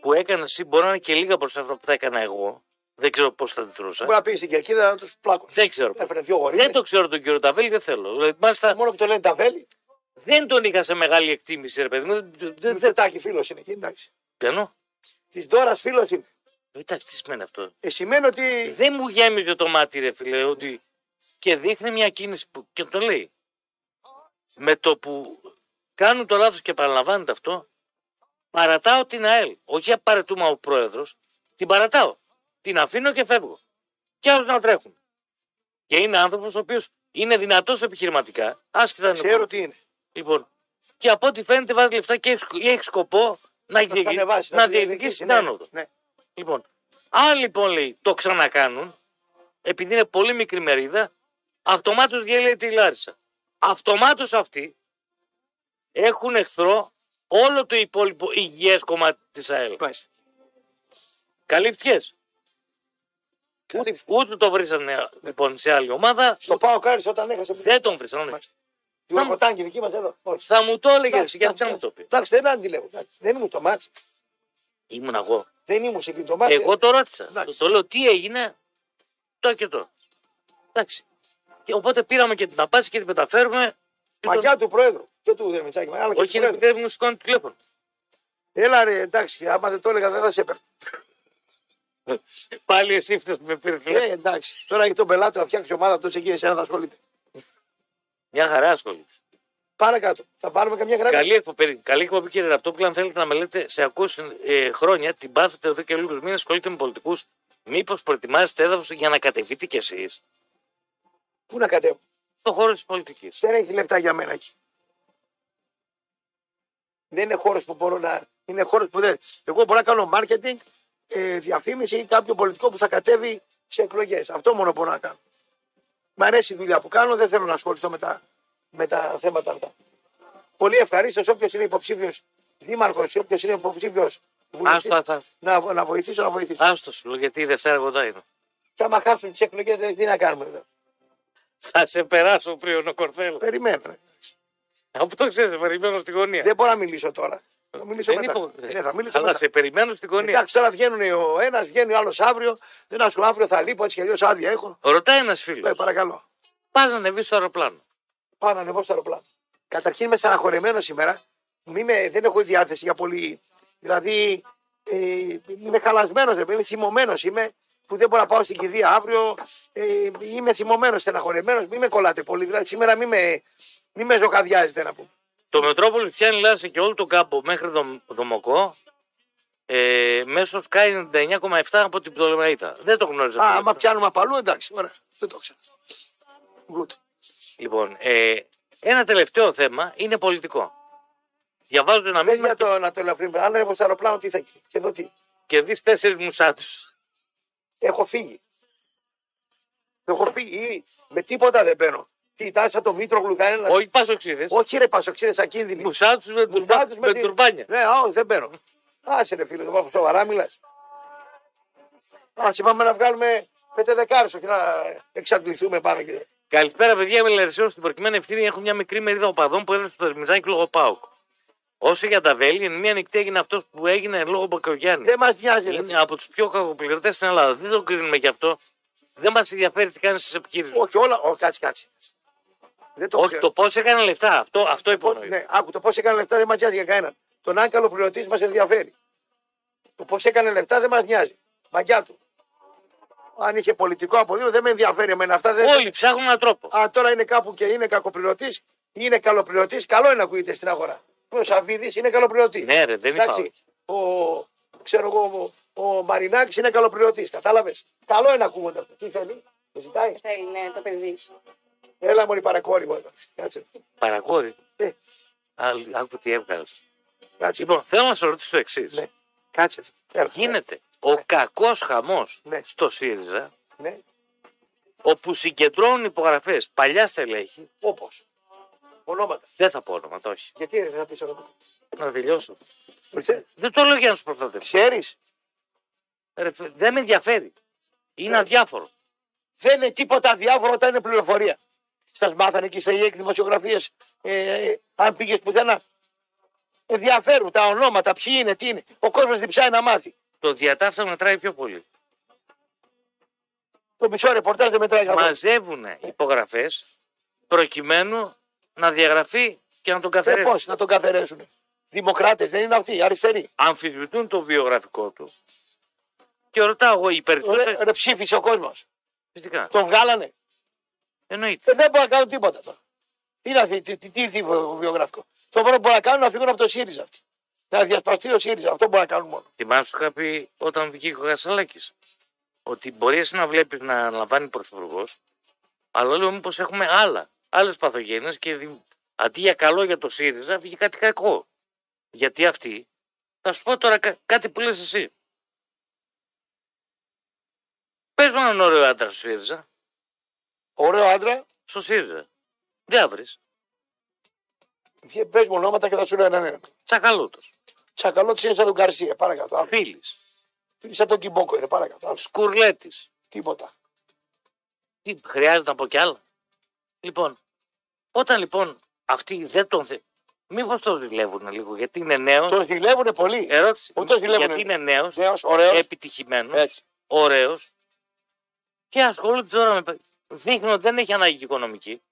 που έκανε εσύ μπορεί να είναι και λίγα προς αυτά που θα έκανα εγώ, δεν ξέρω πώς θα αντιδρούσα. Μπορεί να πει στην κερκίδα να τους πλάκουν. Δεν ξέρω. Έφερε δύο Δεν γορίλες. το ξέρω τον κύριο Ταβέλη, δεν θέλω. Δηλαδή, μάλιστα Μόνο που το λένε τα βέλη. δεν τον είχα σε μεγάλη εκτίμηση, ρε παιδί μου. Δεν- Δεν δεν- Μητσοτάκη φίλος είναι εκεί, εντάξει. Πιανό. Της Ντόρας φίλος είναι. Εντάξει, τι σημαίνει αυτό; Ε, σημαίνει ότι. Δεν μου γέμιζε το μάτι, ρε φίλε, ότι. Και δείχνει μια κίνηση που. και το λέει. Με το που κάνουν το λάθος και παραλαμβάνεται αυτό, παρατάω την ΑΕΛ. Όχι απαραίτημα ο πρόεδρος, την παρατάω. Την αφήνω και φεύγω. Και άλλους να τρέχουν. Και είναι άνθρωπος ο οποίος είναι δυνατός επιχειρηματικά, άσχετα αν είναι Ξέρω τι είναι. Λοιπόν, και από ό,τι φαίνεται βάζει λεφτά και έχει, σκο- έχει σκοπό να, Να τα διεκδικήσει- ανεβάσει, να τα διεκδικήσει την ναι. άνοδο. Ναι. Λοιπόν, αν λοιπόν λέει το ξανακάνουν, επειδή είναι πολύ μικρή μερίδα, αυτομάτως διέλυεται η Λάρισα. Αυτομάτως αυτοί έχουν εχθρό όλο το υπόλοιπο υγιές κομμάτι της ΑΕΛ. Μάλιστα. Καλύφθηκες; Καλή- Ούτε το βρήσανε λοιπόν σε άλλη ομάδα, Στο πάω κάρις όταν έχασε. δεν τον βρήσανε. ναι. Μάλιστα. Η ουρακοτάκι δική μας εδώ. Όχι. Θα μου το έλεγες Εντάξει, γιατί δεν μου εντάξει, το πεις. Εντάξει, δεν αντιλέγω. εντάξει. Δεν ήμουν στο μάτσο. Ήμουν εγώ. Δεν ήμουν σε εκείνο το μάτσο. Εγώ το ρώτησα. Εντάξει. Το λέω τι έγινε, το και το. Εντάξει. Και οπότε πήραμε και την απάντηση και την μεταφέρουμε. Και τον- Μακιά του Πρόεδρου. Και του Δερμιτσάκη. Αλλά και Όχι, του είναι Πρόεδρου. επειδή μου σηκώνει το τηλέφωνο. Έλα ρε, εντάξει, άμα δεν το έλεγα δεν θα σε έπαιρνε. Πάλι εσύ φταίει που με πήρες Ε, τηλέφωνο. εντάξει. Τώρα έχει τον πελάτη να φτιάξει ομάδα, τόσο εκεί εσένα θα ασχολείται. Μια χαρά ασχολείται. Πάρε κάτω. Θα πάρουμε καμιά γραμμή. Καλή εκπομπή, καλή εκπομπή κύριε Ραπτόπουλα. Αν θέλετε να με λέτε σε ακούσει ε, χρόνια, την πάθετε εδώ και λίγους μήνες, ασχολείται με πολιτικούς. Μήπως προετοιμάζετε έδαφος για να κατεβείτε κι εσείς; Πού να κατέβω; στον χώρο της πολιτικής. Δεν έχει λεφτά για μένα εκεί. Δεν είναι χώρος που μπορώ να. Είναι χώρος που δεν. Εγώ μπορώ να κάνω marketing, ε, διαφήμιση ή κάποιο πολιτικό που θα κατέβει σε εκλογές. Αυτό μόνο μπορώ να κάνω. Μ' αρέσει η δουλειά που κάνω, δεν θέλω να ασχοληθώ με τα, με τα θέματα αυτά. Πολύ ευχαρίστως όποιος είναι υποψήφιος δήμαρχος ή όποιος είναι υποψήφιος Άστο, άστο. να, να βοηθήσω, να βοηθήσω. Άστο σου, λέω, γιατί η Δευτέρα κοντά είναι. Και άμα χάσουν τις εκλογές, τι να κάνουμε. δηλαδή. Θα σε περάσω πριν ο Κορθέλο. Περιμένω. Από το ξέρεις, περιμένω στην γωνία. Δεν μπορώ να μιλήσω τώρα. Θα μιλήσω Δεν μετά. είπα- Ναι, θα μιλήσω Αλλά μετά. σε περιμένω στην γωνία. Εντάξει, τώρα βγαίνουν ο ένας, βγαίνει ο άλλος αύριο. Δεν ασκώ αύριο, θα λείπω έτσι κι αλλιώς άδεια έχω. Ρωτάει ένας Ε, φίλο. παρακαλώ. Πας να ανεβείς στο αεροπλάνο. Πάω να ανεβώ στο αεροπλάνο. Καταρχήν είμαι στεναχωρεμένο σήμερα. Μη με, δεν έχω διάθεση για πολύ. Δηλαδή, ε, είμαι χαλασμένος, είμαι θυμωμένος. Είμαι που δεν μπορώ να πάω στην κηδεία αύριο. Ε, είμαι θυμωμένος, στεναχωρεμένο. Μην με κολλάτε πολύ. Δηλαδή, σήμερα μην με, μη με ζωκαδιάζετε να πούμε. Το Μετρόπολη πιάνει λάση και όλο το κάμπο μέχρι δομ, Δομοκό. Ε, μέσω Sky 99,7 από την Πτολεμαΐτα. Δεν το γνώριζα. Α, αυτό. άμα πιάνουμε απ' αλλού, εντάξει, ωραία. Δεν το ξέρω. Good. Λοιπόν, ε, ένα τελευταίο θέμα είναι πολιτικό. Διαβάζω ένα Πες μήνυμα για το να το ελαφρύνουμε. Αν ανέβω στο αεροπλάνο, τι θα γίνει; Και εδώ τι; και δεις τέσσερις μουσάτους. Έχω φύγει. Έχω φύγει. Με τίποτα δεν μπαίνω. Τι, τάξα το μήτρο γλουκάνενα. Όχι πασοξίδες. Όχι ρε πασοξίδες ακίνδυνοι. Μουσάτους με, Μουσάτους με, τη- τουρμπάνια. Ναι, α, όχι, δεν μπαίνω. Άσε ρε φίλε, το πάω σοβαρά μιλάς. Άσε πάμε να βγάλουμε πέντε δεκάρες, όχι να εξαντληθούμε πάνω και... Καλησπέρα, παιδιά. Είμαι Λαρισαίο. Στην προκειμένη ευθύνη έχω μια μικρή μερίδα οπαδών που έδωσε στο Δερμιζάκι λόγω Πάουκ. Όσο για τα βέλη, εν μία νυχτή έγινε αυτός που έγινε λόγω Μπακογιάννη. Δεν μας νοιάζει ρε Είναι φίλε. από τους πιο κακοπληρωτές στην Ελλάδα. Δεν το κρίνουμε γι' αυτό. Δεν μας ενδιαφέρει τι κάνει στις επιχείρησεις. Όχι όλα, όχι κάτσε κάτσε. Δεν το Όχι, ξέρω. το πώς έκανε λεφτά. Αυτό, αυτό Το- υπονοεί. Ναι, άκου, το πώς έκανε λεφτά δεν μας νοιάζει για κανέναν. Τον αν καλοπληρωτή μας ενδιαφέρει. Το πώς έκανε λεφτά δεν μας νοιάζει. Μαγιά του. Αν είχε πολιτικό αποδείο δεν με ενδιαφέρει εμένα αυτά. Δεν... Όλοι ψάχνουν έναν τρόπο. Αν τώρα είναι κάπου και είναι κακοπληρωτής, είναι καλοπληρωτής, καλό είναι να ακούγεται στην αγορά. Ο Σαββίδης είναι καλοπληρωτής. Ναι, ρε, δεν Εντάξει, υπάρχει. ο, ξέρω εγώ, ο, ο Μαρινάκης είναι καλοπληρωτής. Κατάλαβες. Καλό είναι να ακούγονται αυτά. Τι θέλει, με ζητάει; Θέλει, ναι, το παιδί. Έλα μόλι παρακόρη μου εδώ. Κάτσε. Παρακόρη. Ε, Άλλη- Άκου τι έβγαλες. κάτσε. Λοιπόν, θέλω να σε ρωτήσω το εξής. Ναι. Κάτσε. Έλα. Γίνεται ο κακός χαμός Ναι. στο ΣΥΡΙΖΑ, Ναι. όπου συγκεντρώνουν υπογραφές παλιά στελέχη. Όπως. Ονόματα. Δεν θα πω ονόματα, όχι. Γιατί δεν θα πεις ονόματα. Να τελειώσω. Ξέρεις, Δεν το λέω για να σου προστατεύσω. Ξέρεις, Ρε, φε- Δεν με ενδιαφέρει. Είναι Ναι. αδιάφορο. δεν είναι τίποτα διάφορο όταν είναι πληροφορία. Σας μάθανε εκεί στα ΙΕΚ δημοσιογραφίε, ε, αν πήγες πουθενά. Ενδιαφέρουν τα ονόματα, ποιοι είναι, τι είναι. Ο κόσμος διψάει να μάθει. Το διατάφτα μετράει πιο πολύ. Το μισό ρεπορτάζ δεν μετράει καθόλου. Μαζεύουν υπογραφές προκειμένου να διαγραφεί και να τον Ε, καθαρίσουν. Πώς να τον καθαρέσουν. Δημοκράτες δεν είναι αυτοί, αριστεροί. Αμφισβητούν το βιογραφικό του. Και ρωτάω εγώ, οι περισσότεροι. Ρε, ρε, ψήφισε ο κόσμος. Φυσικά. Τον βγάλανε. Εννοείται. Ε, δεν μπορούν να κάνουν τίποτα τώρα. Τι να τι, τι, τι, τι βιογραφικός. Το μόνο που μπορούν να κάνουν είναι να φύγουν από το ΣΥΡΙΖΑ αυτοί. Να διασπαστεί ο ΣΥΡΙΖΑ. Αυτό μπορούν να κάνουν μόνο. Θυμάσαι σου είχα πει όταν βγήκε ο Κασαλάκη. Ότι μπορείς εσύ να βλέπεις να αναλαμβάνει πρωθυπουργός, αλλά λέω μήπως έχουμε άλλα. Άλλες παθογένειες και δι- αντί για καλό για το ΣΥΡΙΖΑ βγήκε κάτι κακό. Γιατί αυτοί, θα σου πω τώρα κα- κάτι που λες εσύ. Πες μου έναν ωραίο άντρα στο ΣΥΡΙΖΑ. Ωραίο άντρα, Στο ΣΥΡΙΖΑ. Δεν θα βρεις. πες μου ονόματα και θα σου λέω έναν ένα. Τσακαλώτος. Τσακαλώ είναι σαν τον Καρσία. Παρακάτω. Άλλο. Φίλης. Φίλοι σαν τον Κιμπόκο είναι. Παρακάτω. Άλλο. Σκουρλέτης. Τίποτα. Τι χρειάζεται να πω κι άλλα. Λοιπόν, όταν λοιπόν αυτοί δεν τον θε... Μήπως το ζηλεύουν λίγο γιατί είναι νέος. Τον ζηλεύουν πολύ. Ερώτηση. Ούτε ζηλεύουνε; Γιατί είναι νέος, Νέος, ωραίος. επιτυχημένος, Έτσι. ωραίος και ασχολούνται τώρα με... Δείχνουν ότι δεν έχει ανάγκη οικονομική.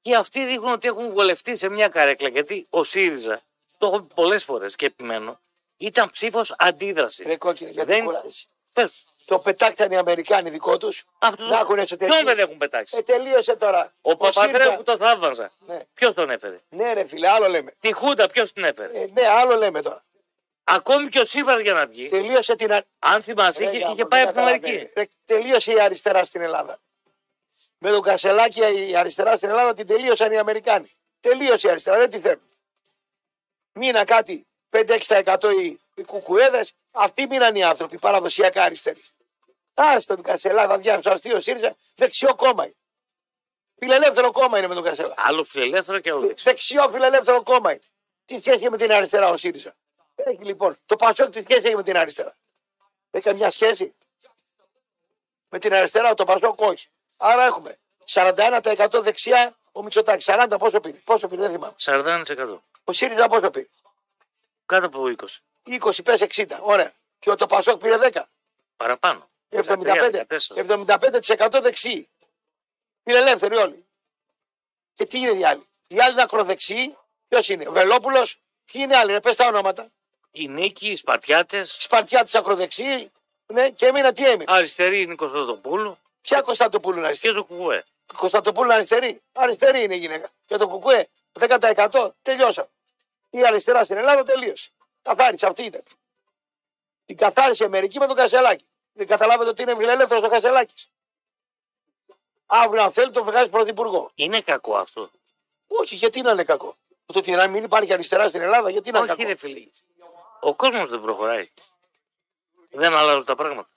Και αυτοί δείχνουν ότι έχουν βολευτεί σε μια καρέκλα γιατί ο ΣΥΡΙΖΑ, το έχω πει πολλές φορές και επιμένω, ήταν ψήφος αντίδρασης. Ρε κόκκινη, γιατί Δεν- κουράζεσαι. Πες, Το πετάξαν οι Αμερικάνοι δικό τους. αυτό Να έχουν το... εσωτερική. Ποιον δεν έχουν πετάξει; Ε, τελείωσε τώρα. ο Παπαδρέου ΣΥΡΙΖΑ- που το θαύμαζα. Ναι. Ποιος τον έφερε; ναι, ρε φίλε, άλλο λέμε. Τη Χούντα ποιος την έφερε; Ε, ναι, άλλο λέμε τώρα. Ακόμη και ο Σίβα για να βγει. Τελείωσε την. α- Αν θυμάσαι, Ρε, είχε, γάμο, είχε δεν πάει από την καταλαβαίνει. Αμερική. Ρε, Τελείωσε η αριστερά στην Ελλάδα. Με τον Κασελάκη η αριστερά στην Ελλάδα την τελείωσαν οι Αμερικάνοι. Τελείωσε η αριστερά, δεν τη θέλουν. Μείνα κάτι 5-6% οι, οι κουκουέδες, αυτοί μείναν οι άνθρωποι παραδοσιακά αριστεροί. Άστο τον Κασελάκη, θα βγει αστείο ΣΥΡΙΖΑ, δεξιό κόμμα είναι. Φιλελεύθερο κόμμα είναι με τον Κασελάκη. Άλλο φιλελεύθερο και άλλο δεξιό. Δεξιό φιλελεύθερο κόμμα είναι. Τι σχέση έχει με την αριστερά ο ΣΥΡΙΖΑ; Έχει λοιπόν. Το Πασόκ τι σχέση έχει με την αριστερά; Έχει καμιά σχέση; Με την αριστερά το Πασόκ όχι. Άρα έχουμε 41% δεξιά ο Μητσοτάκης. 40 πόσο πήρε; Πόσο πήρε, δεν θυμάμαι. 41%. Ο ΣΥΡΙΖΑ πόσο πήρε. Κάτω από 20. 20 πες 60. Ωραία. Και ο το Πασόκ πήρε 10. Παραπάνω. 75, 14. 75% δεξιοί. Φιλελεύθεροι όλοι. Και τι είναι οι άλλοι; Οι άλλοι είναι ακροδεξιοί. Ποιος είναι, ο Βελόπουλος. Ποιοι είναι οι άλλοι, πες τα ονόματα. Η Νίκη, οι Σπαρτιάτες. Σπαρτιά τη ακροδεξιοί. Ναι, και έμεινα τι έμεινε; Αριστερή είναι η Κωνσταντοπούλου Ποια Κωνσταντοπούλου είναι αριστερή. και το κουκουέ. Κωνσταντοπούλου είναι αριστερή. Αριστερή είναι η γυναίκα. Και το κουκουέ 10% τελειώσαμε. Η αριστερά στην Ελλάδα τελείωσε. Καθάρισε, αυτή ήταν. Την καθάρισε η Αμερική με τον Κασελάκη. Δεν καταλάβετε ότι είναι φιλελεύθερος ο Κασελάκης. Αύριο, αν θέλει, το βγάζει πρωθυπουργό. Είναι κακό αυτό. Όχι, γιατί να είναι κακό. Το ότι να μην υπάρχει αριστερά στην Ελλάδα, γιατί να είναι Όχι, κακό; ρε φίλε. Ο κόσμος δεν προχωράει. Δεν αλλάζουν τα πράγματα.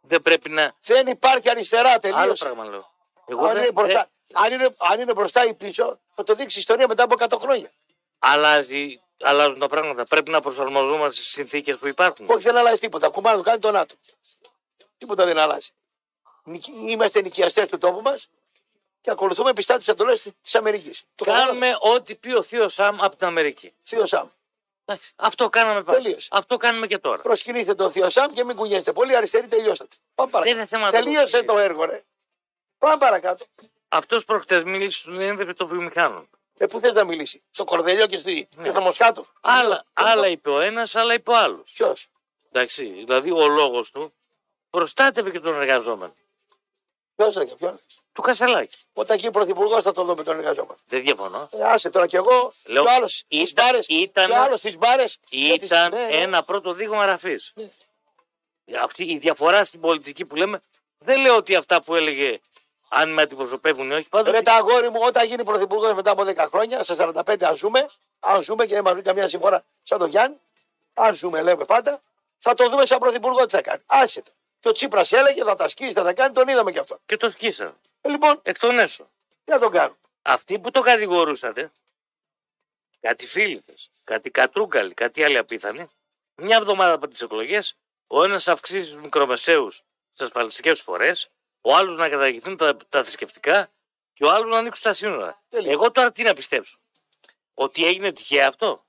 Δεν πρέπει να. Δεν υπάρχει αριστερά, Άλλο τελείωσε. πράγμα λέω. Εγώ Αν δεν, είναι, μπροστά, δεν- αν, είναι, αν είναι μπροστά ή πίσω, θα το δείξει η ιστορία μετά από 100 χρόνια. αλλάζει, αλλάζουν τα πράγματα. Πρέπει να προσαρμοζόμαστε στις συνθήκες που υπάρχουν. Όχι, δεν αλλάζει τίποτα. Κουμάνο κάνει το ΝΑΤΟ. Τίποτα δεν αλλάζει. Νικη- Είμαστε νοικιαστές του τόπου μας και ακολουθούμε πιστά τις εντολές της Αμερικής. Το Κάνουμε ό,τι πει ο Θείος Σαμ από την Αμερική. Θείος Σάμ. Εντάξει, Αυτό κάναμε πάντα. Τελείωσε. Αυτό κάνουμε και τώρα. Προσκυνήστε τον Θείο Σάμ και μην κουνιέστε. Πολύ αριστεροί τελειώσατε. Πάμε Δεν είναι παρακάτω. θέμα Τελείωσε το- το έργο, ρε. Πάμε παρακάτω. Αυτός προχτές μίλησε στον ένδεπε των βιομηχάνων. Ε, πού θε να μιλήσει, στο Κορδελιό και, στη, και στο Μοσχάτο. Άλλα, άλλα είπε ο ένας, άλλα είπε ο άλλος. Ποιος; Εντάξει, δηλαδή ο λόγος του προστάτευε και τον εργαζόμενο. Ποιος ρε, ποιο λες. Του Κασελάκη. Όταν γίνει πρωθυπουργός θα το δούμε τον εργαζόμενο. Δεν διαφωνώ. Ε, άσε τώρα κι εγώ. Λέω, κι άλλος στις ήταν- μπάρε. ήταν- Κι άλλος στις μπάρες. Ήταν ναι, ένα πρώτο δείγμα ραφή. Ναι. Αυτή η διαφορά στην πολιτική που λέμε, δεν λέω ότι αυτά που έλεγε αν με αντιπροσωπεύουν ή όχι. Πάντως Ρε τα αγόρι μου, όταν γίνει πρωθυπουργός μετά από 10 χρόνια, στα 45 αν ζούμε, αν ζούμε και δεν μας βρει καμία συμφορά σαν τον Γιάννη, αν ζούμε λέμε πάντα, θα το δούμε σαν πρωθυπουργό τι θα κάνει. Άσε το. Και ο Τσίπρας έλεγε θα τα σκίσει, θα τα κάνει, τον είδαμε και αυτό. και το σκίσαν. Ε, λοιπόν, Εκ των έσω. τι να τον κάνουν. Αυτοί που το κατηγορούσαν, κάτι φίληθε, κάτι κατρούγκαλοι, κάτι άλλοι απίθανοι, μια εβδομάδα από τις εκλογές, ο ένας αυξήσει τους μικρομεσαίους στις ασφαλιστικές φορές, ο άλλος να καταργηθούν τα, τα θρησκευτικά και ο άλλος να ανοίξουν τα σύνορα. Τέλεια. Εγώ τώρα τι να πιστέψω; Ότι έγινε τυχαία αυτό;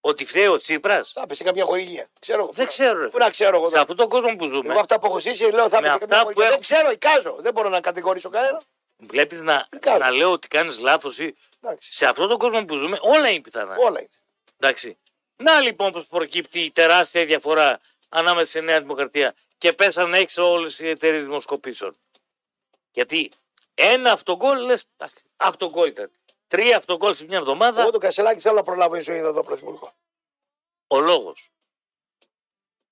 Ότι φταίει ο Τσίπρας; Θα πει σε καμιά χορηγία. Ξέρω εγώ. Δεν ξέρω. Ρε. Πού να ξέρω εγώ. Σε τώρα. αυτόν τον κόσμο που ζούμε, Εγώ αυτά που έχω ζήσει λέω θα Με πει σε αυτά καμιά που χορηγία. έχω- Δεν ξέρω, εικάζω. Δεν μπορώ να κατηγορήσω κανένα. βλέπεις να, κάνω; να λέω ότι κάνεις λάθος ή. Εντάξει. Σε αυτόν τον κόσμο που ζούμε, όλα είναι πιθανά. Όλα είναι. Εντάξει. Να λοιπόν πώς προκύπτει η τεράστια διαφορά ανάμεσα στη Νέα Δημοκρατία και πέσανε έξω όλες οι εταιρείες δημοσκοπήσεων. Γιατί ένα αυτογκόλ λες. Αυτογκόλ ήταν. Τρία αυτογκόλ σε μια εβδομάδα. Εγώ το κασελάκι θέλω να προλάβω η ζωή εδώ πρωθυπουργό. Ο λόγος.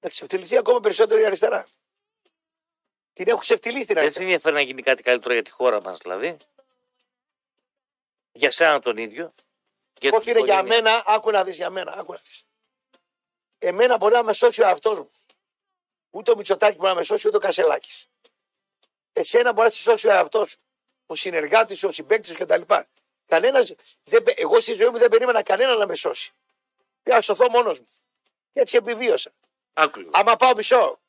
Να ξεφτυλιστεί ακόμα περισσότερο η αριστερά. Την έχουν ξεφτυλίσει την Δεν σε αριστερά. ενδιαφέρει να γίνει κάτι καλύτερο για τη χώρα μας δηλαδή. Για σένα τον ίδιο. Για Εγώ την φίλε για οικογένεια. μένα, άκου να δεις για μένα, άκου να δεις. Εμένα μπορεί να με σώσει ο εαυτός μου. Ούτε ο Μητσοτάκη μπορεί να με σώσει, ούτε ο Κασελάκης. Εσένα μπορείς να σε σώσει ο εαυτός σου. Ο συνεργάτης σου, ο συμπέκτη σου κτλ. Κανένας, δεν, πε- εγώ στη ζωή μου δεν περίμενα κανένα να με σώσει. Πήγα να σωθώ μόνος μου. Και έτσι επιβίωσα. Άκου λίγο. Άμα πάω μισό,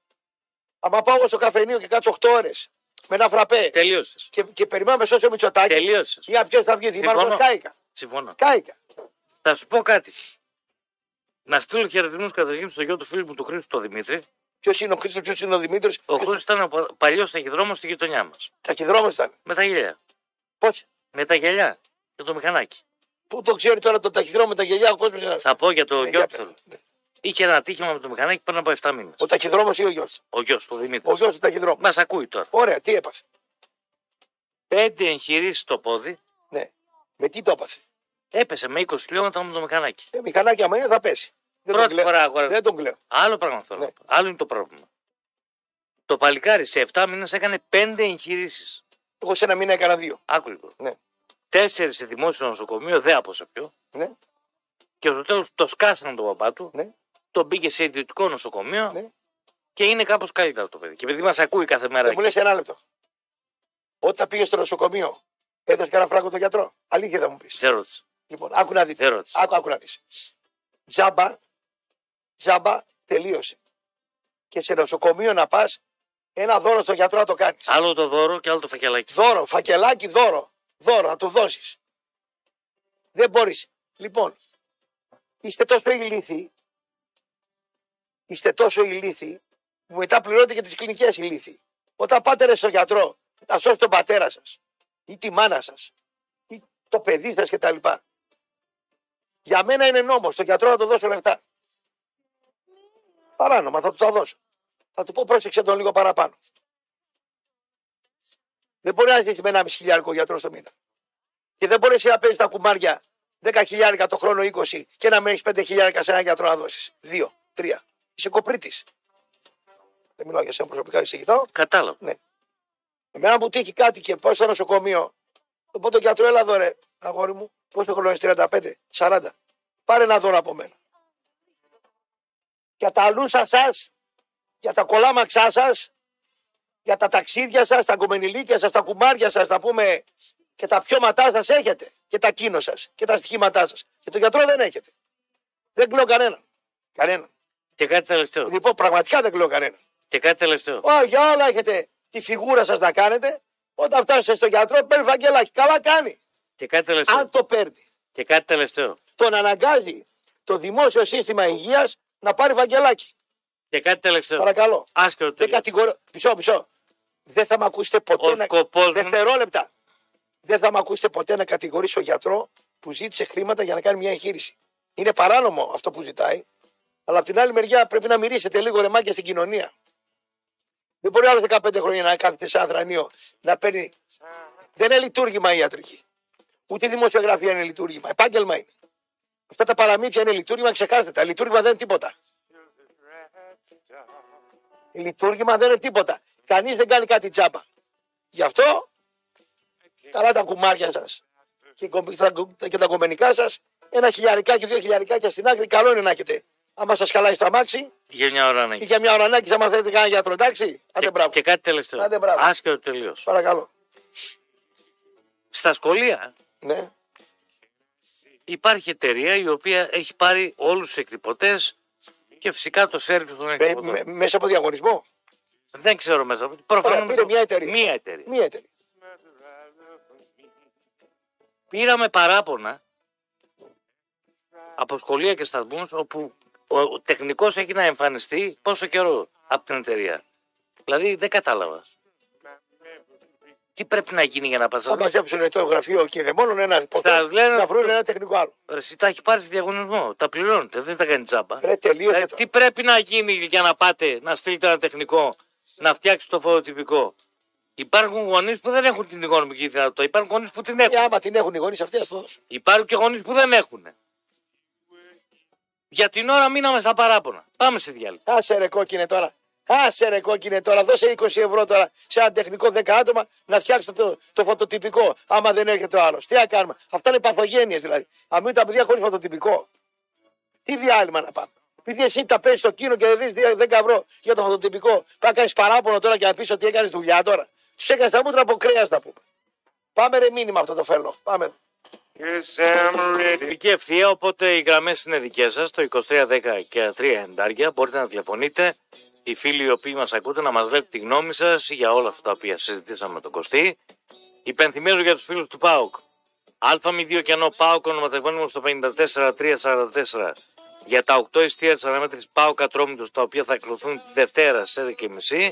άμα πάω εγώ στο καφενείο και κάτσω 8 ώρες με ένα φραπέ Τελείωσες. και, και περιμένω να με σώσει ο Μητσοτάκη. Τελείωσες. Για ποιος θα βγει, Δημάρχο, Συμφωνώ. κάηκα. Συμφωνώ. Κάηκα. Θα σου πω κάτι. Να στείλω χαιρετισμούς καταρχήν στο γιο του φίλου μου του Χρήστου τον Δημήτρη. Ποιος είναι ο Χρήστος, ποιος είναι ο Δημήτρης. Ο Χρήστος ήταν ο παλιός ταχυδρόμο στη γειτονιά μας. Ταχυδρόμο ήταν. Με τα γυαλιά. Πώς; Με τα γυαλιά και το μηχανάκι. Πού το ξέρει τώρα το ταχυδρόμο με τα γελιά ο κόσμος. Θα πω για το Ναι, γιο του. θέλω. Είχε ένα ατύχημα με το μηχανάκι πριν από 7 μήνες. Ο ταχυδρόμος ή ο γιος; Του. Ο γιος του, ο Δημήτρης. Ο γιος του ταχυδρόμου. Μας ακούει τώρα. Ωραία, τι έπαθε; Πέντε εγχειρήσεις στο πόδι Ναι. Με τι το έπαθε; έπεσε με 20 χιλιόμετρα με το μηχανάκι. Ε, μηχανάκι άμα είναι θα πέσει. Δεν τον Πρώτη κλαίω. φορά αγορά. Δεν τον κλαίω. Άλλο πράγμα θέλω. Ναι. να πω. Άλλο είναι το πρόβλημα. Το παλικάρι σε 7 μήνες έκανε 5 εγχειρήσεις. Εγώ σε ένα μήνα έκανα δύο. Άκου λίγο. Ναι. Τέσσερις σε δημόσιο νοσοκομείο, δεν από σε ποιο. Ναι, Και στο τέλος το σκάσανε τον παπά του, ναι, τον μπήκε σε ιδιωτικό νοσοκομείο ναι. και είναι κάπως καλύτερα το παιδί. Και επειδή μας ακούει κάθε μέρα. Δεν μου λες ένα λεπτό. Όταν πήγε στο νοσοκομείο, έδωσε κανένα φράγκο τον γιατρό. Αλήθεια θα μου πεις. Δεν ρώτησε. Λοιπόν, άκου να δεις. Δεν ρώτησε. Άκου, άκου να δεις. Τζάμπα, τζάμπα τελείωσε. Και σε νοσοκομείο να πας, ένα δώρο στον γιατρό να το κάνεις. Άλλο το δώρο και άλλο το φακελάκι. Δώρο, φακελάκι, δώρο. Δώρο, να του δώσεις. Δεν μπορείς. Λοιπόν, είστε τόσο ηλίθιοι. Είστε τόσο ηλίθιοι που μετά πληρώνετε και τις κλινικές ηλίθιοι. Όταν πάτε ρε στον γιατρό να σώσει τον πατέρα σας ή τη μάνα σας ή το παιδί σας κτλ. Για μένα είναι νόμος στον γιατρό να το δώσω λεφτά. Παράνομα, θα τους τα δώσω. Θα του πω πρόσεξε τον λίγο παραπάνω. Δεν μπορεί να ζήσει με ένα μισή χιλιάρικο γιατρό στο μήνα. Και δεν μπορείς να παίζεις τα κουμάρια 10 χιλιάρικα το χρόνο 20 και να με έχεις 5 χιλιάρικα σε ένα γιατρό να δώσεις. Δύο, τρία. Είσαι κοπρίτης. Δεν μιλάω για σένα προσωπικά, είσαι κοιτάω. Κατάλαβα. Ναι. Εμένα μου τύχει κάτι και πάω στο νοσοκομείο. Το πω τον γιατρό, έλα εδώ ρε, αγόρι μου. Πόσο χρόνο είναι 35, 40. Πάρε ένα δώρο από μένα. Για τα αλούσα σας, για τα κολάμαξά σας, για τα ταξίδια σας, τα κομμενιλίκια σας, τα κουμάρια σας, τα πούμε και τα πιώματά σας έχετε. Και τα κίνο σας και τα στοιχήματά σας. Και τον γιατρό δεν έχετε. Δεν κλαίω κανέναν. Κανέναν. Και κάτι τελευταίο. Λοιπόν, πραγματικά δεν κλαίω κανέναν. Και κάτι τελευταίο. Ω, για όλα έχετε τη φιγούρα σας να κάνετε. Όταν φτάσετε στο γιατρό, παίρνει βαγγελάκι. Καλά κάνει. Και κάτι τελευταίο. Αν το παίρνει. Και κάτι τελευταίο. Τον αναγκάζει το δημόσιο σύστημα υγείας να πάρει βαγγελάκι. Και κάτι τελευταίο. Παρακαλώ. Άσχετο Δεν τελείως. κατηγορώ. Μισό, μισό. Δεν θα με ακούσετε ποτέ Ο να. σκοπός μου- Δευτερόλεπτα. Δεν θα με ακούσετε ποτέ να κατηγορήσω γιατρό που ζήτησε χρήματα για να κάνει μια εγχείρηση. Είναι παράνομο αυτό που ζητάει. Αλλά από την άλλη μεριά πρέπει να μυρίσετε λίγο ρεμάκια στην κοινωνία. Δεν μπορεί άλλο 15 χρόνια να κάθεται σε ανθρανίο να παίρνει. Δεν είναι λειτουργήμα η ιατρική. Ούτε η δημοσιογραφία είναι λειτουργήμα. Επάγγελμα είναι. Αυτά τα παραμύθια είναι λειτουργήμα, ξεχάστε τα. Λειτουργήμα δεν είναι τίποτα. Λειτουργήμα δεν είναι τίποτα. Κανείς δεν κάνει κάτι τσάπα. Γι' αυτό καλά τα κουμάρια σας και, κομ- τα- και τα κομμενικά σας, ένα χιλιαρικάκι, δύο χιλιαρικάκια στην άκρη, καλό είναι να έχετε. Άμα σας χαλάει στα μάξι Για μια ώρα να ή γίνει. για μια ωρανάκι, άμα θέλετε κανένα γιατρό, εντάξει. Άντε Και, μπράβο. και κάτι τελευταίο. Άντε, μπράβο. Άσχετο τελείως. Παρακαλώ. Στα σχολεία Ναι. Υπάρχει εταιρεία η οποία έχει πάρει όλους τους εκτυπωτές και φυσικά το σερβις των Με- εκτυπωτών. με- μέσα από διαγωνισμό; Δεν ξέρω μέσα. Προφανώς πήρε μια εταιρεία. Μία εταιρεία. Μία εταιρεία. Πήραμε παράπονα από σχολεία και σταθμούς όπου ο, ο τεχνικός έχει να εμφανιστεί πόσο καιρό από την εταιρεία. Δηλαδή δεν κατάλαβα. Τι πρέπει να γίνει για να πας. Θα μαζέψουν το γραφείο και δεν μόνο ένα ποτέ Σας λένε- να βρουν ένα τεχνικό άλλο. Εσύ τα έχει πάρει σε διαγωνισμό. Τα πληρώνετε. Δεν τα κάνει τζάμπα. Ρε τελείωσε Ε, το. τι πρέπει να γίνει για να πάτε να στείλετε ένα τεχνικό να φτιάξει το φωτοτυπικό. Υπάρχουν γονείς που δεν έχουν την οικονομική δυνατότητα. Υπάρχουν γονείς που την έχουν. Ε, άμα την έχουν οι γονείς αυτοί, α το δώσουν. Υπάρχουν και γονείς που δεν έχουν. Για την ώρα μείναμε στα παράπονα. Πάμε σε διάλειμμα. Άσε ρε κόκκινε τώρα. Άσε ρε κόκκινε τώρα. Δώσε 20 ευρώ τώρα σε ένα τεχνικό 10 άτομα να φτιάξει το, το φωτοτυπικό. Άμα δεν έρχεται ο άλλος. Τι να κάνουμε. Αυτά είναι παθογένειες δηλαδή. Αν μείνουν τα παιδιά χωρίς φωτοτυπικό. Τι διάλειμμα να πάμε. Επειδή εσύ τα παίζεις στο κίνο και δεν δεις 10 ευρώ για το φωτοτυπικό, πάει να κάνεις παράπονο τώρα και να πεις ότι έκανες δουλειά τώρα. Τους έκανες τα μούτρα από κρέας να πούμε. Πάμε ρε μήνυμα αυτό το φέλο. Πάμε. Yes, I'm ready. Ειδική ευθεία, οπότε οι γραμμές είναι δικές σας, το 2310 και 3 εντάρια. Μπορείτε να τηλεφωνείτε. Οι φίλοι οι οποίοι μας ακούτε να μας λέτε τη γνώμη σας για όλα αυτά τα οποία συζητήσαμε με τον Κωστή. Υπενθυμίζω για τους φίλους του ΠΑΟΚ. ΑΜ2 και ενώ ΠΑΟΚ ονοματεπώνυμο στο 54344 για τα 8 ειστία της αναμέτρησης ΠΑΟΚ Ατρόμητος τα οποία θα εκδοθούν τη Δευτέρα σε 11.30.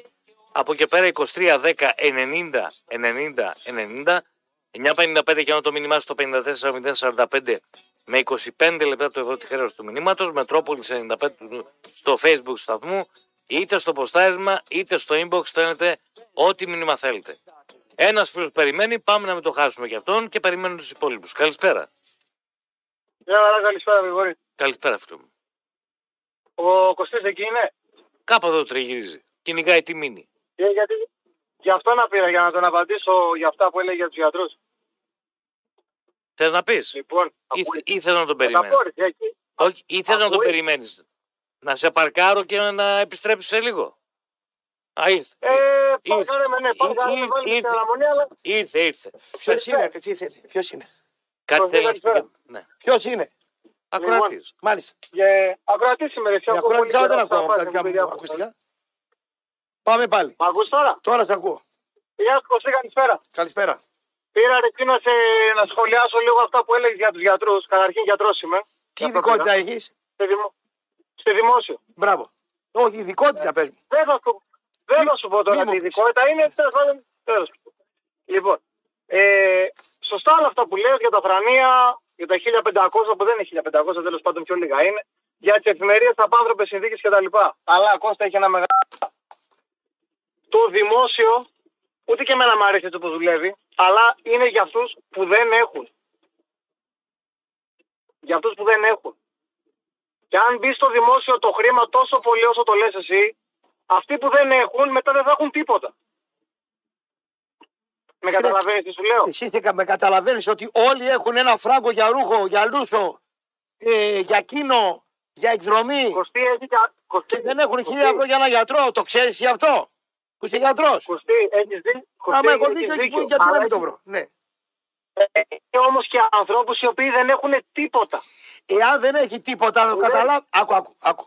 Από εκεί πέρα 23 10 90 90 90 9.55 και ενώ το μήνυμά στο 54.045 με 25 λεπτά το ευρώ τη χρέωση του μηνύματος. Μετρόπολης 95 στο facebook του σταθμού. Είτε στο ποστάρισμα είτε στο inbox στέλνετε ό,τι μήνυμα θέλετε. Ένας φίλος περιμένει, πάμε να μην το χάσουμε και αυτόν και περιμένουμε τους υπόλοιπους. Καλησπέρα. Ναι, αλλά καλησπέρα, Γρηγόρη. Καλησπέρα, φίλο μου. Ο Κωστής εκεί είναι; Κάπου εδώ τριγυρίζει. Κυνηγάει τη μήνυ. Ε, γιατί, γι' αυτό να πήρα, για να τον απαντήσω για αυτά που έλεγε για τους γιατρούς. Θες να πεις; Λοιπόν, Ή, ακούει. ή θες να τον Θα περιμένεις; πω, ρε, εκεί. Όχι, ή θες να τον Ακούει. περιμένεις; Να σε παρκάρω και να επιστρέψεις σε λίγο. Α, ήρθε. Ε, Ήρθε. πάρε με, ναι, πάρε Ήρθε. με, βάλει Ήρθε. την αναμονή, αλλά Ήρθε, ήρθε. Ποιος είναι, τι θέλει, ποιος είναι; Κάτι Τον θέλεις να σου πει; καλησπέρα. Ναι. Ποιος είναι; Ακροατής. Μάλιστα. και ακροατή σήμερα. εσύ, Για ακούω πολύ ακροατή δεν καιρό, ακούω αυτά από τα πάνε, δικά παιδιά, μου ακουστικά. Πάμε πάλι. Μ' ακούς τώρα. Τώρα σε ακούω. Γεια σου, Κωστή, καλησπέρα. Καλησπέρα. Πήρα ρε, να, σε, να σχολιάσω λίγο αυτά που έλεγες για τους γιατρούς. Καταρχήν γιατρός είμαι. Τι Γι' αυτό ειδικότητα πήρα. έχεις; Σε, δημο... σε δημόσιο. Μπράβο. Όχι, ειδικότητα πες μου. Δεν θα σου, δεν θα σου πω μη τώρα μου τι πεις. ειδικότητα είναι. τέλος πάντων, τέλος. Λοιπόν, ε, σωστά όλα αυτά που λες για τα θρανία, για τα 1500 που δεν είναι 1500, τέλος πάντων πιο λίγα είναι, για τις εφημερίες, τα άνθρωπες συνθήκες κτλ. Αλλά Κώστας έχει ένα μεγάλο. Το δημόσιο, ούτε και εμένα μου αρέσει έτσι που δουλεύει, αλλά είναι για αυτούς που δεν έχουν. Για αυτούς που δεν έχουν. Και αν μπεις στο δημόσιο το χρήμα τόσο πολύ όσο το λες εσύ, αυτοί που δεν έχουν μετά δεν θα έχουν τίποτα. Με Φίλε, καταλαβαίνεις τι σου λέω; Εσύ θε- με καταλαβαίνεις ότι όλοι έχουν ένα φράγκο για ρούχο, για λούσο, ε, για κίνο, για εκδρομή. Κωστή έχει και... Κωστή, Και δεν έχουν Κωστή, χίλια ευρώ για ένα γιατρό. Το ξέρεις γι' αυτό; Που είσαι γιατρός. Κωστή, έχεις δει. Κωστή, Άμα έχω έχεις δίκιο, δίκιο. γιατί να Αλλά μην το έχεις- βρω. Ναι. Έχει όμως και ανθρώπους οι οποίοι δεν έχουν τίποτα. Εάν δεν έχει τίποτα, να το Ναι. καταλάβω. Άκου, άκου, άκου.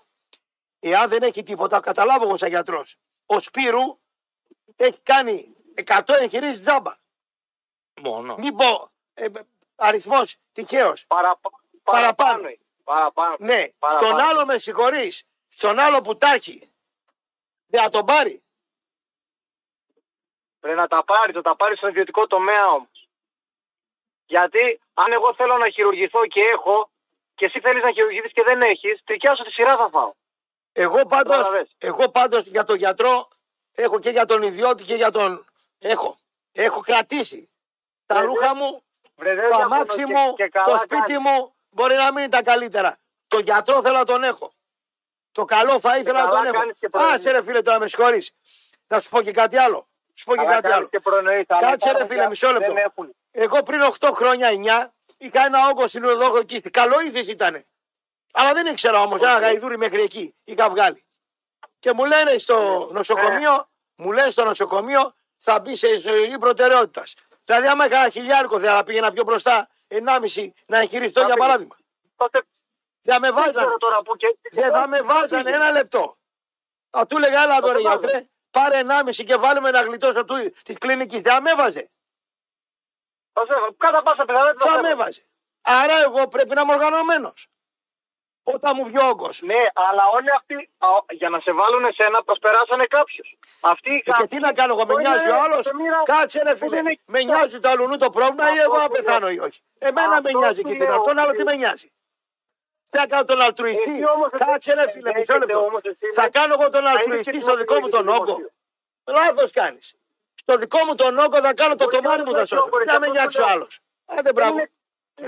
Εάν δεν έχει τίποτα, καταλάβω εγώ σαν γιατρός. Ο Σπύρου έχει κάνει 100 εγχειρήσεις τζάμπα. Μόνο. Μην πω ε, αριθμός τυχαίο. Παραπα... Παραπάνω. Παραπάνω. Παραπάνω. Ναι, Παραπάνω. στον άλλο με συγχωρείς. Στον άλλο που τα έχει. Δεν θα τον πάρει. Πρέπει να τα πάρει, το τα πάρει στον ιδιωτικό τομέα όμως. Γιατί αν εγώ θέλω να χειρουργηθώ και έχω, και εσύ θέλεις να χειρουργηθείς και δεν έχεις, τρικιά σου τη σειρά θα φάω. Εγώ πάντως, Κατάλαβες. εγώ πάντως για τον γιατρό έχω και για τον ιδιώτη και για τον... Έχω. Έχω κρατήσει. Τα Ε, ρούχα μου, Βρε, δεν το διαφωνώ αμάξι και- μου, και το καλά σπίτι κάνεις. μου μπορεί να μην είναι τα καλύτερα. Το γιατρό θέλω να τον έχω. Το καλό φαΐ θέλω να καλά τον έχω. κάνεις και προνοείς. Άσε ρε φίλε τώρα με συγχωρείς. Να σου πω και κάτι άλλο. Σου πω και Καλά κάτι κάνεις άλλο. και προνοείς, αλλά Κάτσε ρε υπάρχουν φίλε και μισό αυτοί λεπτό. Δεν έχουν. Εγώ πριν 8 χρόνια, 9, είχα ένα όγκο στην οδό εκεί. Καλό ήθες ήταν. Αλλά δεν ήξερα όμως. Ένα γαϊδούρι μέχρι εκεί είχα βγάλει. Και μου λένε στο νοσοκομείο, μου λένε στο νοσοκομείο θα μπει σε ζωή προτεραιότητας. Δηλαδή, άμα είχα ένα χιλιάρικο, θα πήγαινα πιο μπροστά, 1,5 να εγχειριστώ Θα για πήγες. παράδειγμα. Τότε Δεν με δεν βάζανε. ξέρω τώρα που και... Δεν θα με βάζανε ένα λεπτό. Θα του έλεγα, έλα τώρα το βάζω. γιατρέ, πάρε 1,5 και βάλε με ένα γλιτώσω του τη κλινική. Δεν θα με έβαζε. Θα σε- Κατά πάσα πιθανότητα Θα θα με σε- έβαζε. Άρα εγώ πρέπει να είμαι οργανωμένος. Όταν μου βγει ο όγκος. Ναι, αλλά όλοι αυτοί α, για να σε βάλουν εσένα προσπεράσανε κάποιους. Αυτοί Ε, και τι να κάνω εγώ, με Αυτό νοιάζει είναι ο άλλος; εκατομμύρια- Κάτσε ρε αυτό φίλε. είναι- Με νοιάζει το αλουνού το πρόβλημα ή Αυτό εγώ να που λέω. πεθάνω ή όχι; Εμένα με Αυτό νοιάζει που και την λέω, άλλο. Τον άλλο τι ότι- με νοιάζει; Τι θα κάνω τον αλτρουιστή; Εσύ όμως εσύ- Κάτσε ρε φίλε, μισό έχετε λεπτό. όμως εσύ Θα να- κάνω εγώ τον να αλτρουιστή είσαι στο δικό μου τον δημοσίου. όγκο. Λάθος κάνεις. Στο δικό μου τον όγκο θα κάνω το Μπορεί τομάρι να μου το θα έχει σώσω. όγκο, ρε, Δεν θα με και αυτό νοιάξει το ο λέω. άλλος. Άντε Δεν μπράβο. είναι,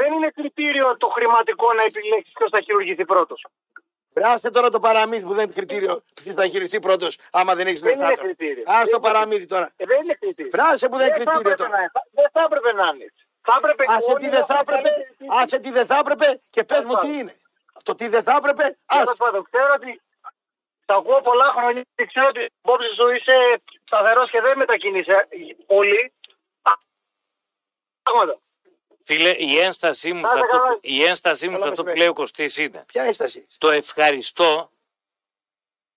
δεν είναι κριτήριο το χρηματικό να επιλέξεις ποιος θα χειρουργηθεί πρώτος. Φράσε τώρα το παραμύθι που δεν είναι κριτήριο. Ποιος θα χειριστεί πρώτος, άμα δεν έχεις Δεν λεφτά. είναι τώρα. κριτήριο. Α Δεν το είναι παραμύθι τώρα. Ε, δεν είναι κριτήριο. Φράσε που δεν είναι θα κριτήριο έπρεπε τώρα. να είναι. Δεν θα έπρεπε να είναι. έτσι. Θα έπρεπε Άσε όλοι τι να δεν θα έχουν έπρεπε, καλύτερη τύχη. άσε τι δεν θα έπρεπε και πες μου τι είναι. Το τι δεν θα έπρεπε, Τέλος άσε. πάντων, ξέρω ότι τα ακούω πολλά χρόνια και ξέρω ότι η υπόψη σου είσαι σταθερός και δεν μετακινείσαι πολύ. Α, Πράγματα. Φίλε, η ένστασή μου, Να σε είστε αυτό, καλά. που- η ένστασή μου Καλά σε αυτό που μεσημέρι. λέει ο Κωστής είναι Ποια έσταση. το ευχαριστώ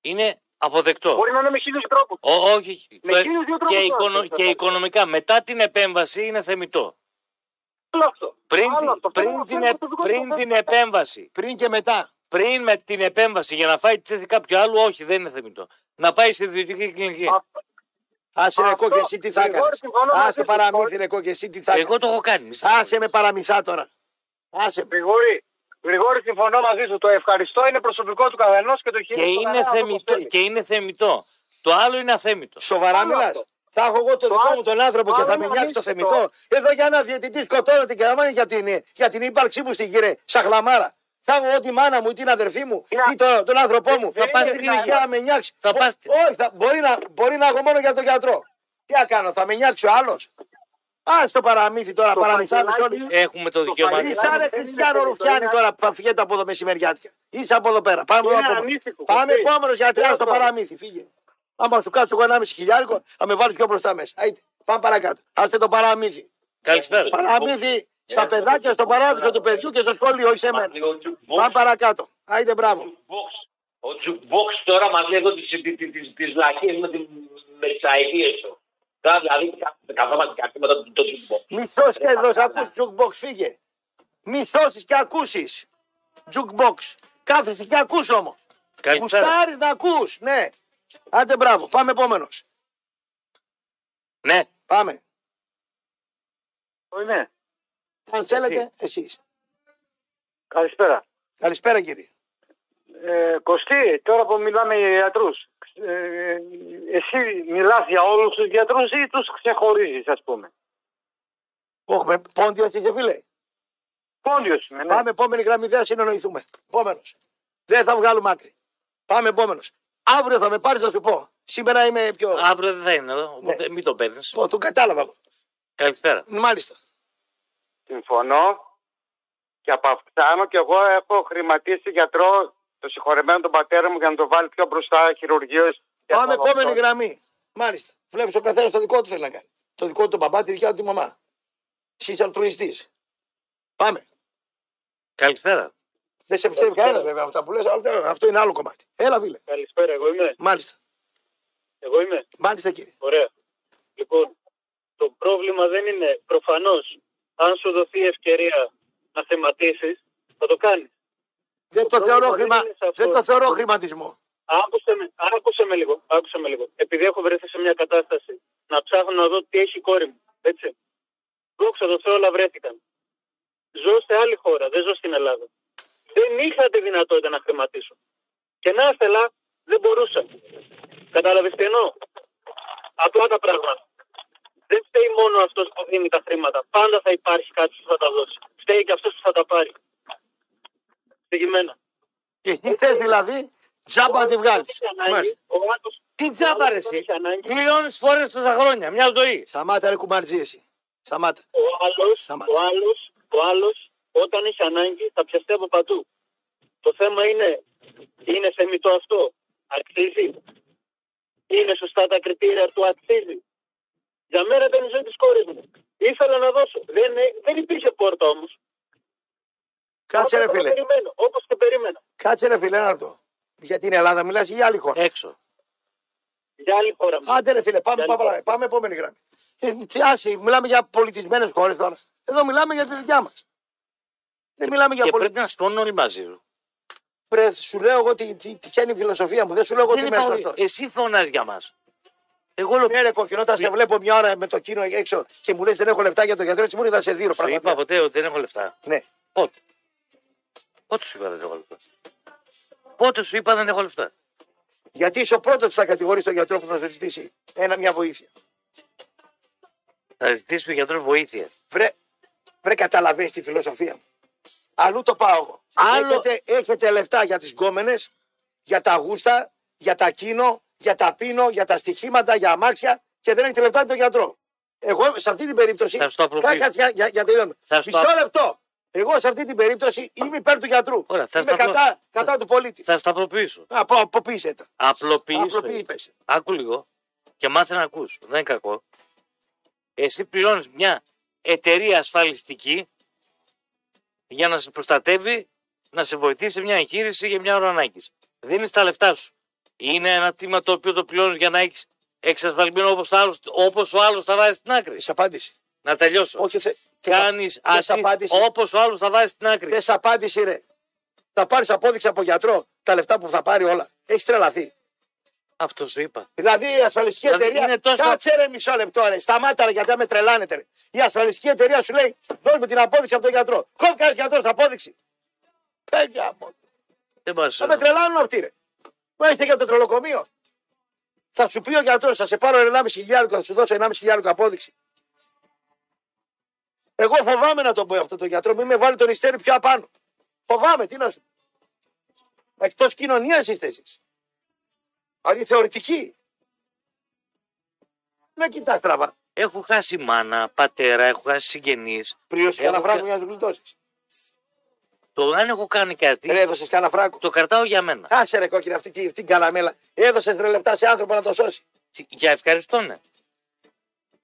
είναι αποδεκτό. Μπορεί να είναι με χίλιους τρόπους. Ό, όχι. Με Το- χίλιους δύο και, τρόπους οικονο- τώρα, και οικονομικά. Μετά την επέμβαση είναι θεμητό. Άλλο αυτό. Πριν, Άλλο την- αυτό. πριν, Αυτό την, είναι ε- το δικό σου πριν θέμα. την επέμβαση, Πριν και μετά. Πριν με την επέμβαση για να φάει τη θέση κάποιου άλλου, όχι, δεν είναι θεμητό. Να πάει στη ιδιωτική κλινική. Αυτό- Άσε ρε Αυτό, κόκκι, εσύ τι θα Γρηγόρη, έκανες. συμφωνώ μαζί Άσε σου. παραμύθι ρε κόκκι, εσύ τι θα Εγώ έκανες. το έχω κάνει. Άσε με παραμυθά τώρα. Άσε με. Γρηγόρη, Γρηγόρη, συμφωνώ μαζί σου. Το ευχαριστώ είναι προσωπικό του καθενός και το Και χειρίζει. είναι, θεμητό, και είναι θεμητό. Το άλλο είναι αθέμητο. Σοβαρά Άλλο μιλάς; αυτό. Θα έχω εγώ το Το δικό άλλο- μου τον άνθρωπο το και άλλο θα με είναι νοιάξει το αμύστητο. θεμητό. Εδώ για ένα διαιτητή σκοτώνεται και άμα είναι για την, για την ύπαρξή μου στην κύριε Σαχλαμάρα. Θα έχω εγώ τη μάνα μου ή την αδερφή μου Είναι- ή το, τον άνθρωπό μου. Θα πας είναι στην δυνατόν. ηλικία να με νιάξεις. Θα Μπο- πας- Όχι, θα, μπορεί, να, μπορεί να έχω μόνο για τον γιατρό. Τι να κάνω, θα με νιάξει ο άλλος; Α το παραμύθι τώρα, Το παραμυθάδες φαγγελάκι- όλοι. Έχουμε το δικαίωμα. φαγητό- Είσαι ρε δεν Χριστιανό είναι Ρουφιάνη περίπτωση, τώρα που θα φύγετε από εδώ μεσημεριάτικα. Είσαι από εδώ πέρα. Πάμε, Είναι από εδώ. ανήθικο, Πάμε Κωστή. επόμενος για τρία στο Τέλος παραμύθι. Φύγε. Άμα σου κάτσω εγώ ένα μισή χιλιάρικο, θα με βάλεις πιο μπροστά μέσα. Άιτε, πάμε παρακάτω. Άσε το παραμύθι. Καλησπέρα. Παραμύθι στα παιδάκια, στο παράδεισο του παιδιού και στο σχολείο, όχι σε μένα. Πάμε παρακάτω. Άιτε, μπράβο. Ο jukebox τώρα μας λέει εδώ τις, τις, τις, τις λακίες με, τη- με τις αηδίες του. Τώρα δηλαδή καθόμαστε και ακούμε το, το jukebox. Μη σώσει και εδώ, ακούς jukebox, φύγε. Μη σώσει και ακούσεις. Jukebox. Κάθεσαι και ακούς όμως. Καλησπέρα. Γουστάρεις να ακούς, ναι. Άντε, μπράβο. Πάμε επόμενος. Ναι. Πάμε. Ναι. Αν θέλετε, εσείς. Καλησπέρα. Καλησπέρα, κύριε. Ε, Κωστή, τώρα που μιλάμε για γιατρούς, ε, εσύ μιλάς για όλους τους γιατρούς ή τους ξεχωρίζεις ας πούμε; Όχι, με πόντιο έτσι και φίλε. Πόντιος είμαι, ναι. Πάμε επόμενη γραμμή, δεν θα συνεννοηθούμε. Επόμενος. Δεν θα βγάλουμε άκρη. Πάμε επόμενος. Αύριο θα με πάρεις να σου πω. Σήμερα είμαι πιο. Αύριο δεν θα είναι εδώ, οπότε μην το παίρνεις. Πω, το κατάλαβα εγώ. Καλησπέρα. Μάλιστα. Συμφωνώ και απαυξάνω και εγώ έχω χρηματίσει γιατρό το συγχωρεμένο τον πατέρα μου για να το βάλει πιο μπροστά χειρουργείο. Πάμε επόμενη γραμμή. Μάλιστα. Βλέπεις ο καθένας το δικό του θέλει να κάνει. Το δικό του τον μπαμπά, τη δικιά του τη μαμά. Εσύ είσαι αλτρουιστής. Πάμε. Καλησπέρα. Δεν σε πιστεύει κανένας βέβαια αυτά που λες. Αυτό είναι άλλο κομμάτι. Έλα, φίλε. Καλησπέρα, εγώ είμαι. Μάλιστα. Εγώ είμαι. Μάλιστα, κύριε. Ωραία. Λοιπόν, το πρόβλημα δεν είναι προφανώς αν σου δοθεί ευκαιρία να θεματίσεις, θα το κάνεις. Δεν το, πρόβλημα θεωρώ, δεν χρημα... είναι σε αυτό. δεν το θεωρώ χρηματισμό. Άκουσε με, άκουσε με λίγο, άκουσε με λίγο. Επειδή έχω βρεθεί σε μια κατάσταση να ψάχνω να δω τι έχει η κόρη μου. Έτσι. Δόξα τω Θεώ όλα βρέθηκαν. Ζω σε άλλη χώρα, δεν ζω στην Ελλάδα. Δεν είχα τη δυνατότητα να χρηματίσω. Και να ήθελα, δεν μπορούσα. Κατάλαβες τι εννοώ; Απλά τα πράγματα. Δεν φταίει μόνο αυτός που δίνει τα χρήματα. Πάντα θα υπάρχει κάτι που θα τα δώσει. Φταίει και αυτός που θα τα πάρει. Στηγημένα. Εσύ θες δηλαδή; Τζάμπα να τη βγάλεις. Έχει ανάγκη, Μάλιστα. ο άλλος- Τι ο τζάμπα ρε άλλος εσύ; έχει ανάγκη. Πληρώνεις φορές τόσα χρόνια, μια ζωή. Σταμάτα, ρε κουμπαρτζή, εσύ. Σταμάτα. Ο άλλος, Σταμάτα. ο άλλος, ο άλλος, όταν έχει ανάγκη θα πιαστεί από παντού. Το θέμα είναι, είναι θεμητό αυτό. Αξίζει. Είναι σωστά τα κριτήρια του αξίζει. Για μένα ήταν η ζωή της κόρης μου. Ήθελα να δώσω. Δεν, ε- δεν υπήρχε πόρτα όμως. Κάτσε, ρε Όπως φίλε. και περιμένω, Όπως και περίμενα. Κάτσε, ρε φίλε, να το. Για την Ελλάδα μιλάς ή για άλλη χώρα; Έξω. Για άλλη χώρα μου. Άντε, ρε φίλε, πάμε, Για άλλη πάμε, χώρα. πάμε επόμενη γραμμή. Ε, τι άσε, μιλάμε για πολιτισμένες χώρες τώρα. Εδώ μιλάμε για τη δικιά μας. Δεν μιλάμε για Και πολι... πρέπει να συμφωνούν όλοι μαζί σου. Πρε, σου λέω εγώ τι, τι, τι, ποια είναι η φιλοσοφία μου. Δεν σου λέω εγώ τι Δεν είμαι υπάρχει- σωστό. Εσύ φωνάζει για μας. Εγώ λέω. Ναι, ρε κοκκινό, όταν σε βλέπω μια ώρα με το κίνο έξω και μου λες δεν έχω λεφτά για το γιατρό, έτσι μου θα σε δίνω Σου είπα πραγματικά. ποτέ ότι δεν έχω λεφτά. Ναι. Πότε; Πότε σου είπα δεν έχω λεφτά; Πότε σου είπα δεν έχω λεφτά; Γιατί είσαι ο πρώτος που θα κατηγορεί τον γιατρό που θα σου ζητήσει ένα, μια βοήθεια. Θα ζητήσω ο γιατρός βοήθεια. Βρε, βρε καταλαβαίνει τη φιλοσοφία μου. Αλλού το πάω εγώ. Άλλο- Έχετε, έχετε λεφτά για τις γκόμενες, για τα γούστα, για τα κίνο, για τα πίνο, για τα στοιχήματα, για αμάξια και δεν έχετε λεφτά για τον γιατρό. Εγώ σε αυτή την περίπτωση. Θα σου το απλοποιήσω. Κάτσε, για, για, για τελειώνω. Θα σου το Μισό απ- λεπτό. Εγώ σε αυτή την περίπτωση είμαι υπέρ του γιατρού. Ωραία, θα είμαι στα απλω- κατά, κατά του πολίτη. Θα στα απλοποιήσω. Από, αποποίησε τα. Απλοποιήσω. Απλοποίησε. Άκου λίγο και μάθε να ακούς. Δεν είναι κακό. Εσύ πληρώνεις μια εταιρεία ασφαλιστική για να σε προστατεύει, να σε βοηθήσει σε μια εγχείρηση για μια ώρα ανάγκης. Δίνεις τα λεφτά σου. Είναι ένα τίμα το οποίο το πληρώνεις για να έχεις εξασφαλισμένο όπως όπως ο άλλος θα βάζει στην άκρη. Σε απάντηση. Να τελειώσω. Όχι, θε, Κάνεις θες απάντηση. όπως ο άλλος θα βάζει στην άκρη. Θε απάντηση, ρε. Θα πάρεις απόδειξη από γιατρό τα λεφτά που θα πάρει όλα. Έχεις τρελαθεί. Αυτός σου είπα. Δηλαδή η ασφαλιστική Δηλαδή, εταιρεία. είναι τόσο- Κάτσε ρε μισό λεπτό, ρε. Σταμάτα ρε, γιατί με τρελάνετε. Ρε. Η ασφαλιστική εταιρεία σου λέει: Δώσ' μου την απόδειξη από τον γιατρό. Κόβει κανένα γιατρός απόδειξη. Πέγια μου. Δεν πας. Θα με τρελάνουν αυτοί, ρε. Μου έχετε για το τρολοκομείο. Θα σου πει ο γιατρός: Θα σε πάρω 1,5 χιλιάρικο, θα σου δώσω 1,5 χιλιάρικο απόδειξη. Εγώ φοβάμαι να τον πω αυτό τον γιατρό, μην με βάλει τον ιστέρι πιο απάνω. Φοβάμαι, τι να σου. Εκτός κοινωνίας είστε εσείς. Δηλαδή θεωρητική. Με κοιτά τραβά. Έχω χάσει μάνα, πατέρα, έχω χάσει συγγενείς. Πλήρωσε Έχω κανένα φράγκο κα- για να τους γλιτώσεις. Το αν έχω κάνει κάτι, Ρε, έδωσες κανένα φράγκο. το κρατάω για μένα. Άσε ρε κόκκινη αυτή την, την καλαμέλα. Έδωσε τρία λεπτά σε άνθρωπο να το σώσει. Τι- Για ευχαριστώ, ναι.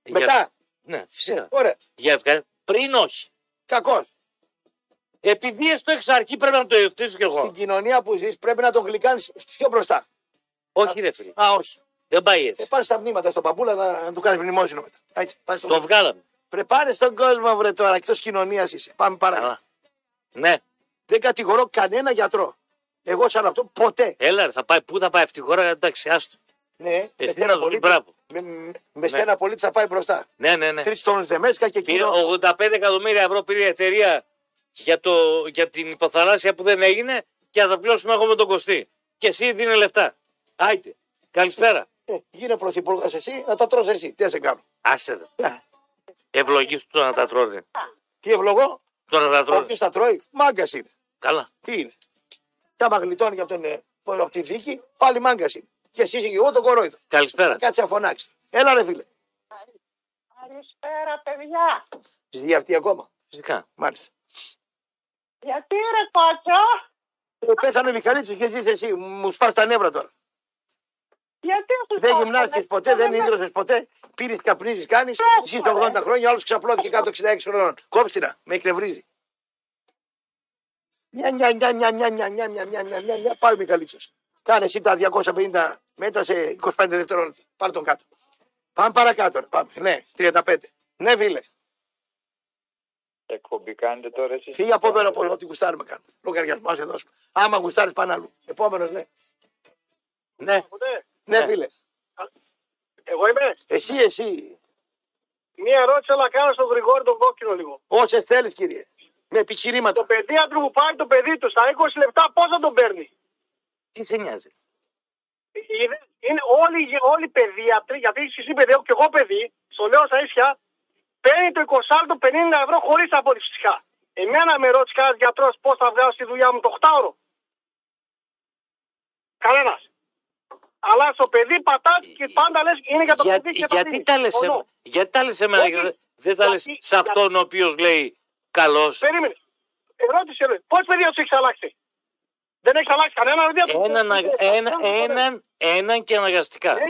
Για- Μετά. Ναι, φυσικά. Ωραία. Για ευχαριστώ. Πριν όχι. Κακός. Επειδή στο εξ αρχή πρέπει να το ερωτήσω κι εγώ. Στην κοινωνία που ζεις πρέπει να τον γλυκάνεις πιο μπροστά. Όχι, ρε φίλε. Α, όχι. Δεν πάει Ε, έτσι. πάνε στα μνήματα στον παππούλα να, να του κάνεις μνημόσυνο μετά. Έτσι, πάνε στον... Το βγάλαμε. Πρε, πάρε στον κόσμο, βρε τώρα, εκτός κοινωνίας είσαι. Πάμε παρακάτω. Καλά. Ναι, Δεν κατηγορώ κανένα γιατρό. Εγώ σαν αυτό ποτέ. έλα, ρε, θα πάει, πού θα πάει αυτή η χώρα, εντάξει, άστο. Ναι, με Εσύ σένα να σου πολίτη, μπράβο. με, με, με σένα πολίτη θα πάει μπροστά. Ναι, ναι, ναι. Τρεις τόνους δεμέσκα και Πήρε εκείνο. 85 εκατομμύρια ευρώ πήρε η εταιρεία για, το, για την υποθαλάσσια που δεν έγινε και θα τα πληρώσουμε εγώ με τον Κωστή. Και εσύ δίνει λεφτά. Άιτε. Καλησπέρα. Ε, γίνε πρωθυπουργός εσύ, να τα τρως εσύ. Τι να σε κάνω. Άσε ρε. Ευλογείς του το να τα τρώνε. Τι ευλογώ, Το να τα τρώνε. όποιο τα τρώει, μάγκας είναι. Καλά. Τι είναι; Και άμα γλιτώνει από, τον, ε, από τη δίκη, πάλι μάγκας είναι. Και εσύ είσαι και εγώ τον κορόιδο. Καλησπέρα. Κάτσε να φωνάξει. Έλα ρε φίλε. Καλησπέρα, παιδιά. Ζει αυτή ακόμα; Φυσικά. Μάλιστα. Γιατί ρε κότσο, Ε, πέθανε ο Μιχαλίτσος και ζεις εσύ. Μου σπάς τα νεύρα τώρα. γιατί σου Δεν το γυμνάστηκες έκανες, ποτέ, δεν με- ίδρωσες ποτέ. Πήρες, καπνίζεις, κάνεις. Πες, Ζεις το μωρέ. 80 χρόνια, άλλος ξαπλώθηκε κάτω 66 χρονών. Κόψτε να, με εκνευρίζει. Μια, μια, μια, μια, μια, μια, μια, μια, μια, μια, μια, μια, πάει ο Μιχαλίτσος. Κάνε εσύ τα 250 μέτρα σε 25 δευτερόλεπτα. Πάρε τον κάτω. Πάμε παρακάτω. ρε, Πάμε. Ναι, 35. Ναι, φίλε. Εκπομπή κάνετε τώρα εσείς. Φύγει από εδώ να πω ό,τι γουστάρουμε κάνουμε. Λογαριασμό να σε δώσουμε. Άμα γουστάρει πάνω αλλού. Επόμενο, ναι. Ναι. Ποτέ. Ναι, φίλε. Εγώ είμαι. Εσύ, εσύ. Μία ερώτηση αλλά κάνω στον Γρηγόρη τον κόκκινο λίγο. Όσε θέλει, κύριε. Με επιχειρήματα. Το παιδίατρο που πάρει το παιδί τους στα 20 λεπτά πώς θα τον παίρνει; Τι σε νοιάζει; Είναι, είναι όλοι, όλοι οι παιδίατροι, γιατί εσύ είσαι παιδί, και εγώ παιδί, στο λέω στα ίσια, παίρνει το 20 το 50 ευρώ χωρίς απόδειξη φυσικά. Εμένα με ρώτησε κανένας γιατρός πώς θα βγάλω στη δουλειά μου το 8ωρο. Κανένας. Αλλά στο παιδί πατάς και πάντα λες είναι για το Για- παιδί και το γιατί παιδί. τα λες Οδό. εμένα, γιατί τα λες εμένα, Όχι. και δεν- δεν τα λες Γιατί- σε αυτόν ο οποίος λέει καλός. Περίμενε. Ερώτησε, ρε. Πώς παιδιά σου έχεις αλλάξει; Δεν έχεις αλλάξει κανένα παιδί. Έναν, αγ- ένα, έναν, έναν και αναγκαστικά. Ε,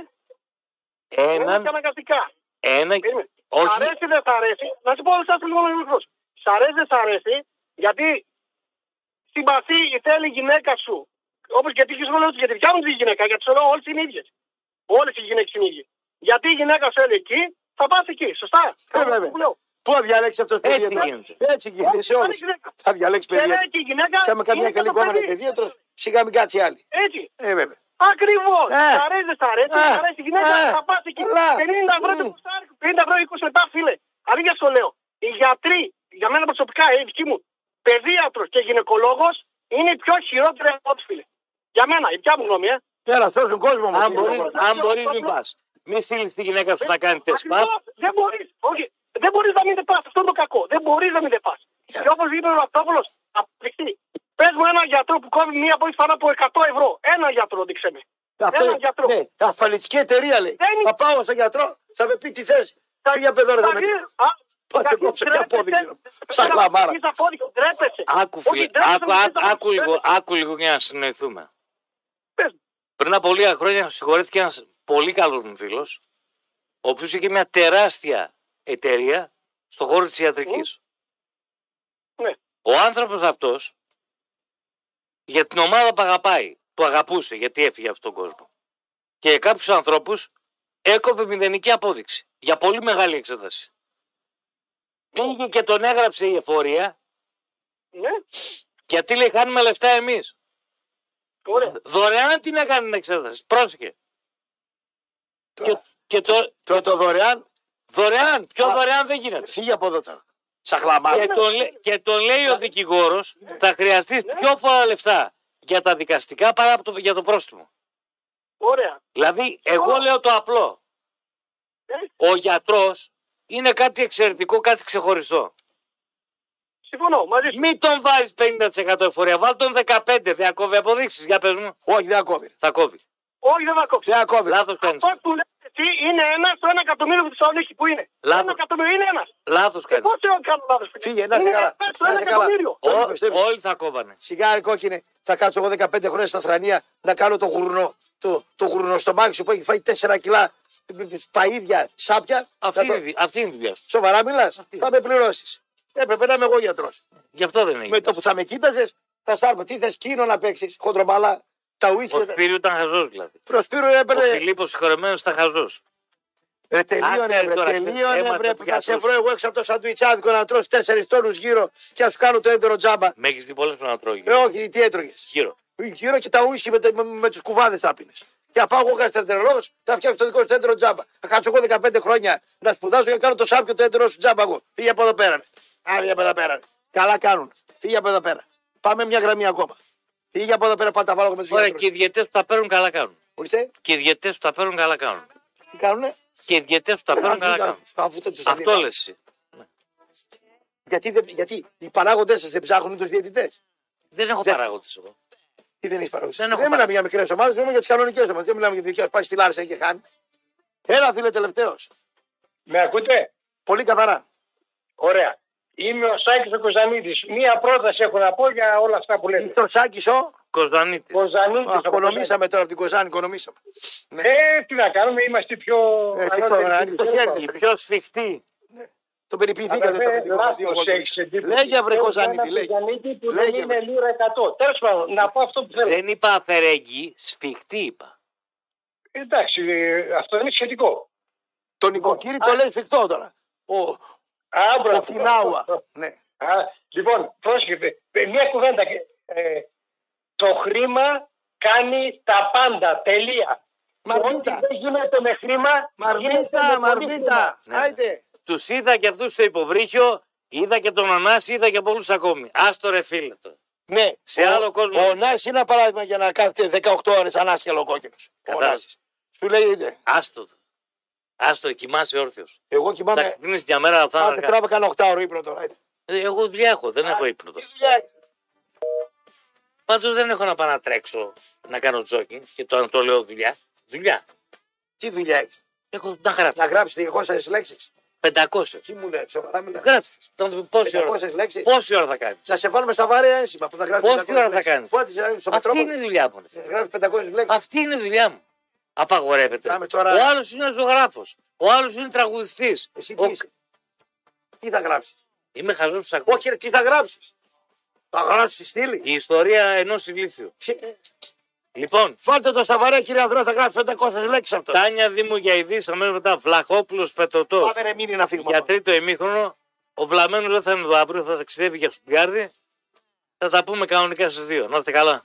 Έναν και Έναν, αναγκαστικά. ένα, Περίμενε. Σ' όχι, αρέσει δεν σ' αρέσει; Να σου πω όλες σας λίγο μικρό. Σ' αρέσει δεν σ' αρέσει; Γιατί συμπαθεί θέλει η γυναίκα σου. Όπως γιατί και σου λέω για τη δικιά μου τη γυναίκα, γιατί σου λέω όλες είναι ίδιες. Όλες οι γυναίκες είναι ίδιες. Γιατί η γυναίκα σου θέλει εκεί, θα πας εκεί. Σωστά. Ε, βέβαια. Που λέω. Πού θα διαλέξει αυτός το Έτσι παιδίατρο. γίνεται. Έτσι γίνεται σε όλους. Άλλη γυναίκα. Θα διαλέξει Και λέει παιδίατρο. και η γυναίκα. Είχαμε καμιά είναι καλή και το κόμμα παιδί. παιδίατρο, σιγά μην κάτσει άλλη. Έτσι. Ε, βέβαια. Ακριβώς. Ε. Σ' αρέσει, δεν σ' αρέσει. Ε. Σ' αρέσει η γυναίκα, Ε. θα πας εκεί. Καλά. 50 ευρώ το Μμ. κουστάρι, 50 ευρώ 20 λεπτά, φίλε. Αλήθεια στο λέω. Οι γιατροί, για μένα προσωπικά, η δική μου, παιδίατρος και γυναικολόγος είναι οι πιο χειρότεροι από ό,τι φίλε. Για μένα, η δικιά μου γνώμη, ε. Έλα, σώσουν κόσμο μου. αν κύριε μπορείς, Νικόλα. αν μπορείς μην πας. Μην στείλεις τη γυναίκα σου να κάνει τεσπάτ. Ακριβώς. Δεν μπορείς. Όχι. Δεν μπορείς να μην δεν πας. Αυτό είναι το κακό. Δεν μπορείς να μην δεν πας. Και όπως είπε ο Ραπτόπουλο, αποδεικτή. Πες μου έναν γιατρό που κόβει μία από πάνω από 100 ευρώ. Ένα γιατρό, δείξε με. Αυτό Έναν γιατρό. ναι, ασφαλιστική εταιρεία λέει. Δεν είναι- Θα πάω στον γιατρό, θα με πει τι θες. Φύγε από εδώ, ρε, Τα θα με γύρω- Α, Πάτε γιατί κόψε και ντρέπεσαι. απόδειξη. Σαν Ένα χλαμάρα. αποδείξεις απόδειξη. Ντρέπεσαι. Άκου, Όχι, φίλε, ντρέπεσαι, άκου, μην άκου, ντρέπεσαι. άκου λίγο, άκου λίγο για να συνοηθούμε. Πες μου. Πριν από λίγα χρόνια συγχωρέθηκε ένας πολύ καλός μου φίλος, ο οποίος είχε μια τεράστια εταιρεία στον χώρο της ιατρικής. Ναι. Ο άνθρωπος αυτός, για την ομάδα που αγαπάει, που αγαπούσε γιατί έφυγε αυτόν τον κόσμο, και για κάποιους ανθρώπους έκοβε μηδενική απόδειξη για πολύ μεγάλη εξέταση. Πήγε και τον έγραψε η εφορία, Ναι, γιατί λέει χάνουμε λεφτά εμείς. ωραία. Δωρεάν την έκανε την εξέταση. Πρόσεχε. Και, Τώρα, και το, το, το δωρεάν, δωρεάν. Πιο Α. δωρεάν δεν γίνεται. φύγε από εδώ τώρα. Σαν χλαμάρα. Και τον, λέ- και τον λέει ο δικηγόρος, θα χρειαστείς πιο πολλά λεφτά για τα δικαστικά παρά από το, για το πρόστιμο. Ωραία. Δηλαδή, εγώ λέω το απλό. Ε, Ο γιατρός είναι κάτι εξαιρετικό, κάτι ξεχωριστό. Συμφωνώ μαζί σου. Μην τον βάζεις 50% εφορία. Βάλ τον 15%. Θα κόβει αποδείξεις. Για πες μου. Όχι, δεν ακόβει. Θα κόβει. Όχι, δεν θα κόψει. Δεν ακόβει. Λάθος κάνεις. Αυτό που λέτε εσύ είναι ένας στο ένα εκατομμύριο τους Θεσσαλονίκη που είναι. Λάθος. Ένα εκατομμύριο είναι ένας. Λάθος κάνεις. Πώς εγώ κάνω λάθος. Φύγε, να είσαι είναι καλά. ένα στο Να ένα είσαι καλά. εκατομμύριο. Το είπες, το είπες. Όλοι θα κόβανε. Σιγάρι κόκκινε, θα κάτσω εγώ 15 χρόνια στα θρανία να κάνω το γουρνό. Το, το γουρνό στο μάξι σου που έχει φάει 4 κιλά παΐδια, σάπια. Αυτή Θα είναι, το- η δι- αυτή είναι η δουλειά σου. Σοβαρά μιλάς. είναι. Θα με πληρώσεις. Έπρεπε να είμαι εγώ γιατρός. Γι' αυτό δεν Με έγινε. το που θα με κοίταζες, θα σάρπω. Τι θες κίνο να παίξεις, χοντρομπαλά. Τα Ο ουίσκια. Σπύριο ήταν χαζός δηλαδή. Προσπύρω Ο έπαιρνε. Φιλίππος συγχωρεμένος ήταν χαζός. Ε, τελείωνε, Άντε, βρε, τώρα, τελείωνε, έμαθε βρε, του που θα σε γιατρούς. βρω εγώ έξω από το σαντουιτσάδικο να τρως 4 τόνους γύρω και να σου κάνω το έντερο τζάμπα. Με έχεις δει πολλές φορέ να τρώει. Ε, όχι, τι έτρωγες. Γύρω. Γύρω και τα ουίσκι με, τα- με, με τους κουβάδες θα πίνεις. Και να πάω εγώ γαστρεντερολόγο, θα φτιάξω το δικό σου το έντερο τζάμπα. Θα κάτσω εγώ 15 χρόνια να σπουδάσω και να κάνω το σάπιο το έντερο σου τζάμπα εγώ. Φύγε από εδώ πέρα. ρε. Α, φύγε από εδώ πέρα. ρε. Καλά κάνουν. Φύγε από εδώ πέρα. Πάμε μια γραμμή ακόμα. Φύγε από εδώ πέρα, πάντα βάλω με τους Ωραία, γιατρούς. και οι διαιτές που τα παίρνουν καλά κάνουν. Ορίστε, Και οι διαιτές που τα παίρνουν καλά κάνουν. τι κάνουνε; Και οι διαιτές που τα παίρνουν καλά κάνουν. Αφού το τους Αυτό λες εσύ. Γιατί, δεν- γιατί οι παράγοντες σας δεν ψάχνουν τους διαιτητές; Δεν έχω Δεν- παράγοντες εγώ. Τι δεν έχεις παράγοντες; Δεν Δεν, έχω μιλάμε για μικρές ομάδες, μιλάμε για τις κανονικές ομάδες. Δεν μιλάμε για δικιά πάει στη Λάρισα και χάνει. Έλα, φίλε, τελευταίος. Με ακούτε; Πολύ καθαρά. Ωραία. Είμαι ο Σάκης ο Κοζανίδης. Μία πρόταση έχω να πω για όλα αυτά που λέτε. Το Σάκης ο. Κοζανίτης. Κοζανίδης. Α, από Οικονομήσαμε τώρα από την Κοζάνη, οικονομήσαμε. Ε, τι να κάνουμε, είμαστε πιο Ε, τι ανώτεροι. τώρα, ανοιχτό Τέλος χέρι. πάντων. Η πιο σφιχτή. Το περιποιηθήκατε το Αδερφέ, αφεντικό μας δύο λάθος κόκκινους. έχεις εντύπωση. Λέγε βρε Έχω Κοζανίτη, ένα λέγε. Κοζανίτη που Λέγε, δεν είναι βρε. λίρα 100. Τέλος πάντων, να πω αυτό που θέλω. Δεν είπα αφαιρέγγι, σφιχτή είπα. Εντάξει, ε, αυτό είναι σχετικό. Τον Νοικοκύρη το λέει σφιχτό τώρα. Ο, Α, ο μπράβο. Κινάουα. Ναι. Α, λοιπόν, πρόσεχε. ε, Μια κουβέντα. Ε, το χρήμα κάνει τα πάντα. Τελεία. Μαρμίτα. Ό,τι δεν γίνεται με χρήμα. γίνεται Μαρμίτα, με πολύ Μαρμίτα. Ναι. Άιτε. Τους είδα και αυτούς στο υποβρύχιο, είδα και τον Ανάση, είδα και πολλούς ακόμη. Άστο ρε φίλε το. Ναι, Σε ο- άλλο κόσμο. Ο Νάση είναι ένα παράδειγμα για να κάθεται 18 ώρες ανάσχελο κόκκινος. Ο Κατάλαβα. Νάσης. Σου λέει, ναι. Άστο το. Άστο, κοιμάσαι όρθιος. εγώ Θα κοιμάμαι. ξυπνήσει μια μέρα θα είναι Άντε, αργά. τράβα κάνα 8 ώρο ύπνο τώρα. άιτε. Ε, Εγώ δουλειά έχω, δεν έχω ύπνο Τι τώρα. δουλειά έχεις; Πάντως δεν έχω να πάω να τρέξω να κάνω τζόκινγκ και το, το λέω δουλειά. Δουλειά. Τι δουλειά έχεις; Έχω να γράψω. Να γράψεις 200 λέξεις; 500. Τι μου λέει, σοβαρά μιλάς. Γράψτε. Να δούμε πόση ώρα. 500 λέξεις; Πόση ώρα θα κάνεις. Να σε βάλουμε στα βάρια ένσημα που θα γράψεις. Πόση ώρα θα κάνεις; Πότε σε στο Αυτή είναι η Μετρόπολη. δουλειά μου. ρε. Γράφει 500 λέξεις. Αυτή είναι η δουλειά μου. Απαγορεύεται. Κάμε τώρα- Ο άλλος είναι ζωγράφος. Ο άλλος είναι τραγουδιστής. Εσύ τι είσαι; Τι θα γράψεις; Είμαι χαζός που σ' ακούω. Όχι, ρε, τι θα γράψεις; Θα γράψεις στη στήλη; Η ιστορία ενός ηλίθιου. Λοιπόν, Βάλτε το στα βαρέα, κύριε Ανδρέα, θα γράψεις 500 λέξεις αυτό. Τάνια Δήμου για ειδήσει αμέσως μετά. Βλαχόπουλος Πετωτός. Πάμε ρε μήνυ να φύγουμε. Για από εδώ. τρίτο ημίχρονο. Ο Βλαμένο δεν θα είναι εδώ αύριο, θα ταξιδεύει για Στουτγκάρδη. Θα τα πούμε κανονικά στις δύο. Να είστε καλά.